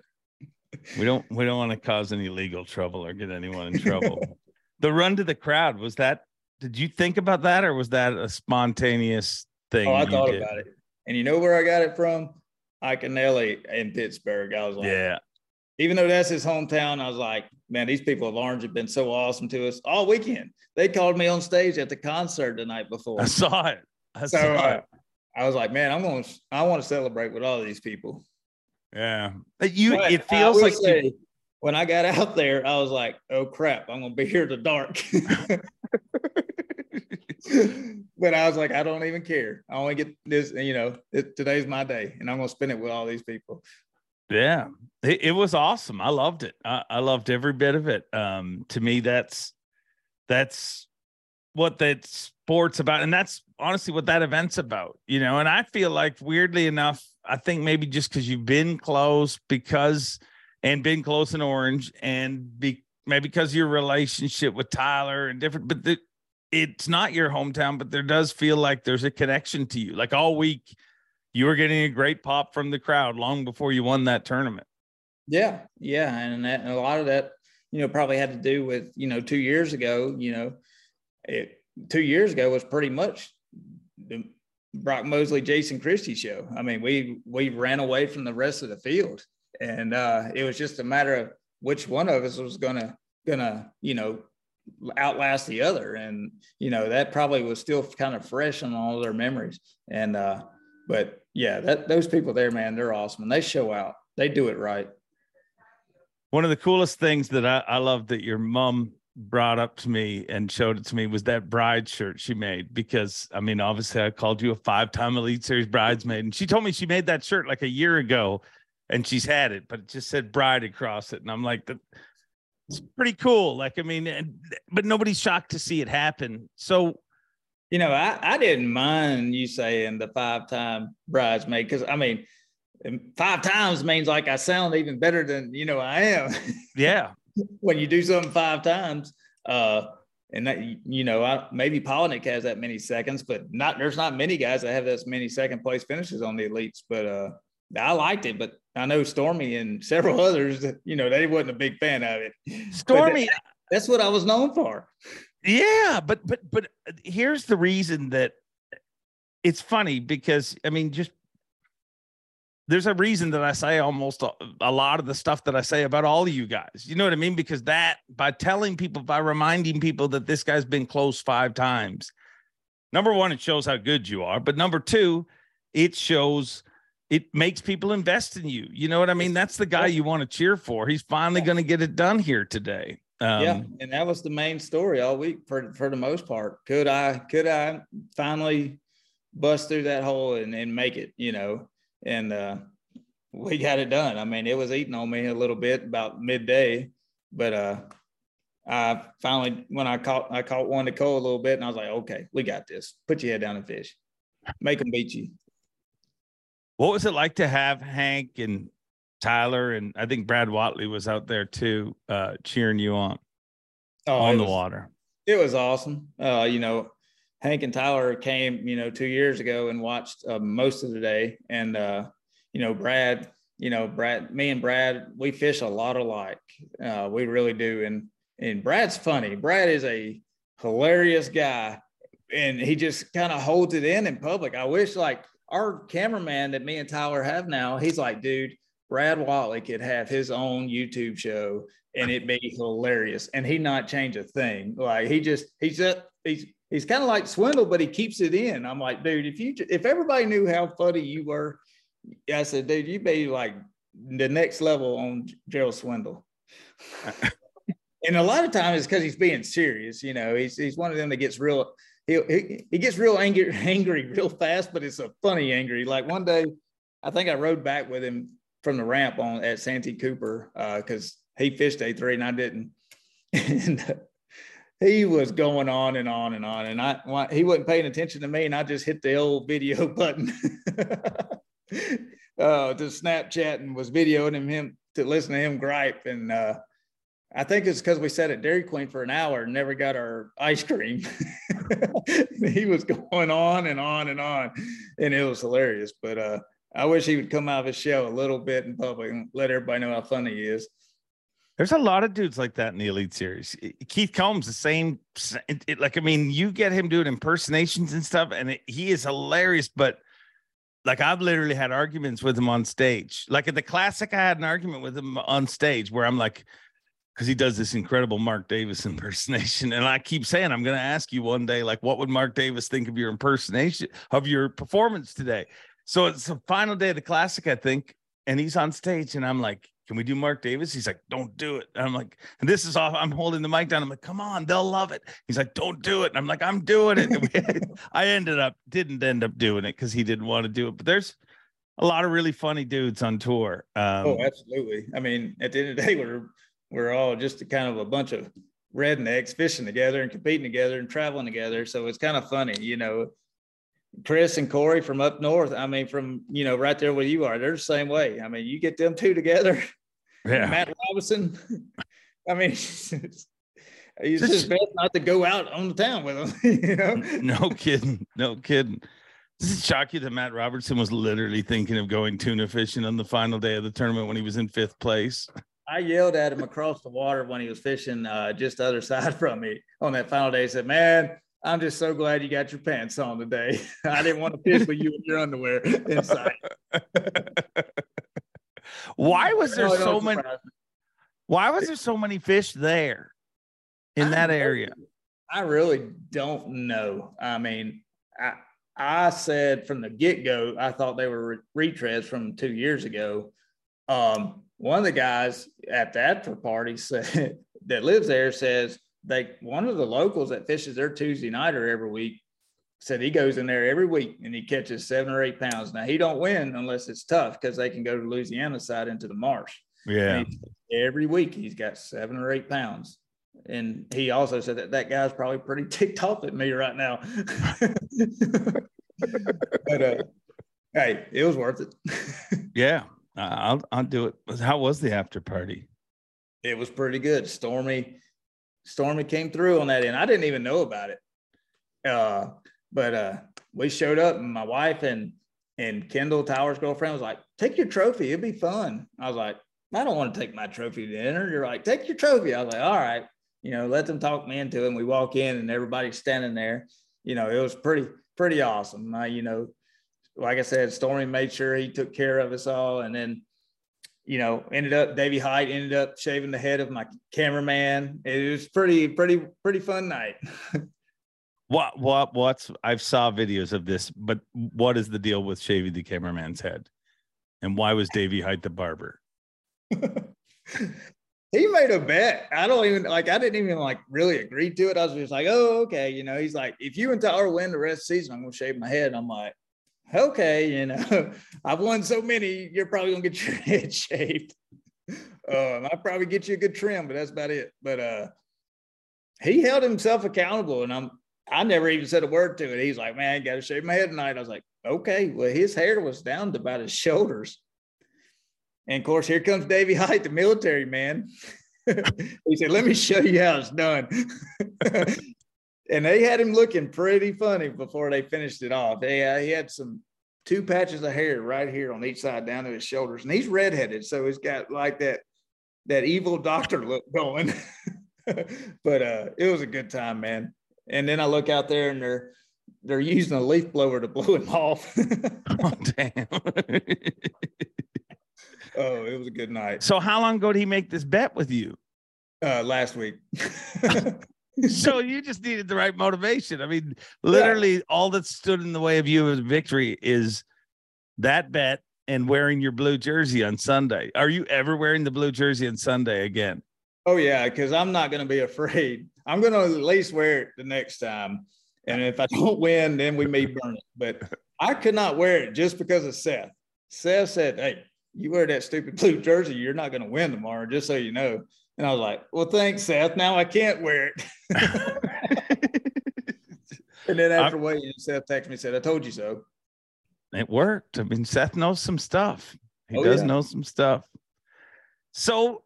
We don't we don't want to cause any legal trouble or get anyone in trouble. the run to the crowd was that did you think about that or was that a spontaneous thing? Oh, I thought did? about it, and you know where I got it from? Iaconelli in Pittsburgh. I was like, Yeah. even though that's his hometown, I was like, man, these people of Orange have been so awesome to us all weekend. They called me on stage at the concert the night before. I saw it. I so saw uh, it. I was like, man, I'm going to, I want to celebrate with all these people. Yeah. But you But it feels like you, when I got out there, I was like, oh crap, I'm going to be here to dark. but I was like, I don't even care. I only get this, you know, it, today's my day and I'm going to spend it with all these people. Yeah, it, it was awesome. I loved it. I, I loved every bit of it. Um, to me, that's that's what that sport's about, and that's honestly what that event's about. You know, and I feel like weirdly enough, I think maybe just because you've been close, because and been close in Orange, and be maybe because your relationship with Tyler and different, but the, it's not your hometown, but there does feel like there's a connection to you. Like all week, you were getting a great pop from the crowd long before you won that tournament. Yeah, yeah, and, that, and a lot of that, you know, probably had to do with you know two years ago. You know, it, two years ago was pretty much the Brock Mosley, Jason Christie show. I mean, we we ran away from the rest of the field, and uh, it was just a matter of which one of us was gonna gonna you know outlast the other, and you know that probably was still kind of fresh on all their memories. And uh, but yeah, that those people there, man, they're awesome, and they show out. They do it right. One of the coolest things that I, I love that your mom brought up to me and showed it to me was that bride shirt she made because I mean obviously I called you a five-time Elite Series bridesmaid and she told me she made that shirt like a year ago and she's had it but it just said bride across it and I'm like it's pretty cool like I mean but nobody's shocked to see it happen so You know, I, I didn't mind you saying the five time bridesmaid because I mean, five times means like I sound even better than you know I am yeah when you do something five times. Uh, and that you know, I, maybe Palaniuk has that many seconds, but not there's not many guys that have that many second place finishes on the elites. But uh, I liked it, but I know Stormy and several others, that, you know, they wasn't a big fan of it. Stormy that- that's what I was known for. Yeah, but but but here's the reason that it's funny because I mean just there's a reason that I say almost a, a lot of the stuff that I say about all of you guys. You know what I mean? Because that by telling people, by reminding people that this guy's been close five times, number one, it shows how good you are. But number two, it shows it makes people invest in you. You know what I mean? That's the guy you want to cheer for. He's finally going to get it done here today. Um, yeah, and that was the main story all week for for the most part. Could I could I finally bust through that hole and, and make it? You know, and uh, we got it done. I mean, it was eating on me a little bit about midday, but uh, I finally when I caught I caught one to Cole a little bit, and I was like, okay, we got this. Put your head down and fish. Make them beat you. What was it like to have Hank and Tyler and I think Brad Whatley was out there too, uh, cheering you on oh, on the was, water? It was awesome. Uh, you know, Hank and Tyler came, you know, two years ago and watched uh, most of the day, and uh, you know, Brad, you know, Brad, me and Brad, we fish a lot alike. Uh, we really do, and and Brad's funny. Brad is a hilarious guy, and he just kind of holds it in in public. I wish like our cameraman that me and Tyler have now, he's like, dude, Brad Whatley could have his own YouTube show and it'd be hilarious. And he'd not change a thing. Like he just he's just he's he's kind of like Swindle, but he keeps it in. I'm like, dude, if you if everybody knew how funny you were, I said, dude, you'd be like the next level on Gerald Swindle. and a lot of times it's because he's being serious. You know, he's he's one of them that gets real he, he, gets real angry, angry real fast, but it's a funny angry. Like one day, I think I rode back with him from the ramp on at Santee Cooper because uh, he fished a three and I didn't. and uh, he was going on and on and on, and I he wasn't paying attention to me, and I just hit the old video button uh, to Snapchat and was videoing him, him to listen to him gripe and. Uh, I think it's because we sat at Dairy Queen for an hour and never got our ice cream. he was going on and on and on, and it was hilarious. But uh, I wish he would come out of his shell a little bit in public and let everybody know how funny he is. There's a lot of dudes like that in the Elite Series. Keith Combs, the same. It, it, like, I mean, you get him doing impersonations and stuff, and it, he is hilarious. But like, I've literally had arguments with him on stage. Like at the classic, I had an argument with him on stage where I'm like, because he does this incredible Mark Davis impersonation. And I keep saying, I'm going to ask you one day, like, what would Mark Davis think of your impersonation of your performance today? So it's the final day of the classic, I think. And he's on stage, and I'm like, can we do Mark Davis? He's like, don't do it. And I'm like, and this is off. I'm holding the mic down. I'm like, come on, they'll love it. He's like, don't do it. And I'm like, I'm doing it. I ended up, didn't end up doing it because he didn't want to do it. But there's a lot of really funny dudes on tour. Um, oh, absolutely. I mean, at the end of the day, we're we're all just a kind of a bunch of rednecks fishing together and competing together and traveling together. So it's kind of funny, you know. Chris and Corey from up north, I mean, from you know, right there where you are, they're the same way. I mean, you get them two together. Yeah. Matt Robinson. I mean, it's, just best not to go out on the town with them. You know? No kidding. No kidding. Does it shock you that Matt Robertson was literally thinking of going tuna fishing on the final day of the tournament when he was in fifth place? I yelled at him across the water when he was fishing uh, just the other side from me on that final day. He said, Man, I'm just so glad you got your pants on today. I didn't want to fish with you in your underwear inside. why was there no, so many? Why was there so many fish there in I that area? I really don't know. I mean, I I said from the get go, I thought they were retreads from two years ago. Um, one of the guys at the after party said that lives there says they one of the locals that fishes their Tuesday nighter every week said he goes in there every week and he catches seven or eight pounds. Now he don't win unless it's tough because they can go to Louisiana side into the marsh. Yeah. Every week he's got seven or eight pounds. And he also said that that guy's probably pretty ticked off at me right now. but uh, hey, it was worth it. yeah. I'll I'll do it. How was the after party? It was pretty good. Stormy, Stormy came through on that end. I didn't even know about it. Uh, but uh, we showed up, and my wife and and Kendall Tower's girlfriend was like, "Take your trophy. It'll be fun." I was like, "I don't want to take my trophy to dinner." You're like, "Take your trophy." I was like, "All right." You know, let them talk me into it. And we walk in, and everybody's standing there. You know, it was pretty pretty awesome. Uh, you know, like I said, Stormy made sure he took care of us all. And then, you know, ended up Davy Hite ended up shaving the head of my cameraman. It was pretty, pretty, pretty fun night. what what what's I've saw videos of this, but what is the deal with shaving the cameraman's head? And why was Davy Hite the barber? he made a bet. I don't even like. I didn't even like really agree to it. I was just like, oh, okay. You know, he's like, if you and Tyler win the rest of the season, I'm gonna shave my head. And I'm like, okay. You know, I've won so many. You're probably gonna get your head shaved. Um, I'll probably get you a good trim, but that's about it. But uh, he held himself accountable, and I'm. I never even said a word to it. He's like, man, I got to shave my head tonight. I was like, okay. Well, his hair was down to about his shoulders. And of course, here comes Davy Hite, the military man. he said, Let me show you how it's done. And they had him looking pretty funny before they finished it off. They, uh, he had some two patches of hair right here on each side down to his shoulders. And he's redheaded. So he's got like that that evil doctor look going. but uh, it was a good time, man. And then I look out there and they're they're using a leaf blower to blow him off. oh damn. Oh, it was a good night. So how long ago did he make this bet with you? Uh, last week. so you just needed the right motivation. I mean, literally yeah. all that stood in the way of you of victory is that bet and wearing your blue jersey on Sunday. Are you ever wearing the blue jersey on Sunday again? Oh yeah, because I'm not going to be afraid. I'm going to at least wear it the next time. And if I don't win, then we may burn it. But I could not wear it just because of Seth. Seth said, "Hey, you wear that stupid blue jersey, you're not going to win tomorrow, just so you know. And I was like, well, thanks, Seth. Now I can't wear it. and then after I, waiting, Seth texted me and said, I told you so. It worked. I mean, Seth knows some stuff. He oh, does yeah. know some stuff. So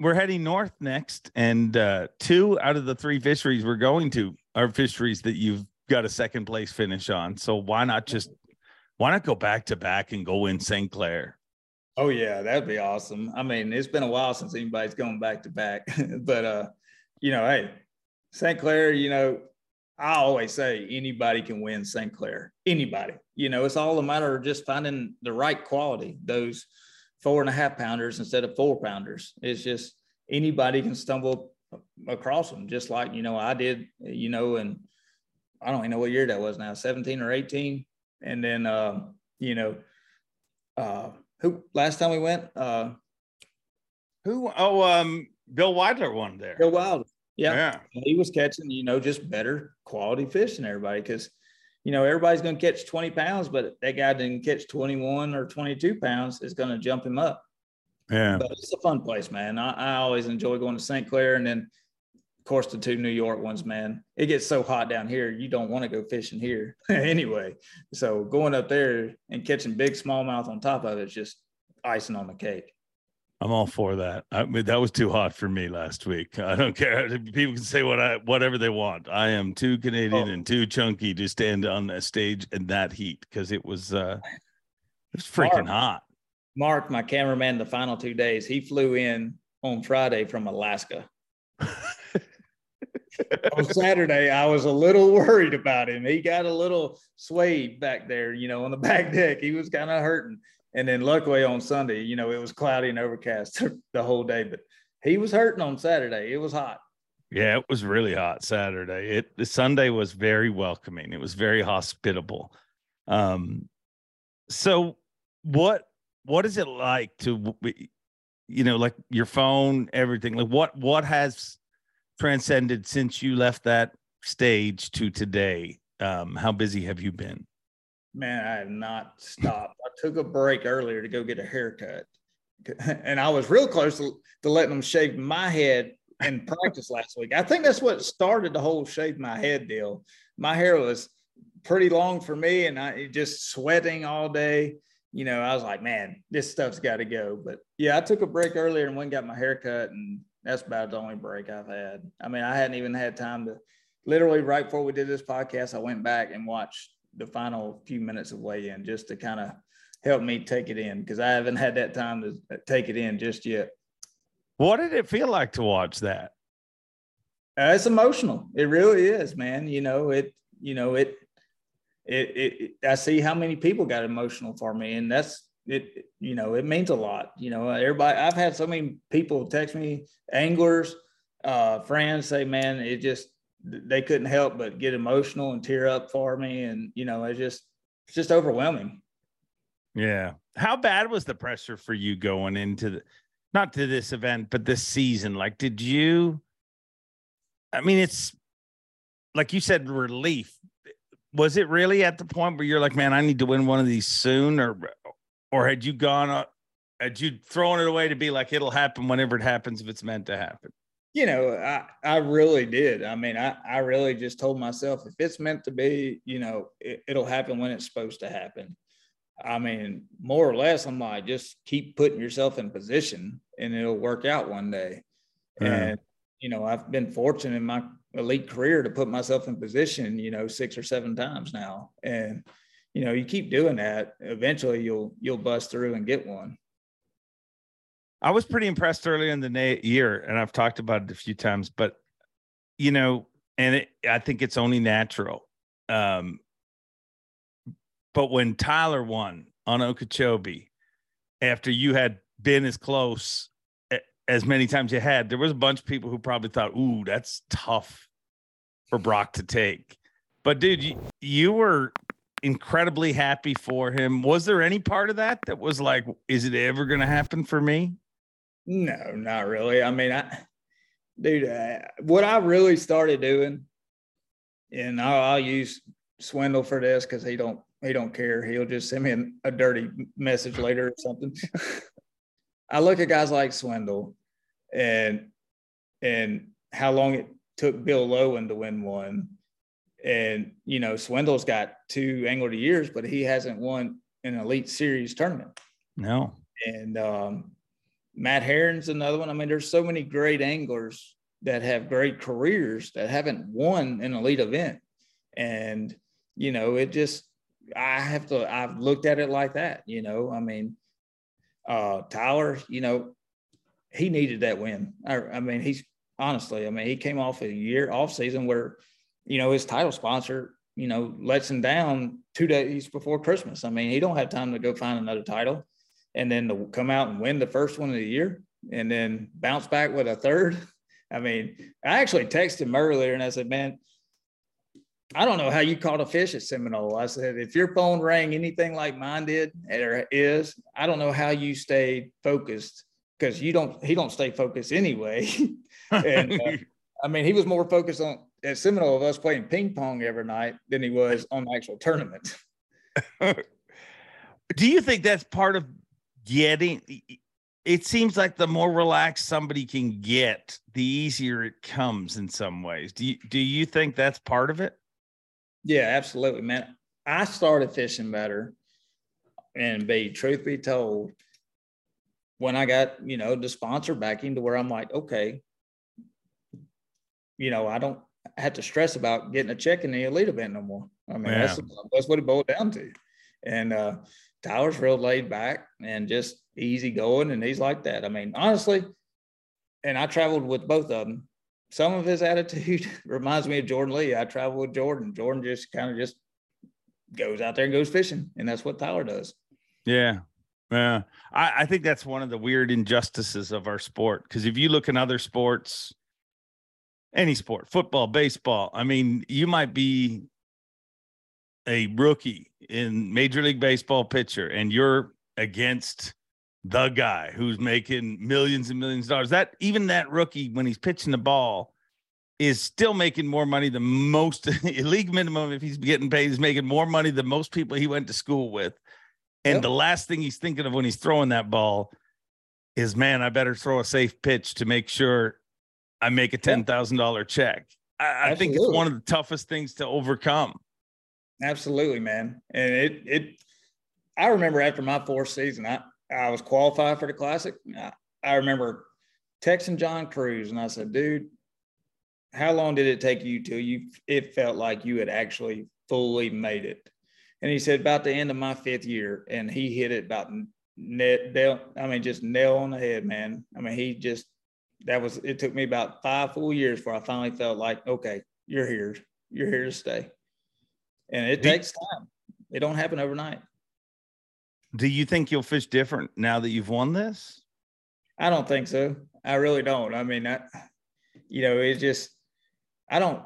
we're heading north next, and uh, two out of the three fisheries we're going to are fisheries that you've got a second place finish on. So why not just why not go back to back and go in St. Clair? Oh yeah, that'd be awesome. I mean, it's been a while since anybody's going back to back, but uh, you know, hey, St. Clair, you know, I always say anybody can win St. Clair. Anybody, you know, it's all a matter of just finding the right quality. Those four and a half pounders instead of four pounders. It's just anybody can stumble across them, just like you know I did. You know, and I don't even know what year that was now, seventeen or eighteen, and then uh, you know. Uh, who last time we went? Uh, who? Oh, um, Bill Wilder won there. Bill Wilder. Yeah. yeah. He was catching, you know, just better quality fish than everybody because, you know, everybody's going to catch 20 pounds, but that guy didn't catch 21 or 22 pounds is going to jump him up. Yeah. But it's a fun place, man. I, I always enjoy going to St. Clair and then course, the two New York ones, man, it gets so hot down here. You don't want to go fishing here anyway. So going up there and catching big smallmouth on top of it is just icing on the cake. I'm all for that. I mean, that was too hot for me last week. I don't care. People can say what I whatever they want. I am too Canadian oh. and too chunky to stand on a stage in that heat because it was uh it was freaking Mark, hot. Mark, my cameraman, the final two days, he flew in on Friday from Alaska. On Saturday, I was a little worried about him. He got a little swayed back there, you know, on the back deck. He was kind of hurting. And then luckily on Sunday, you know, it was cloudy and overcast the whole day, but he was hurting on Saturday. It was hot. Yeah, it was really hot Saturday. It the Sunday was very welcoming. It was very hospitable. Um so what what is it like to you know like your phone everything like what what has transcended since you left that stage to today? Um, how busy have you been? Man, I have not stopped. I took a break earlier to go get a haircut. And I was real close to, to letting them shave my head in practice last week. I think that's what started the whole shave my head deal. My hair was pretty long for me and I just sweating all day. You know, I was like, man, this stuff's got to go. But yeah, I took a break earlier and went and got my hair cut and that's about the only break I've had. I mean, I hadn't even had time to literally right before we did this podcast, I went back and watched the final few minutes of weigh in just to kind of help me take it in because I haven't had that time to take it in just yet. What did it feel like to watch that? Uh, it's emotional. It really is, man. You know, it, you know, it, it, it, I see how many people got emotional for me, and that's it you know it means a lot you know everybody i've had so many people text me anglers uh friends say man it just they couldn't help but get emotional and tear up for me and you know it's just it's just overwhelming Yeah. How bad was the pressure for you going into the not to this event, but this season? Like, did you I mean, it's like you said, relief. Was it really at the point where you're like, man, I need to win one of these soon, or or had you gone up, had you thrown it away to be like, it'll happen whenever it happens if it's meant to happen? You know, I I really did. I mean, I I really just told myself if it's meant to be, you know, it, it'll happen when it's supposed to happen. I mean, more or less, I'm like, just keep putting yourself in position, and it'll work out one day. Yeah. And you know, I've been fortunate in my elite career to put myself in position, you know, six or seven times now. And, you know, you keep doing that, eventually you'll you'll bust through and get one. I was pretty impressed early in the na- year, and I've talked about it a few times, but you know, and it, I think it's only natural. Um, but when Tyler won on Okeechobee, after you had been as close as many times you had, there was a bunch of people who probably thought, "Ooh, that's tough for Brock to take." But dude, you, you were incredibly happy for him. Was there any part of that that was like, "Is it ever going to happen for me?" No, not really. I mean, I, dude, uh, what I really started doing, and I'll, I'll use Swindle for this because he don't he don't care. He'll just send me a dirty message later or something. I look at guys like Swindle, and and how long it took Bill Lowen to win one, and you know Swindle's got two Angler of the Years, but he hasn't won an Elite Series tournament No. and um, Matt Herren's another one. I mean, there's so many great anglers that have great careers that haven't won an elite event, and you know, it just I have to. I've looked at it like that. You know, I mean, uh, Tyler, you know, he needed that win. I, I mean, he's honestly, I mean, he came off a year off season where, you know, his title sponsor, you know, lets him down two days before Christmas. I mean, he don't have time to go find another title and then to come out and win the first one of the year and then bounce back with a third. I mean, I actually texted him earlier and I said, man, I don't know how you caught a fish at Seminole. I said, if your phone rang anything like mine did or is, I don't know how you stayed focused because you don't, he don't stay focused anyway. and uh, I mean, he was more focused on at Seminole of us playing ping pong every night than he was on the actual tournament. Do you think that's part of getting? It seems like the more relaxed somebody can get, the easier it comes in some ways. Do you do you think that's part of it? Yeah, absolutely, man. I started fishing better. And be truth be told, when I got, you know, the sponsor backing to where I'm like, okay, you know, I don't have to stress about getting a check in the elite event no more. I mean, that's that's what it boiled down to. And uh Tyler's real laid back and just easy going, and he's like that. I mean, honestly, and I traveled with both of them. Some of his attitude reminds me of Jordan Lee. I travel with Jordan. Jordan just kind of just goes out there and goes fishing, and that's what Tyler does. Yeah. Yeah. I, I think that's one of the weird injustices of our sport. Because if you look in other sports, any sport, football, baseball, I mean, you might be a rookie in Major League Baseball pitcher and you're against the guy who's making millions and millions of dollars. That even that rookie, when he's pitching the ball, is still making more money than most league minimum. If he's getting paid, he's making more money than most people he went to school with. And Yep. the last thing he's thinking of when he's throwing that ball is, man, I better throw a safe pitch to make sure I make a ten thousand dollar check. I, I think it's one of the toughest things to overcome. Absolutely, man. And it it I remember after my fourth season, I, I was qualified for the classic. I, I remember texting John Crews and I said, dude, how long did it take you till you it felt like you had actually fully made it? And he said, about the end of my fifth year. And he hit it about net I mean, just nail on the head, man. I mean, he just that was it took me about five full years before I finally felt like, okay, you're here. You're here to stay and it Do takes time. It don't happen overnight. Do you think you'll fish different now that you've won this? I don't think so. I really don't. I mean, I, you know, it's just I don't.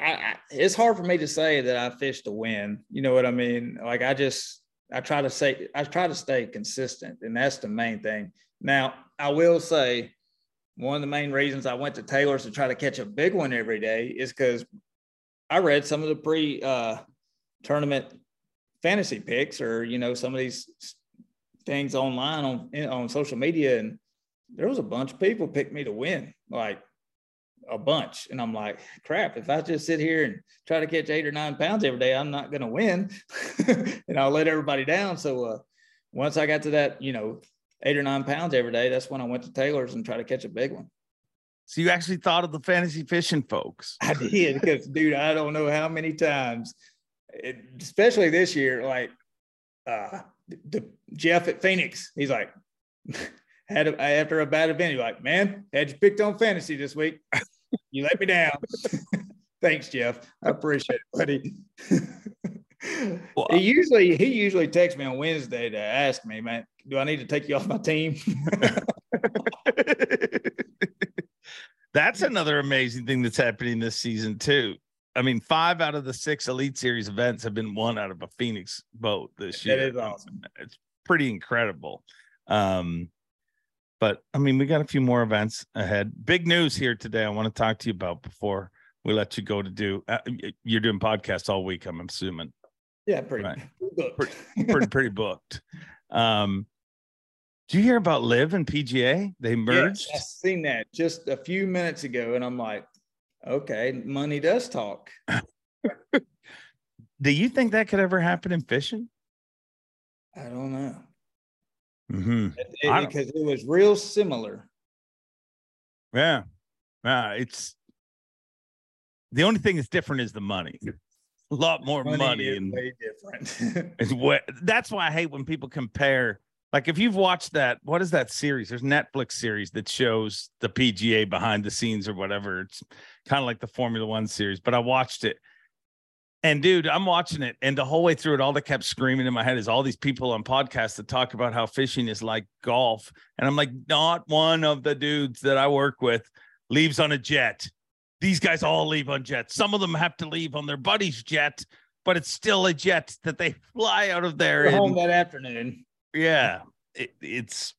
I, I it's hard for me to say that I fish to win. You know what I mean? Like I just I try to say I try to stay consistent, and that's the main thing. Now, I will say one of the main reasons I went to Taylor's to try to catch a big one every day is because I read some of the pre uh, tournament fantasy picks or you know some of these things online on on social media, and there was a bunch of people picked me to win, like a bunch, and I'm like, crap! If I just sit here and try to catch eight or nine pounds every day, I'm not going to win, and I'll let everybody down. So uh, once I got to that, you know, eight or nine pounds every day, that's when I went to Taylor's and tried to catch a big one. So you actually thought of the fantasy fishing folks. I did because, dude, I don't know how many times, it, especially this year, like uh, the, Jeff at Phoenix, he's like, had a, after a bad event, he's like, man, had you picked on fantasy this week? You let me down. Thanks, Jeff. I appreciate it, buddy. Well, he usually he usually texts me on Wednesday to ask me, man, do I need to take you off my team? that's another amazing thing that's happening this season too. I mean, five out of the six Elite Series events have been won out of a Phoenix boat this year. That is awesome. It's pretty incredible. Um, but I mean, we got a few more events ahead. Big news here today. I want to talk to you about before we let you go to do. Uh, you're doing podcasts all week. I'm assuming. Yeah, pretty right. pretty, pretty, pretty booked. Um, do you hear about LIV and PGA? They merged. Yes, I seen that just a few minutes ago, and I'm like, okay, money does talk. do you think that could ever happen in fishing? I don't know. Mm-hmm. It, because it was real similar. Yeah, yeah. It's the only thing that's different is the money a lot more money, money and way different. it's what that's why I hate when people compare. Like if you've watched that, what is that series? There's Netflix series that shows the PGA behind the scenes or whatever. It's kind of like the Formula One series, but I watched it. And dude, I'm watching it, and the whole way through it, all that kept screaming in my head is all these people on podcasts that talk about how fishing is like golf. And I'm like, not one of the dudes that I work with leaves on a jet these guys all leave on jets. Some of them have to leave on their buddy's jet, but it's still a jet that they fly out of there. home that afternoon. Yeah, it, it's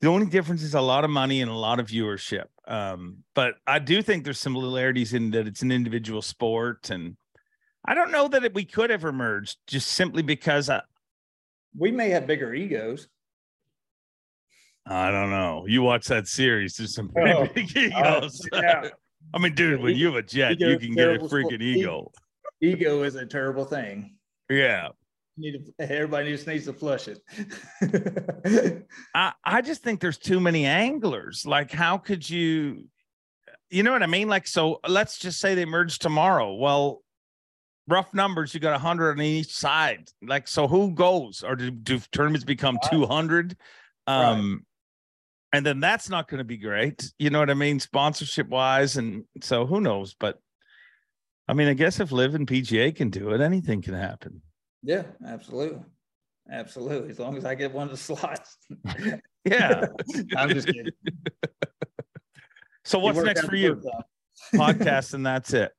the only difference is a lot of money and a lot of viewership. Um, but I do think there's similarities in that it's an individual sport, and I don't know that it, we could ever merge just simply because I, we may have bigger egos. I don't know. You watch that series, there's some pretty oh, big egos. Uh, yeah. I mean, dude, when you have a jet, you can get a freaking ego. Ego is a terrible thing. Yeah. need to, everybody just needs to flush it. I, I just think there's too many anglers. Like, how could you, you know what I mean? Like, so let's just say they merge tomorrow. Well, rough numbers, you got 100 on each side. Like, so who goes? Or do, do tournaments become 200? Um, and then that's not going to be great. You know what I mean, sponsorship wise, and so who knows? But I mean, I guess if LIV and PGA can do it, anything can happen. Yeah, absolutely, absolutely. As long as I get one of the slots. yeah, I'm just kidding. so what's next for you? Podcast, and that's it.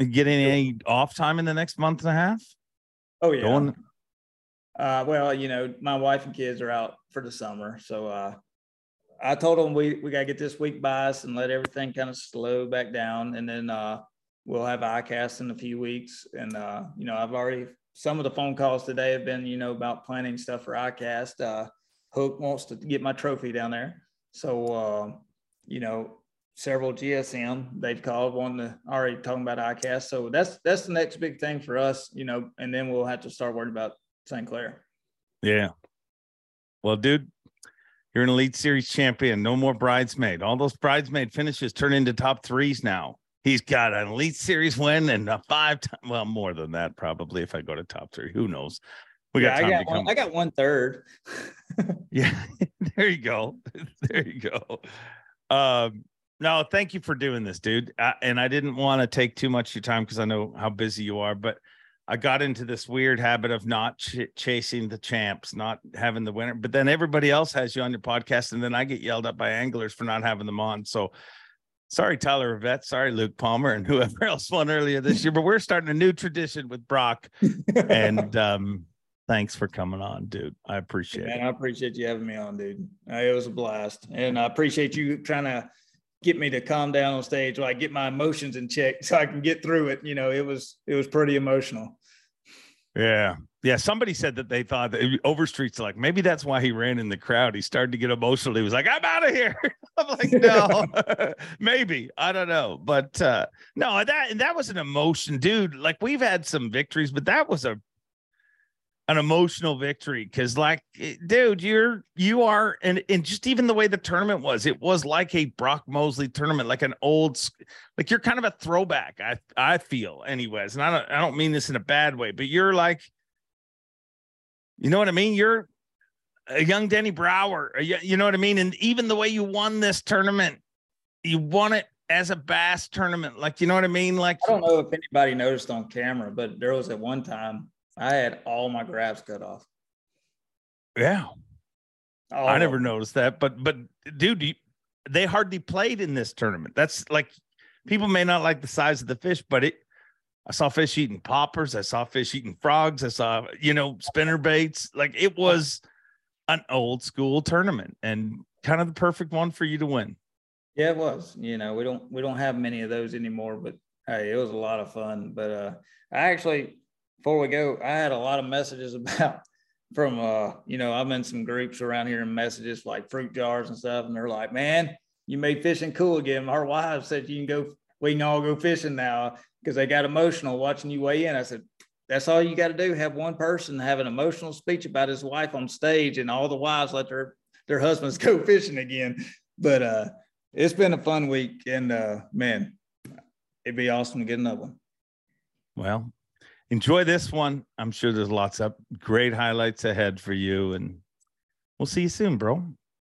You getting any off time in the next month and a half? Oh yeah. Going, uh, well, you know, my wife and kids are out for the summer, so uh, I told them we we gotta get this week by us and let everything kind of slow back down, and then uh, we'll have ICAST in a few weeks. And uh, you know, I've already some of the phone calls today have been, you know, about planning stuff for ICAST. Uh, Huk wants to get my trophy down there, so uh, you know, several GSM they've called, one to already talking about ICAST. So that's that's the next big thing for us, you know, and then we'll have to start worrying about St. Clair. Yeah. Well, dude, you're an Elite Series champion. No more bridesmaid. All those bridesmaid finishes turn into top threes now. He's got an Elite Series win and a five time. Well, more than that, probably. If I go to top three, who knows? We got. Yeah, I got one. I got one third. yeah, there you go. There you go. Um, no, thank you for doing this, dude. I, and I didn't want to take too much of your time because I know how busy you are, but I got into this weird habit of not ch- chasing the champs, not having the winner. But then everybody else has you on your podcast, and then I get yelled at by anglers for not having them on. So Sorry, Tyler Rivet. Sorry, Luke Palmer and whoever else won earlier this year. But we're starting a new tradition with Brock. And um, thanks for coming on, dude. I appreciate Man, it. I appreciate you having me on, dude. It was a blast, and I appreciate you trying to get me to calm down on stage, while I get my emotions in check, so I can get through it. You know, it was it was pretty emotional. Yeah. Yeah. Somebody said that they thought that Overstreet's like, maybe that's why he ran in the crowd. He started to get emotional. He was like, I'm out of here. I'm like, no, maybe. I don't know. But uh no, that and that was an emotion, dude. Like we've had some victories, but that was a an emotional victory because like eh, dude you're you are and and just even the way the tournament was it was like a brock mosley tournament like an old like you're kind of a throwback i i feel anyways and i don't i don't mean this in a bad way but you're like you know what i mean? You're a young denny brauer a y- you know what i mean? And even the way you won this tournament you won it as a bass tournament like you know what i mean? Like I don't know if anybody noticed on camera, but there was at one time I had all my grabs cut off. yeah All I never noticed that, but but dude, you, they hardly played in this tournament. That's like people may not like the size of the fish, but it. I saw fish eating poppers. I saw fish eating frogs. I saw you know spinner baits. Like it was an old school tournament and kind of the perfect one for you to win. Yeah, it was. You know, we don't we don't have many of those anymore, but hey, it was a lot of fun. But uh I actually before we go, I had a lot of messages about from uh, you know, I'm in some groups around here and messages like fruit jars and stuff, and they're like, Man, you made fishing cool again. Our wives said you can go we can all go fishing now because they got emotional watching you weigh in. I said, that's all you got to do. Have one person have an emotional speech about his wife on stage, and all the wives let their their husbands go fishing again. But uh, it's been a fun week, and uh, man, it'd be awesome to get another one. Well, enjoy this one. I'm sure there's lots of great highlights ahead for you, and we'll see you soon, bro.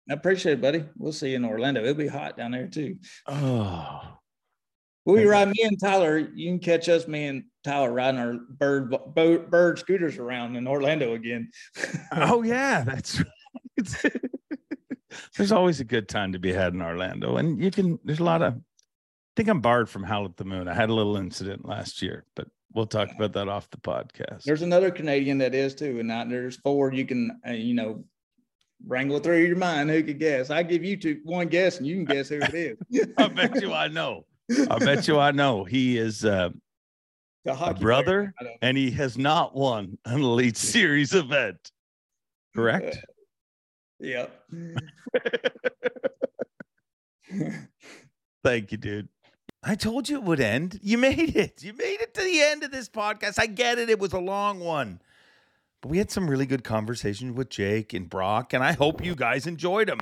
I appreciate it, buddy. We'll see you in Orlando. It'll be hot down there too. Oh, We'll be riding me and Tyler. You can catch us, me and Tyler, riding our bird boat, bird scooters around in Orlando again. oh yeah, that's right. there's always a good time to be had in Orlando, and you can. There's a lot of. I think I'm barred from Howl at the Moon. I had a little incident last year, but we'll talk about that off the podcast. There's another Canadian that is too, and now there's four. You can, uh, you know, wrangle through your mind who could guess. I give you two one guess, and you can guess who it is. I bet you I know. I bet you I know. He is uh, The a hockey player. brother, and he has not won an Elite Series event. Correct. Yep. Thank you, dude. I told you it would end. You made it. You made it to the end of this podcast. I get it. It was a long one. But we had some really good conversations with Jake and Brock, and I hope you guys enjoyed them.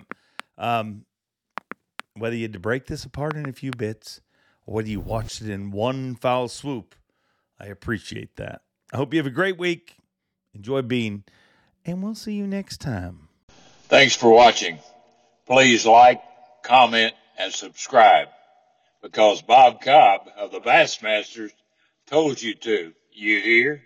Um, whether you had to break this apart in a few bits or whether you watched it in one foul swoop, I appreciate that. I hope you have a great week. Enjoy being, and we'll see you next time. Thanks for watching. Please like, comment, and subscribe because Bob Cobb of the Bassmasters told you to. You hear?